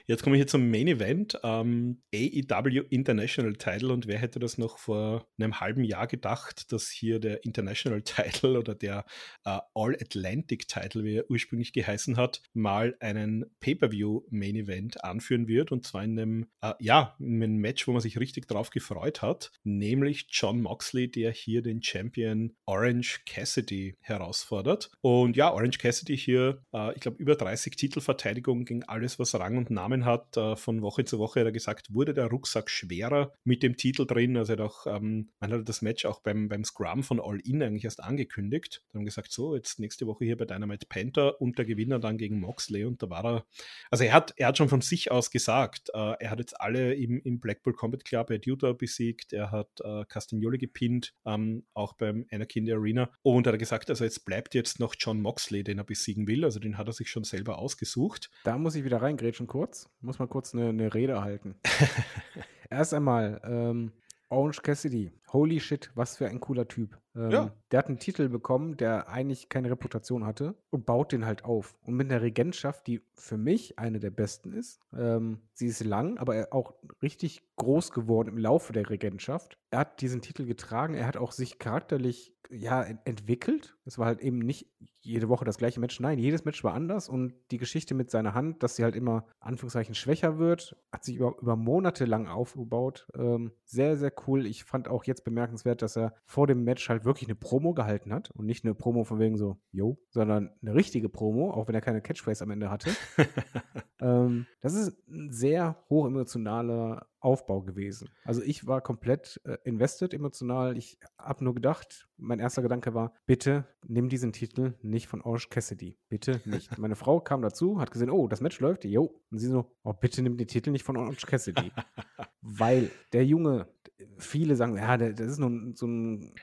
jetzt komme ich hier zum Main Event. Ähm, AEW International Title und wer hätte das noch vor einem halben Jahr gedacht, dass hier der International Title oder der äh, All Atlantic Title, wie er ursprünglich geheißen hat, mal einen Pay-Per-View Main Event anführen wird und zwar in einem, äh, ja, in einem Match, wo man sich richtig drauf gefreut hat, nämlich John Moxley, der hier den Champion Orange Cassidy herausfordert. Und ja, Orange Cassidy hier, äh, ich glaube, über 30 Titelverteidigungen gegen alles, was Rang und Namen hat. Äh, von Woche zu Woche hat er gesagt, wurde der Rucksack schwerer mit dem Titel drin. Also auch, ähm, man hat das Match auch beim, beim Scrum von All In eigentlich erst angekündigt. Dann haben gesagt, so, jetzt nächste Woche hier bei Dynamite Panther und der Gewinner dann gegen Moxley. Und da war er, also er hat, er hat schon von sich aus gesagt, äh, er hat jetzt alle im, im Blackpool Combat Club, er hat Utah besiegt, er hat äh, Castagnoli gepinnt, ähm, auch beim Anakin der Arena. Und er hat gesagt, also jetzt bleibt jetzt noch John Moxley, den er besiegen will. Also den hat er sich schon selber ausgesucht. Da muss ich wieder reingrätschen kurz. Muss mal kurz eine, eine Rede halten. Erst einmal, ähm, Orange Cassidy. Holy shit, was für ein cooler Typ. Ähm, ja. Der hat einen Titel bekommen, der eigentlich keine Reputation hatte und baut den halt auf. Und mit einer Regentschaft, die für mich eine der besten ist. Ähm, sie ist lang, aber auch richtig groß geworden im Laufe der Regentschaft. Er hat diesen Titel getragen, er hat auch sich charakterlich ja, entwickelt. Es war halt eben nicht jede Woche das gleiche Match. Nein, jedes Match war anders und die Geschichte mit seiner Hand, dass sie halt immer, Anführungszeichen, schwächer wird, hat sich über, über Monate lang aufgebaut. Ähm, sehr, sehr cool. Ich fand auch jetzt bemerkenswert, dass er vor dem Match halt wirklich eine Promo gehalten hat und nicht eine Promo von wegen so, yo, sondern eine richtige Promo, auch wenn er keine Catchphrase am Ende hatte. ähm, das ist ein sehr hoch emotionaler Aufbau gewesen. Also ich war komplett äh, invested emotional. Ich habe nur gedacht, mein erster Gedanke war, bitte nimm diesen Titel nicht von Orange Cassidy. Bitte nicht. Meine Frau kam dazu, hat gesehen, oh, das Match läuft, jo. Und sie so, oh, bitte nimm den Titel nicht von Orange Cassidy. Weil der Junge, viele sagen, ja, das ist nur so ein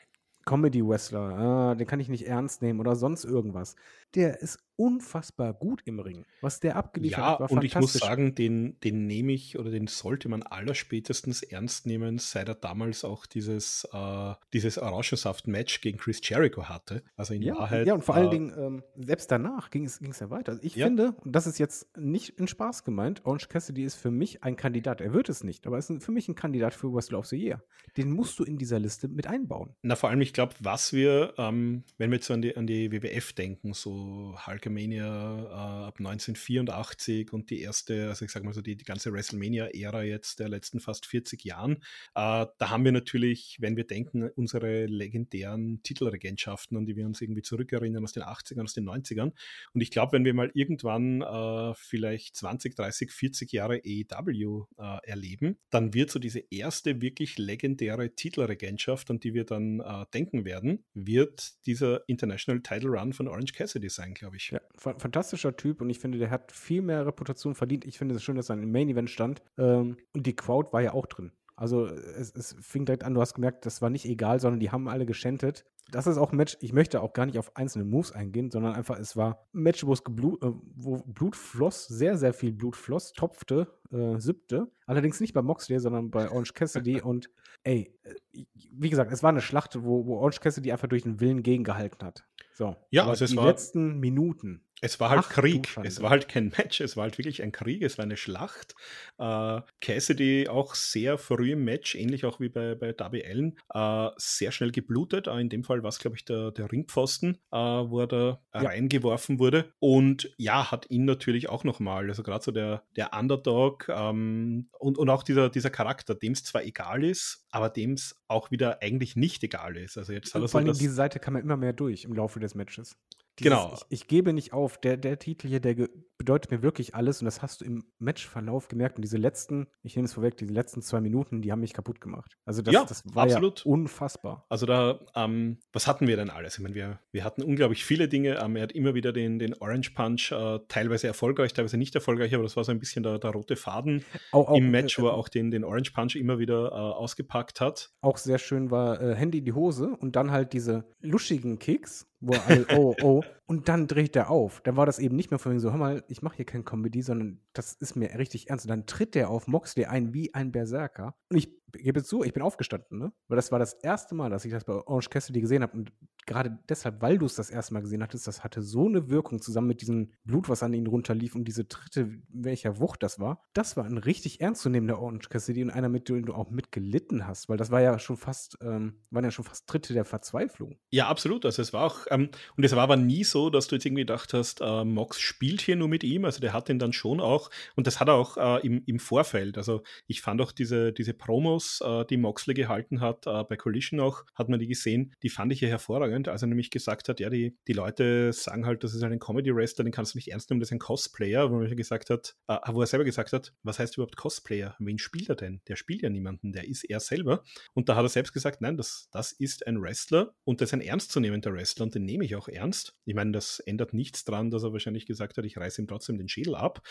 Comedy-Wrestler, ah, den kann ich nicht ernst nehmen oder sonst irgendwas. Der ist unfassbar gut im Ring. Was der abgeliefert Ja, hat, war und ich muss sagen, den, den nehme ich oder den sollte man allerspätestens ernst nehmen, seit er damals auch dieses, äh, dieses Orangensaft-Match gegen Chris Jericho hatte. Also in Ja, Wahrheit. ja, und vor allen äh, Dingen, ähm, selbst danach ging es, ging es ja weiter. Also ich Ja. finde, und das ist jetzt nicht in Spaß gemeint, Orange Cassidy ist für mich ein Kandidat. Er wird es nicht, aber er ist für mich ein Kandidat für Wrestler of the Year. Den musst du in dieser Liste mit einbauen. Na, vor allem, ich glaube, was wir, ähm, wenn wir jetzt so an die, an die WWF denken, so Hulkamania äh, ab 1984 und die erste, also ich sag mal so die, die ganze WrestleMania-Ära jetzt der letzten fast 40 Jahren, äh, da haben wir natürlich, wenn wir denken, unsere legendären Titelregentschaften, an die wir uns irgendwie zurückerinnern aus den 80ern, aus den 90ern. Und ich glaube, wenn wir mal irgendwann äh, vielleicht 20, 30, 40 Jahre AEW äh, erleben, dann wird so diese erste wirklich legendäre Titelregentschaft, an die wir dann äh, denken werden, wird dieser International Title Run von Orange Cassidy sein, glaube ich. Ja, fa- fantastischer Typ und ich finde, der hat viel mehr Reputation verdient. Ich finde es schön, dass er im Main Event stand. Ähm, und die Crowd war ja auch drin. Also es, es fing direkt an, du hast gemerkt, das war nicht egal, sondern die haben alle geschändet. Das ist auch ein Match, ich möchte auch gar nicht auf einzelne Moves eingehen, sondern einfach, es war ein Match, wo es geblut, äh, wo Blut floss, sehr, sehr viel Blut floss, tropfte, äh, siebte. Allerdings nicht bei Moxley, sondern bei Orange Cassidy. und ey, äh, wie gesagt, es war eine Schlacht, wo, wo Orange Cassidy einfach durch den Willen gegengehalten hat. So. Ja, Aber also es die war- letzten Minuten. Es war halt Ach, Krieg. Es war halt kein Match, es war halt wirklich ein Krieg, es war eine Schlacht. Äh, Cassidy auch sehr früh im Match, ähnlich auch wie bei, bei Darby Allen, äh, sehr schnell geblutet. Äh, in dem Fall war es, glaube ich, der, der Ringpfosten, äh, wo er da Ja. reingeworfen wurde. Und ja, hat ihn natürlich auch nochmal, also gerade so der, der Underdog ähm, und, und auch dieser, dieser Charakter, dem es zwar egal ist, aber dem es auch wieder eigentlich nicht egal ist. Also jetzt hat er so vor allem diese Seite kam ja immer mehr durch im Laufe des Matches. Genau. Ich, ich gebe nicht auf. Der, der Titel hier, der bedeutet mir wirklich alles und das hast du im Matchverlauf gemerkt. Und diese letzten, ich nehme es vorweg, diese letzten zwei Minuten, die haben mich kaputt gemacht. Also das, Ja, das war absolut. ja unfassbar. Also da, ähm, was hatten wir denn alles? Ich meine, wir, wir hatten unglaublich viele Dinge. Ähm, er hat immer wieder den, den Orange Punch, äh, teilweise erfolgreich, teilweise nicht erfolgreich, aber das war so ein bisschen der, der rote Faden Auch, auch, im Match, äh, wo er auch den, den Orange Punch immer wieder äh, ausgepackt hat. auch sehr schön war äh, Handy in die Hose und dann halt diese luschigen Kicks, wo er alle, oh, oh, und dann dreht er auf. Dann war das eben nicht mehr von wegen so, hör mal, ich mache hier kein Comedy, sondern das ist mir richtig ernst. Und dann tritt er auf Moxley ein wie ein Berserker. Und ich gebe zu, ich bin aufgestanden, ne? Weil das war das erste Mal, dass ich das bei Orange Cassidy gesehen habe. Und gerade deshalb, weil du es das erste Mal gesehen hattest, das hatte so eine Wirkung zusammen mit diesem Blut, was an ihn runterlief und diese Tritte, welcher Wucht das war. Das war ein richtig ernstzunehmender Orange Cassidy und einer, mit dem du auch mitgelitten hast, weil das war ja schon fast, ähm, waren ja schon fast Tritte der Verzweiflung. Ja, absolut. Also es war auch, ähm, und es war aber nie so, dass du jetzt irgendwie gedacht hast, äh, Mox spielt hier nur mit ihm. Also der hat ihn dann schon auch, und das hat er auch äh, im, im Vorfeld. Also ich fand auch diese, diese Promos, äh, die Moxley gehalten hat, äh, bei Collision auch, hat man die gesehen, die fand ich ja hervorragend. Als er nämlich gesagt hat, ja, die, die Leute sagen halt, das ist halt ein Comedy-Wrestler, den kannst du nicht ernst nehmen, das ist ein Cosplayer, wo er gesagt hat, äh, wo er selber gesagt hat, was heißt überhaupt Cosplayer? Wen spielt er denn? Der spielt ja niemanden, der ist er selber. Und da hat er selbst gesagt, nein, das, das ist ein Wrestler und das ist ein ernstzunehmender Wrestler und den nehme ich auch ernst. Ich meine, das ändert nichts dran, dass er wahrscheinlich gesagt hat, ich reiße ihm trotzdem den Schädel ab.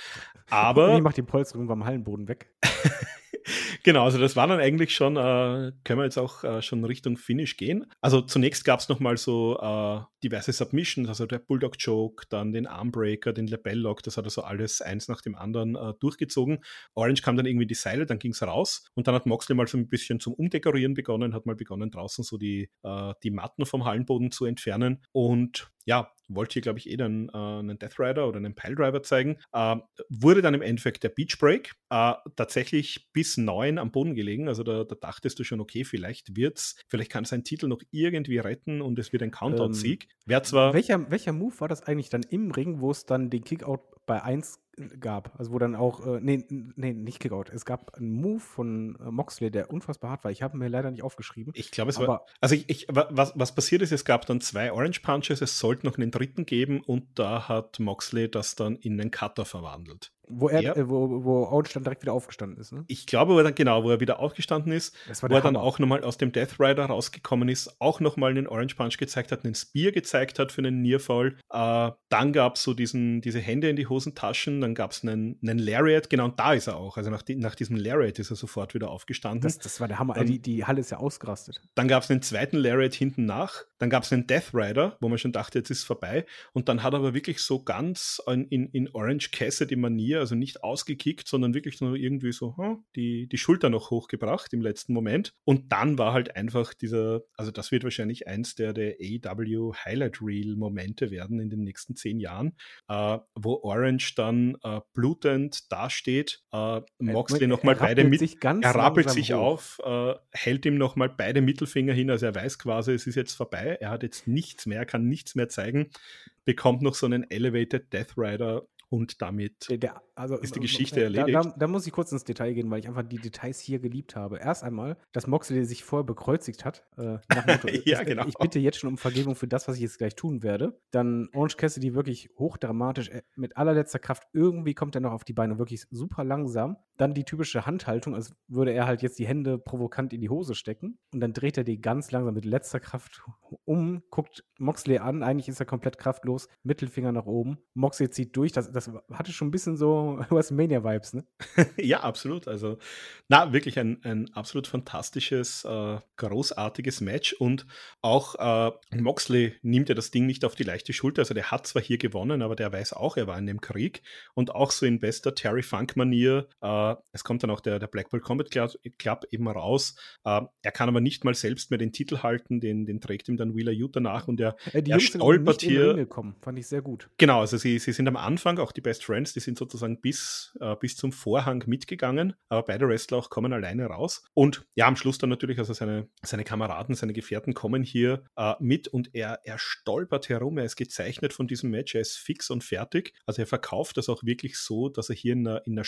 Aber ich mach die Polsterung beim Hallenboden weg. genau, also das war dann eigentlich schon, äh, können wir jetzt auch äh, schon Richtung Finish gehen. Also zunächst gab es nochmal so äh, diverse Submissions, also der Bulldog Choke, dann den Armbreaker, den Labell Lock, das hat er so alles eins nach dem anderen äh, durchgezogen. Orange kam dann irgendwie in die Seile, dann ging es raus und dann hat Moxley mal so ein bisschen zum Umdekorieren begonnen, hat mal begonnen draußen so die, äh, die Matten vom Hallenboden zu entfernen und ja, wollte hier, glaube ich, eh dann äh, einen Death Rider oder einen Piledriver zeigen. Äh, wurde dann im Endeffekt der Beach Break äh, tatsächlich bis neun am Boden gelegen. Also da, da dachtest du schon, okay, vielleicht wird's, vielleicht kann sein Titel noch irgendwie retten und es wird ein Countdown-Sieg. Wäre zwar. Welcher, welcher Move war das eigentlich dann im Ring, wo es dann den Kickout bei 1 gab? Also wo dann auch, äh, nee, nee, nicht Kickout. Es gab einen Move von äh, Moxley, der unfassbar hart war. Ich habe mir leider nicht aufgeschrieben. Ich glaube, es war. Also, ich, ich, wa- was, was passiert ist, es gab dann zwei Orange Punches, es sollte noch einen dritten geben und da hat Moxley das dann in einen Cutter verwandelt. Wo er, er äh, wo, wo Orange dann direkt wieder aufgestanden ist, ne? ich glaube, wo er dann, genau, wo er wieder aufgestanden ist, wo er dann Hammer. auch nochmal aus dem Death Rider rausgekommen ist, auch nochmal einen Orange Punch gezeigt hat, einen Spear gezeigt hat für einen Nearfall. Äh, dann gab es so diesen, diese Hände in die Hosentaschen, dann gab es einen, einen Lariat, genau, und da ist er auch. Also nach, die, nach diesem Lariat ist er sofort wieder aufgestanden. Das, das war der Hammer. Dann- die, die Halle ist ja ausgerastet. Dann gab es einen zweiten Lariat hinten nach. Dann gab es einen Death Rider, wo man schon dachte, jetzt ist es vorbei. Und dann hat er aber wirklich so ganz in, in, in Orange Cassidy-Manier, also nicht ausgekickt, sondern wirklich nur irgendwie so hm, die, die Schulter noch hochgebracht im letzten Moment. Und dann war halt einfach dieser, also das wird wahrscheinlich eins der, der AEW Highlight Reel-Momente werden in den nächsten zehn Jahren, äh, wo Orange dann äh, blutend dasteht, äh, Moxley nochmal beide mit sich ganz er rappelt sich hoch. auf, äh, hält ihm nochmal beide Mittelfinger hin, also er weiß quasi, es ist jetzt vorbei, er hat jetzt nichts mehr, er kann nichts mehr zeigen, bekommt noch so einen Elevated Death Rider und damit der, also, Ist die äh, Geschichte äh, da, erledigt? Da, da muss ich kurz ins Detail gehen, weil ich einfach die Details hier geliebt habe. Erst einmal, dass Moxley sich vorher bekreuzigt hat. Äh, Motto, Ja, ich, genau. ich bitte jetzt schon um Vergebung für das, was ich jetzt gleich tun werde. Dann Orange Cassidy wirklich hochdramatisch, äh, mit allerletzter Kraft. Irgendwie kommt er noch auf die Beine, wirklich super langsam. Dann die typische Handhaltung, als würde er halt jetzt die Hände provokant in die Hose stecken. Und dann dreht er die ganz langsam mit letzter Kraft um, guckt Moxley an. Eigentlich ist er komplett kraftlos. Mittelfinger nach oben. Moxley zieht durch. Das, das hatte schon ein bisschen so WrestleMania-Vibes, ne? ja, absolut. Also, na, wirklich ein, ein absolut fantastisches, äh, großartiges Match. Und auch äh, Moxley nimmt ja das Ding nicht auf die leichte Schulter. Also, der hat zwar hier gewonnen, aber der weiß auch, er war in dem Krieg. Und auch so in bester Terry Funk-Manier. Äh, es kommt dann auch der, der Blackpool Combat Club, eben raus. Äh, er kann aber nicht mal selbst mehr den Titel halten. Den, den trägt ihm dann Wheeler Utah nach. Und er, Äh, die Er Jungs sind stolpert nicht in den hier- Ring gekommen. Fand ich sehr gut. Genau, also sie, sie sind am Anfang, auch die Best Friends, die sind sozusagen bis, äh, bis zum Vorhang mitgegangen, aber beide Wrestler auch kommen alleine raus. Und ja, am Schluss dann natürlich, also seine, seine Kameraden, seine Gefährten kommen hier äh, mit und er, er stolpert herum, er ist gezeichnet von diesem Match, er ist fix und fertig. Also er verkauft das auch wirklich so, dass er hier in einer, in der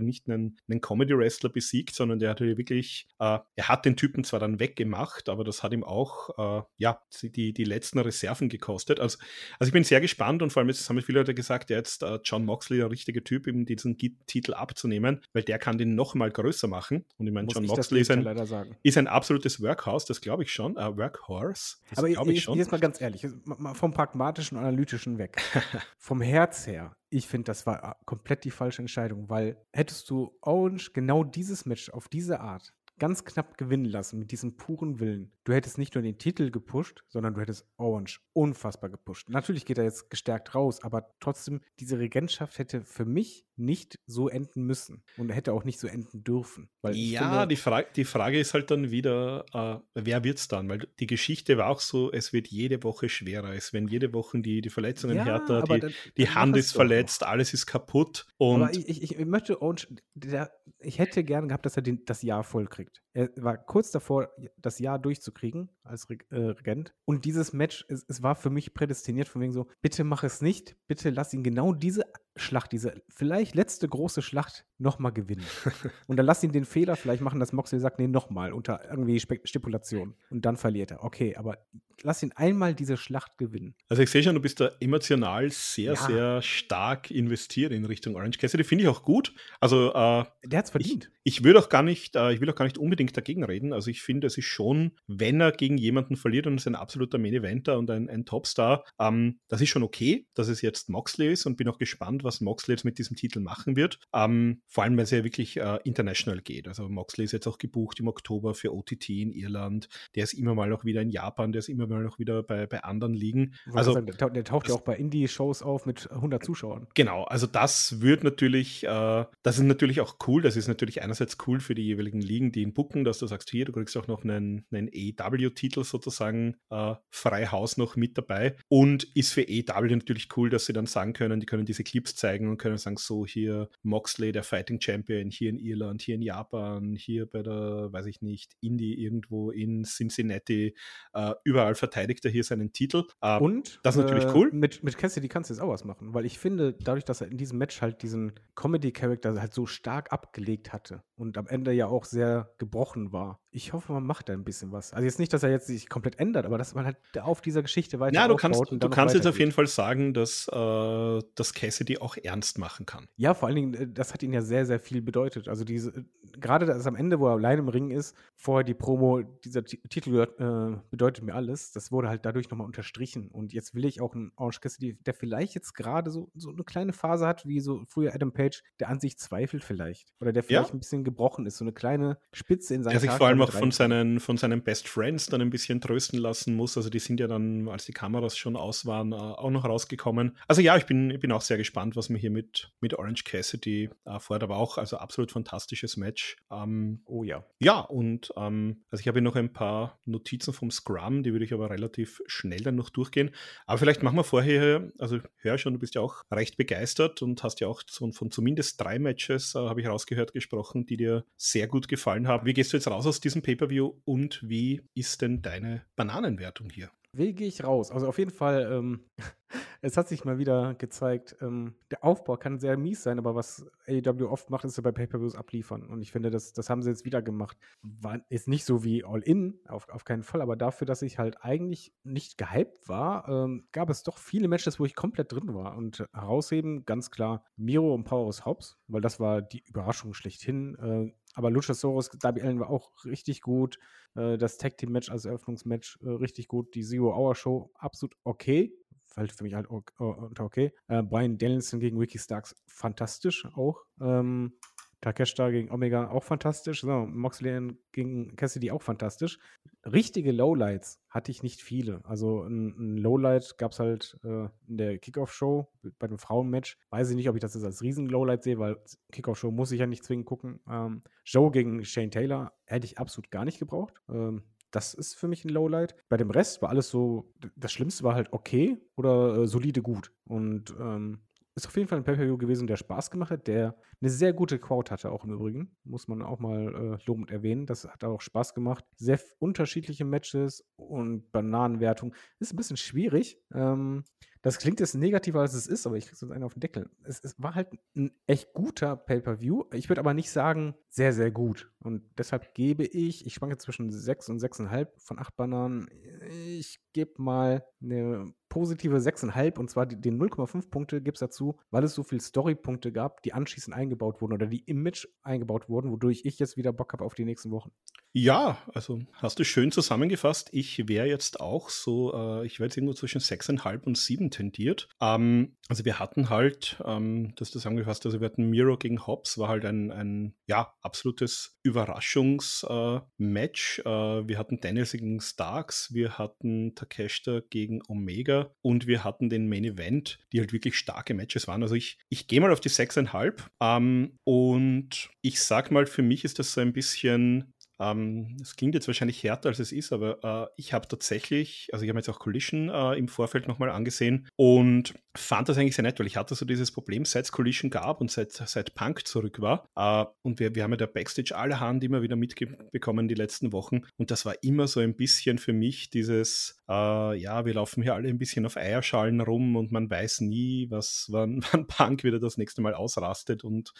nicht einen, einen Comedy-Wrestler besiegt, sondern der hat hier wirklich, äh, er hat den Typen zwar dann weggemacht, aber das hat ihm auch, äh, ja, die, die letzten Reserven gekostet. Also also ich bin sehr gespannt und vor allem jetzt haben viele Leute gesagt, ja, jetzt äh, John Moxley der richtige Typ, ihm diesen Titel abzunehmen, weil der kann den noch mal größer machen. Und ich meine, John ich Moxley ist ein, leider sagen. ist ein absolutes Workhouse, das glaube ich schon. Äh, Workhorse, das Aber glaube ich jetzt, schon. jetzt mal ganz ehrlich, vom pragmatischen analytischen weg. vom Herz her, ich finde, das war äh, komplett die falsche Entscheidung, weil hättest du Orange genau dieses Match auf diese Art ganz knapp gewinnen lassen mit diesem puren Willen. Du hättest nicht nur den Titel gepusht, sondern du hättest Orange unfassbar gepusht. Natürlich geht er jetzt gestärkt raus, aber trotzdem, diese Regentschaft hätte für mich nicht so enden müssen und hätte auch nicht so enden dürfen. Ja, finde, die, Frage, die Frage ist halt dann wieder, äh, wer wird es dann? Weil die Geschichte war auch so, es wird jede Woche schwerer. Es werden jede Woche die, die Verletzungen Ja, härter, die, dann- die dann Hand ist verletzt, alles ist kaputt. Und Aber ich, ich, ich möchte Orange, der, ich hätte gern gehabt, dass er den, das Jahr voll kriegt. Er war kurz davor, das Jahr durchzukriegen als äh, Regent. Und dieses Match, es, es war für mich prädestiniert, von wegen so, bitte mach es nicht, bitte lass ihn genau diese Schlacht, diese vielleicht letzte große Schlacht nochmal gewinnen. und dann lass ihn den Fehler vielleicht machen, dass Moxley sagt, nee, nochmal, unter irgendwie Stipulation. Und dann verliert er. Okay, aber lass ihn einmal diese Schlacht gewinnen. Also ich sehe schon, du bist da emotional sehr, Ja. sehr stark investiert in Richtung Orange Cassidy. Finde ich auch gut. Also äh, Der hat's verdient. ich würde auch gar nicht, äh, ich will auch gar nicht unbedingt dagegen reden. Also ich finde, es ist schon, wenn er gegen jemanden verliert und es ist ein absoluter Main Eventer und ein, ein Topstar, ähm, das ist schon okay, dass es jetzt Moxley ist und bin auch gespannt, was Moxley jetzt mit diesem Titel machen wird. Ähm, vor allem, weil es ja wirklich äh, international geht. Also Moxley ist jetzt auch gebucht im Oktober für OTT in Irland. Der ist immer mal auch wieder in Japan, der ist immer mal auch wieder bei, bei anderen Ligen. Also sagen, der, der taucht ja das- auch bei Indie-Shows auf mit 100 Zuschauern. Genau, also das wird natürlich, äh, das ist natürlich auch cool. Das ist natürlich einerseits cool für die jeweiligen Ligen, die ihn booken, dass du sagst, hier, du kriegst auch noch einen, einen AEW-Titel sozusagen äh, frei Haus noch mit dabei. Und ist für AEW natürlich cool, dass sie dann sagen können, die können diese Clips zeigen und können sagen, so hier Moxley, der Fighting Champion, hier in Irland, hier in Japan, hier bei der, weiß ich nicht, Indie irgendwo in Cincinnati, äh, überall verteidigt er hier seinen Titel. Äh, Und das ist natürlich äh, cool. Mit, mit Cassidy kannst du jetzt auch was machen, weil ich finde, dadurch, dass er in diesem Match halt diesen Comedy-Charakter halt so stark abgelegt hatte und am Ende ja auch sehr gebrochen war, ich hoffe, man macht da ein bisschen was. Also jetzt nicht, dass er jetzt sich komplett ändert, aber dass man halt auf dieser Geschichte weiter Ja, du kannst, du kannst jetzt auf jeden Fall sagen, dass, äh, dass Cassidy auch ernst machen kann. Ja, vor allen Dingen, äh, das hat ihn ja sehr, sehr viel bedeutet. Also diese, äh, gerade das am Ende, wo er allein im Ring ist, vorher die Promo, dieser T Titel äh, bedeutet mir alles, das wurde halt dadurch nochmal unterstrichen. Und jetzt will ich auch einen Orange Cassidy, der vielleicht jetzt gerade so, so eine kleine Phase hat, wie so früher Adam Page, der an sich zweifelt vielleicht. Oder der vielleicht ja. ein bisschen gebrochen ist, so eine kleine Spitze in seinem Der sich vor allem auch von seinen, von seinen Best Friends dann ein bisschen trösten lassen muss. Also die sind ja dann, als die Kameras schon aus waren, äh, auch noch rausgekommen. Also ja, ich bin, ich bin auch sehr gespannt, was man hier mit, mit Orange Cassidy äh, fordert. Aber auch also absolut fantastisches Match. Ähm, oh ja. Ja, und ähm, also ich habe hier noch ein paar Notizen vom Scrum, die würde ich aber relativ schnell dann noch durchgehen. Aber vielleicht machen wir vorher, also hör schon, du bist ja auch recht begeistert und hast ja auch von, von zumindest drei Matches, äh, habe ich rausgehört, gesprochen, die dir sehr gut gefallen haben. Wie gehst du jetzt raus aus diesem Pay-Per-View und wie ist denn deine Bananenwertung hier? Wie gehe ich raus? Also auf jeden Fall, ähm, es hat sich mal wieder gezeigt, ähm, der Aufbau kann sehr mies sein, aber was AEW oft macht, ist ja bei Pay-Per-Views abliefern. Und ich finde, das, das haben sie jetzt wieder gemacht. War, ist nicht so wie All-In, auf, auf keinen Fall, aber dafür, dass ich halt eigentlich nicht gehypt war, ähm, gab es doch viele Matches, wo ich komplett drin war. Und herausheben, ganz klar, Miro und Powerhouse Hobbs, weil das war die Überraschung schlechthin. Äh, aber Luchasaurus, Darby Allen war auch richtig gut. Äh, das Tag Team Match als Eröffnungsmatch äh, richtig gut. Die Zero Hour Show absolut okay. Fällt für mich halt unter okay. Äh, Brian Danielson gegen Ricky Starks fantastisch auch. Ähm, Takeshita gegen Omega auch fantastisch. So, Moxley gegen Cassidy auch fantastisch. Richtige Lowlights hatte ich nicht viele. Also ein, ein Lowlight gab es halt äh, in der Kickoff-Show bei dem Frauenmatch. Weiß ich nicht, ob ich das jetzt als riesen Lowlight sehe, weil Kickoff-Show muss ich ja nicht zwingend gucken. Ähm, Joe gegen Shane Taylor hätte ich absolut gar nicht gebraucht. Ähm, das ist für mich ein Lowlight. Bei dem Rest war alles so, das Schlimmste war halt okay oder äh, solide gut. Und ähm, ist auf jeden Fall ein Pay-Per-View gewesen, der Spaß gemacht hat, der eine sehr gute Crowd hatte, auch im Übrigen. Muss man auch mal äh, lobend erwähnen. Das hat auch Spaß gemacht. Sehr unterschiedliche Matches und Bananenwertung. Ist ein bisschen schwierig. Ähm, das klingt jetzt negativer, als es ist, aber ich kriege sonst einen auf den Deckel. Es, es war halt ein echt guter Pay-Per-View. Ich würde aber nicht sagen, sehr, sehr gut. Und deshalb gebe ich, ich schwanke zwischen 6 und 6,5 von 8 Bananen. Ich gebe mal eine positive 6,5 und zwar den 0,5 Punkte gibt es dazu, weil es so viele Story-Punkte gab, die anschließend eingebaut wurden oder die im Match eingebaut wurden, wodurch ich jetzt wieder Bock habe auf die nächsten Wochen. Ja, also hast du schön zusammengefasst. Ich wäre jetzt auch so, äh, ich wäre jetzt irgendwo zwischen 6,5 und 7 tendiert. Ähm, also wir hatten halt, ähm, das zusammengefasst, also wir hatten Miro gegen Hobbs, war halt ein, ein ja, absolutes Überraschungsmatch. Äh, äh, wir hatten Daniels gegen Starks, wir hatten Takeshita gegen Omega und wir hatten den Main Event, die halt wirklich starke Matches waren. Also ich, ich gehe mal auf die 6,5 ähm, und ich sag mal, für mich ist das so ein bisschen ähm, es klingt jetzt wahrscheinlich härter, als es ist, aber äh, ich habe tatsächlich, also ich habe jetzt auch Collision äh, im Vorfeld nochmal angesehen und fand das eigentlich sehr nett, weil ich hatte so dieses Problem, seit es Collision gab und seit, seit Punk zurück war. Äh, und wir, wir haben ja der Backstage allerhand immer wieder mitbekommen die letzten Wochen. Und das war immer so ein bisschen für mich dieses, äh, ja, wir laufen hier alle ein bisschen auf Eierschalen rum und man weiß nie, was, wann, wann Punk wieder das nächste Mal ausrastet. Und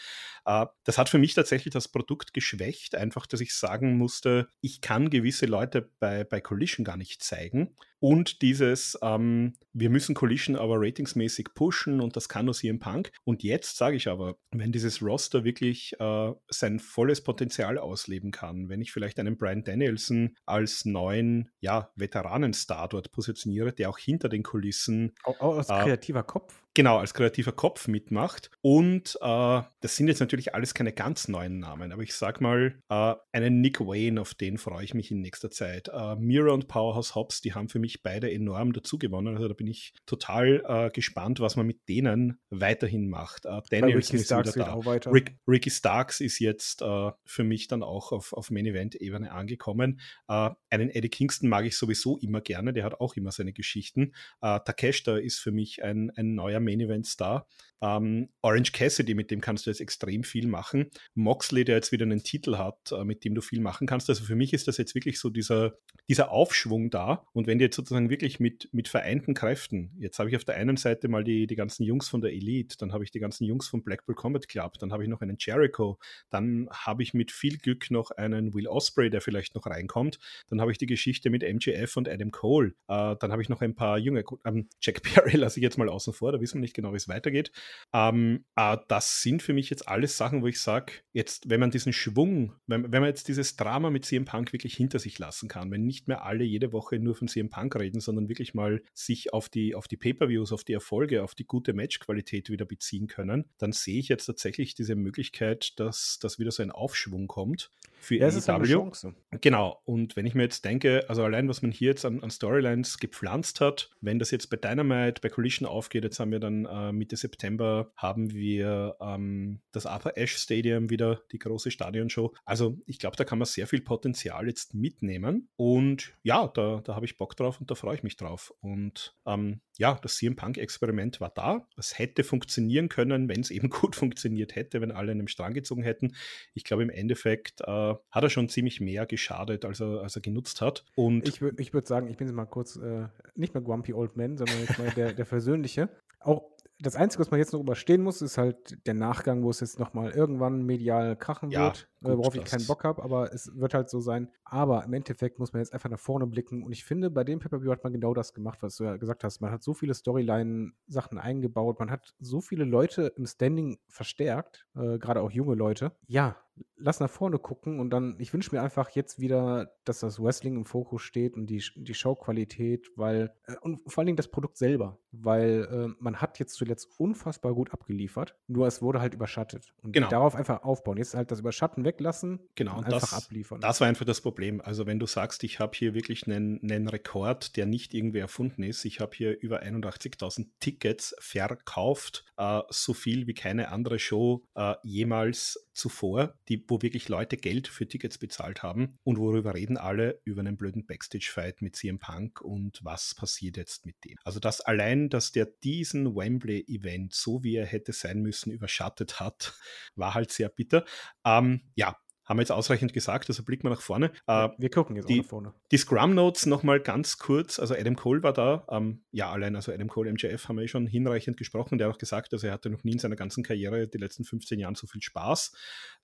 äh, das hat für mich tatsächlich das Produkt geschwächt, einfach, dass ich sagen sagen musste, ich kann gewisse Leute bei, bei Collision gar nicht zeigen. Und dieses, ähm, wir müssen Collision aber ratingsmäßig pushen und das kann nur CM Punk. Und jetzt sage ich aber, wenn dieses Roster wirklich äh, sein volles Potenzial ausleben kann, wenn ich vielleicht einen Brian Danielson als neuen ja, Veteranenstar dort positioniere, der auch hinter den Kulissen. Auch, auch als äh, kreativer Kopf genau, als kreativer Kopf mitmacht. Und äh, das sind jetzt natürlich alles keine ganz neuen Namen, aber ich sag mal, äh, einen Nick Wayne, auf den freue ich mich in nächster Zeit. Äh, Mira und Powerhouse Hobbs, die haben für mich beide enorm dazu gewonnen. Also da bin ich total äh, gespannt, was man mit denen weiterhin macht. Äh, Daniels ist wieder da. Rick, Ricky Starks ist jetzt äh, für mich dann auch auf, auf Main-Event-Ebene angekommen. Äh, einen Eddie Kingston mag ich sowieso immer gerne, der hat auch immer seine Geschichten. Äh, Takeshita ist für mich ein, ein neuer der Main Event Star. Ähm, Orange Cassidy, mit dem kannst du jetzt extrem viel machen. Moxley, der jetzt wieder einen Titel hat, äh, mit dem du viel machen kannst. Also für mich ist das jetzt wirklich so dieser, dieser Aufschwung da. Und wenn die jetzt sozusagen wirklich mit, mit vereinten Kräften, jetzt habe ich auf der einen Seite mal die, die ganzen Jungs von der Elite, dann habe ich die ganzen Jungs vom Blackpool Combat Club, dann habe ich noch einen Jericho, dann habe ich mit viel Glück noch einen Will Osprey, der vielleicht noch reinkommt, dann habe ich die Geschichte mit MJF und Adam Cole, äh, dann habe ich noch ein paar junge, ähm, Jack Perry lasse ich jetzt mal außen vor, da wissen wir nicht genau, wie es weitergeht. Ähm, äh, das sind für mich jetzt alles Sachen, wo ich sage, jetzt, wenn man diesen Schwung, wenn, wenn man jetzt dieses Drama mit CM Punk wirklich hinter sich lassen kann, wenn nicht mehr alle jede Woche nur von CM Punk reden, sondern wirklich mal sich auf die, auf die Pay-Per-Views, auf die Erfolge, auf die gute Matchqualität wieder beziehen können, dann sehe ich jetzt tatsächlich diese Möglichkeit, dass, dass wieder so ein Aufschwung kommt für ja, es ist eine Chance. Genau. Und wenn ich mir jetzt denke, also allein was man hier jetzt an, an, Storylines gepflanzt hat, wenn das jetzt bei Dynamite, bei Collision aufgeht, jetzt haben wir dann äh, Mitte September haben wir ähm, das Arthur Ashe Stadium wieder, die große Stadionshow. Also ich glaube, da kann man sehr viel Potenzial jetzt mitnehmen. Und ja, da, da habe ich Bock drauf und da freue ich mich drauf. Und ähm, ja, das CM Punk-Experiment war da. Es hätte funktionieren können, wenn es eben gut funktioniert hätte, wenn alle an einem Strang gezogen hätten. Ich glaube, im Endeffekt äh, hat er schon ziemlich mehr geschadet, als er, als er genutzt hat. Und ich, ich würde sagen, ich bin jetzt mal kurz äh, nicht mehr Grumpy Old Man, sondern jetzt mal der, der Versöhnliche. Auch das Einzige, was man jetzt noch überstehen muss, ist halt der Nachgang, wo es jetzt nochmal irgendwann medial krachen ja, wird, gut, worauf ich keinen Bock habe, aber es wird halt so sein. Aber im Endeffekt muss man jetzt einfach nach vorne blicken und ich finde, bei dem Pay-Per-View hat man genau das gemacht, was du ja gesagt hast. Man hat so viele Storyline-Sachen eingebaut, man hat so viele Leute im Standing verstärkt, äh, gerade auch junge Leute. Ja, lass nach vorne gucken und dann, ich wünsche mir einfach jetzt wieder, dass das Wrestling im Fokus steht und die, die Showqualität, weil, äh, und vor allen Dingen das Produkt selber, weil äh, man hat jetzt zuletzt unfassbar gut abgeliefert, nur es wurde halt überschattet. Und genau. darauf einfach aufbauen. Jetzt halt das Überschatten weglassen genau, und einfach das, abliefern. Das war einfach das Problem. Also wenn du sagst, ich habe hier wirklich einen, einen Rekord, der nicht irgendwie erfunden ist, ich habe hier über 81.000 Tickets verkauft, äh, so viel wie keine andere Show äh, jemals zuvor, die, wo wirklich Leute Geld für Tickets bezahlt haben. Und worüber reden alle? Über einen blöden Backstage-Fight mit CM Punk und was passiert jetzt mit dem. Also das allein, dass der diesen Wembley-Event, so wie er hätte sein müssen, überschattet hat, war halt sehr bitter. Ähm, ja, haben wir jetzt ausreichend gesagt, also blicken wir nach vorne. Ja, wir gucken jetzt die, nach vorne. Die Scrum Notes nochmal ganz kurz. Also Adam Cole war da. Ähm, ja, allein, also Adam Cole, MJF haben wir eh schon hinreichend gesprochen. Der hat auch gesagt, also er hatte noch nie in seiner ganzen Karriere, die letzten 15 Jahren, so viel Spaß.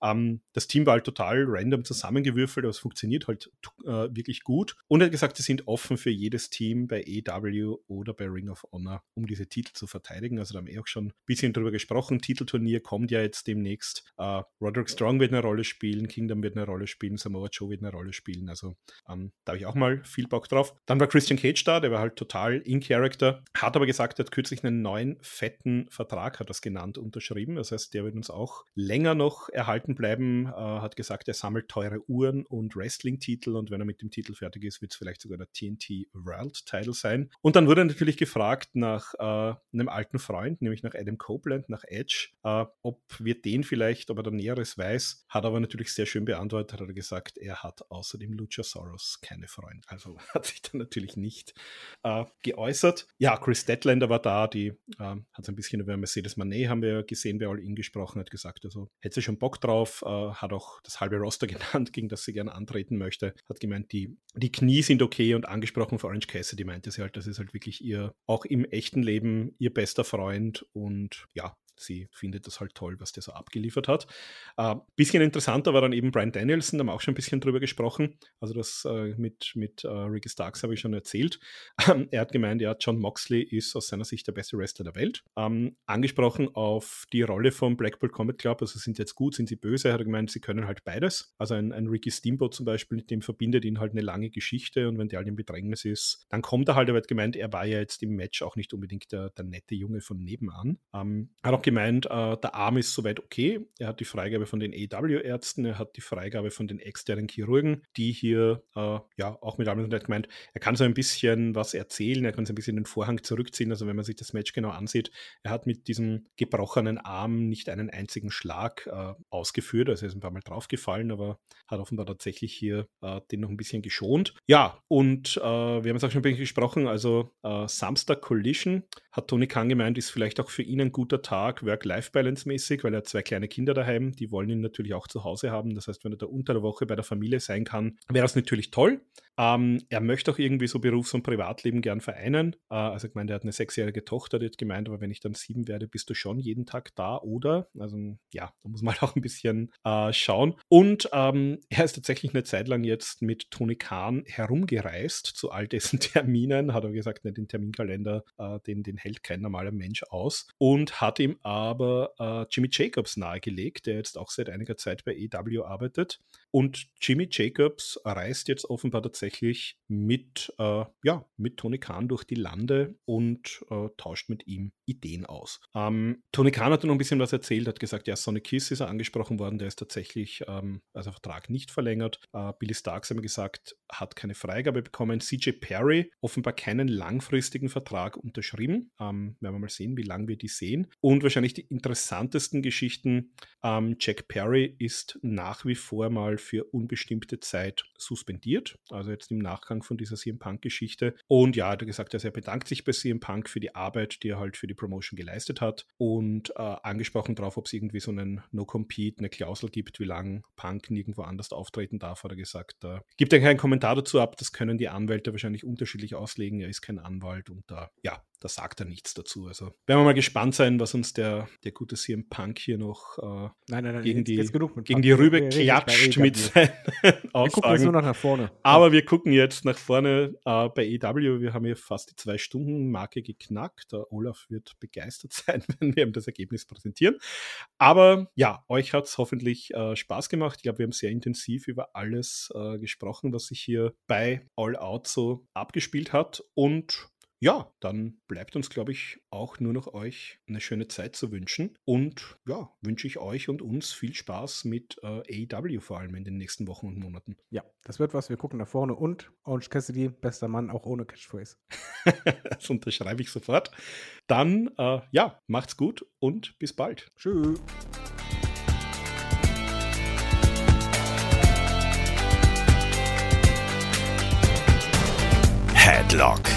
Ähm, das Team war halt total random zusammengewürfelt, aber es funktioniert halt äh, wirklich gut. Und er hat gesagt, sie sind offen für jedes Team bei EW oder bei Ring of Honor, um diese Titel zu verteidigen. Also da haben wir eh auch schon ein bisschen drüber gesprochen. Titelturnier kommt ja jetzt demnächst. Äh, Roderick Strong wird eine Rolle spielen. Kingdom wird eine Rolle spielen, Samoa Joe wird eine Rolle spielen. Also ähm, da habe ich auch mal viel Bock drauf. Dann war Christian Cage da, der war halt total in Character, hat aber gesagt, er hat kürzlich einen neuen fetten Vertrag, hat das genannt, unterschrieben. Das heißt, der wird uns auch länger noch erhalten bleiben. Äh, hat gesagt, er sammelt teure Uhren und Wrestling-Titel und wenn er mit dem Titel fertig ist, wird es vielleicht sogar der TNT World Title sein. Und dann wurde natürlich gefragt nach äh, einem alten Freund, nämlich nach Adam Copeland, nach Edge, äh, ob wir den vielleicht, ob er da Näheres weiß, hat aber natürlich sehr schön beantwortet, hat er gesagt, er hat außer dem Luchasaurus keine Freunde. Also hat sich dann natürlich nicht äh, geäußert. Ja, Chris Deadlander war da, die äh, hat ein bisschen über Mercedes Manet, haben wir gesehen, wer all ihn gesprochen hat, gesagt, also hätte sie schon Bock drauf, äh, hat auch das halbe Roster genannt, gegen das sie gerne antreten möchte, hat gemeint, die, die Knie sind okay und angesprochen für Orange Cassidy meinte sie halt, das ist halt wirklich ihr, auch im echten Leben, ihr bester Freund und ja, sie findet das halt toll, was der so abgeliefert hat. Äh, bisschen interessanter war dann eben Brian Danielson, da haben wir auch schon ein bisschen drüber gesprochen. Also das äh, mit, mit äh, Ricky Starks habe ich schon erzählt. Ähm, er hat gemeint, ja, John Moxley ist aus seiner Sicht der beste Wrestler der Welt. Ähm, angesprochen auf die Rolle vom Blackpool Combat Club, also sind sie jetzt gut, sind sie böse, er hat gemeint, sie können halt beides. Also ein, ein Ricky Steamboat zum Beispiel, mit dem verbindet ihn halt eine lange Geschichte und wenn der halt im Bedrängnis ist, dann kommt er halt, er hat gemeint, er war ja jetzt im Match auch nicht unbedingt der, der nette Junge von nebenan. Ähm, hat auch gemeint, äh, der Arm ist soweit okay. Er hat die Freigabe von den AW-Ärzten, er hat die Freigabe von den externen Chirurgen, die hier äh, ja auch mit allem gemeint, er kann so ein bisschen was erzählen, er kann so ein bisschen den Vorhang zurückziehen. Also wenn man sich das Match genau ansieht, er hat mit diesem gebrochenen Arm nicht einen einzigen Schlag äh, ausgeführt. Also er ist ein paar Mal draufgefallen, aber hat offenbar tatsächlich hier äh, den noch ein bisschen geschont. Ja, und äh, wir haben es auch schon ein bisschen gesprochen, also äh, Samstag Collision hat Tony Khan gemeint, ist vielleicht auch für ihn ein guter Tag, Work-Life-Balance-mäßig, weil er hat zwei kleine Kinder daheim, die wollen ihn natürlich auch zu Hause haben. Das heißt, wenn er da unter der Woche bei der Familie sein kann, wäre das natürlich toll. Ähm, er möchte auch irgendwie so Berufs- und Privatleben gern vereinen. Äh, also ich meine, er hat eine sechsjährige Tochter, die hat gemeint, aber wenn ich dann sieben werde, bist du schon jeden Tag da, oder? Also ja, da muss man halt auch ein bisschen äh, schauen. Und ähm, er ist tatsächlich eine Zeit lang jetzt mit Tony Khan herumgereist zu all dessen Terminen, hat er gesagt, nicht den Terminkalender, äh, den, den hält kein normaler Mensch aus. Und hat ihm aber äh, Jimmy Jacobs nahegelegt, der jetzt auch seit einiger Zeit bei EW arbeitet. Und Jimmy Jacobs reist jetzt offenbar tatsächlich mit, äh, ja, mit Tony Khan durch die Lande und äh, tauscht mit ihm Ideen aus. Ähm, Tony Khan hat noch ein bisschen was erzählt, hat gesagt, ja, Sonic Kiss ist er angesprochen worden, der ist tatsächlich, ähm, also Vertrag nicht verlängert. Äh, Billy Starks haben gesagt, hat keine Freigabe bekommen. CJ Perry offenbar keinen langfristigen Vertrag unterschrieben. Ähm, werden wir mal sehen, wie lange wir die sehen. Und wahrscheinlich die interessantesten Geschichten, ähm, Jack Perry ist nach wie vor mal für unbestimmte Zeit suspendiert. Also jetzt im Nachgang von dieser CM Punk-Geschichte. Und ja, hat er gesagt, dass er bedankt sich bei CM Punk für die Arbeit, die er halt für die Promotion geleistet hat. Und äh, angesprochen darauf, ob es irgendwie so einen No-Compete, eine Klausel gibt, wie lange Punk nirgendwo anders auftreten darf, hat er gesagt. Äh, gibt er keinen Kommentar dazu ab. Das können die Anwälte wahrscheinlich unterschiedlich auslegen. Er ist kein Anwalt und da, äh, ja, da sagt er nichts dazu. Also werden wir mal gespannt sein, was uns der, der gute CM Punk hier noch äh, nein, nein, nein, gegen, jetzt, die, jetzt gegen die Rübe klatscht mit seinen Aussagen. Wir gucken jetzt nur noch nach vorne. Aber wir gucken jetzt nach vorne äh, bei EW. Wir haben hier fast die Zwei-Stunden-Marke geknackt. Der Olaf wird begeistert sein, wenn wir ihm das Ergebnis präsentieren. Aber ja, euch hat es hoffentlich äh, Spaß gemacht. Ich glaube, wir haben sehr intensiv über alles äh, gesprochen, was sich hier bei All Out so abgespielt hat. Und ja, dann bleibt uns, glaube ich, auch nur noch euch eine schöne Zeit zu wünschen. Und ja, wünsche ich euch und uns viel Spaß mit äh, AEW vor allem in den nächsten Wochen und Monaten. Ja, das wird was. Wir gucken nach vorne. Und Orange Cassidy, bester Mann, auch ohne Catchphrase. das unterschreibe ich sofort. Dann, äh, ja, macht's gut und bis bald. Tschüss. Headlock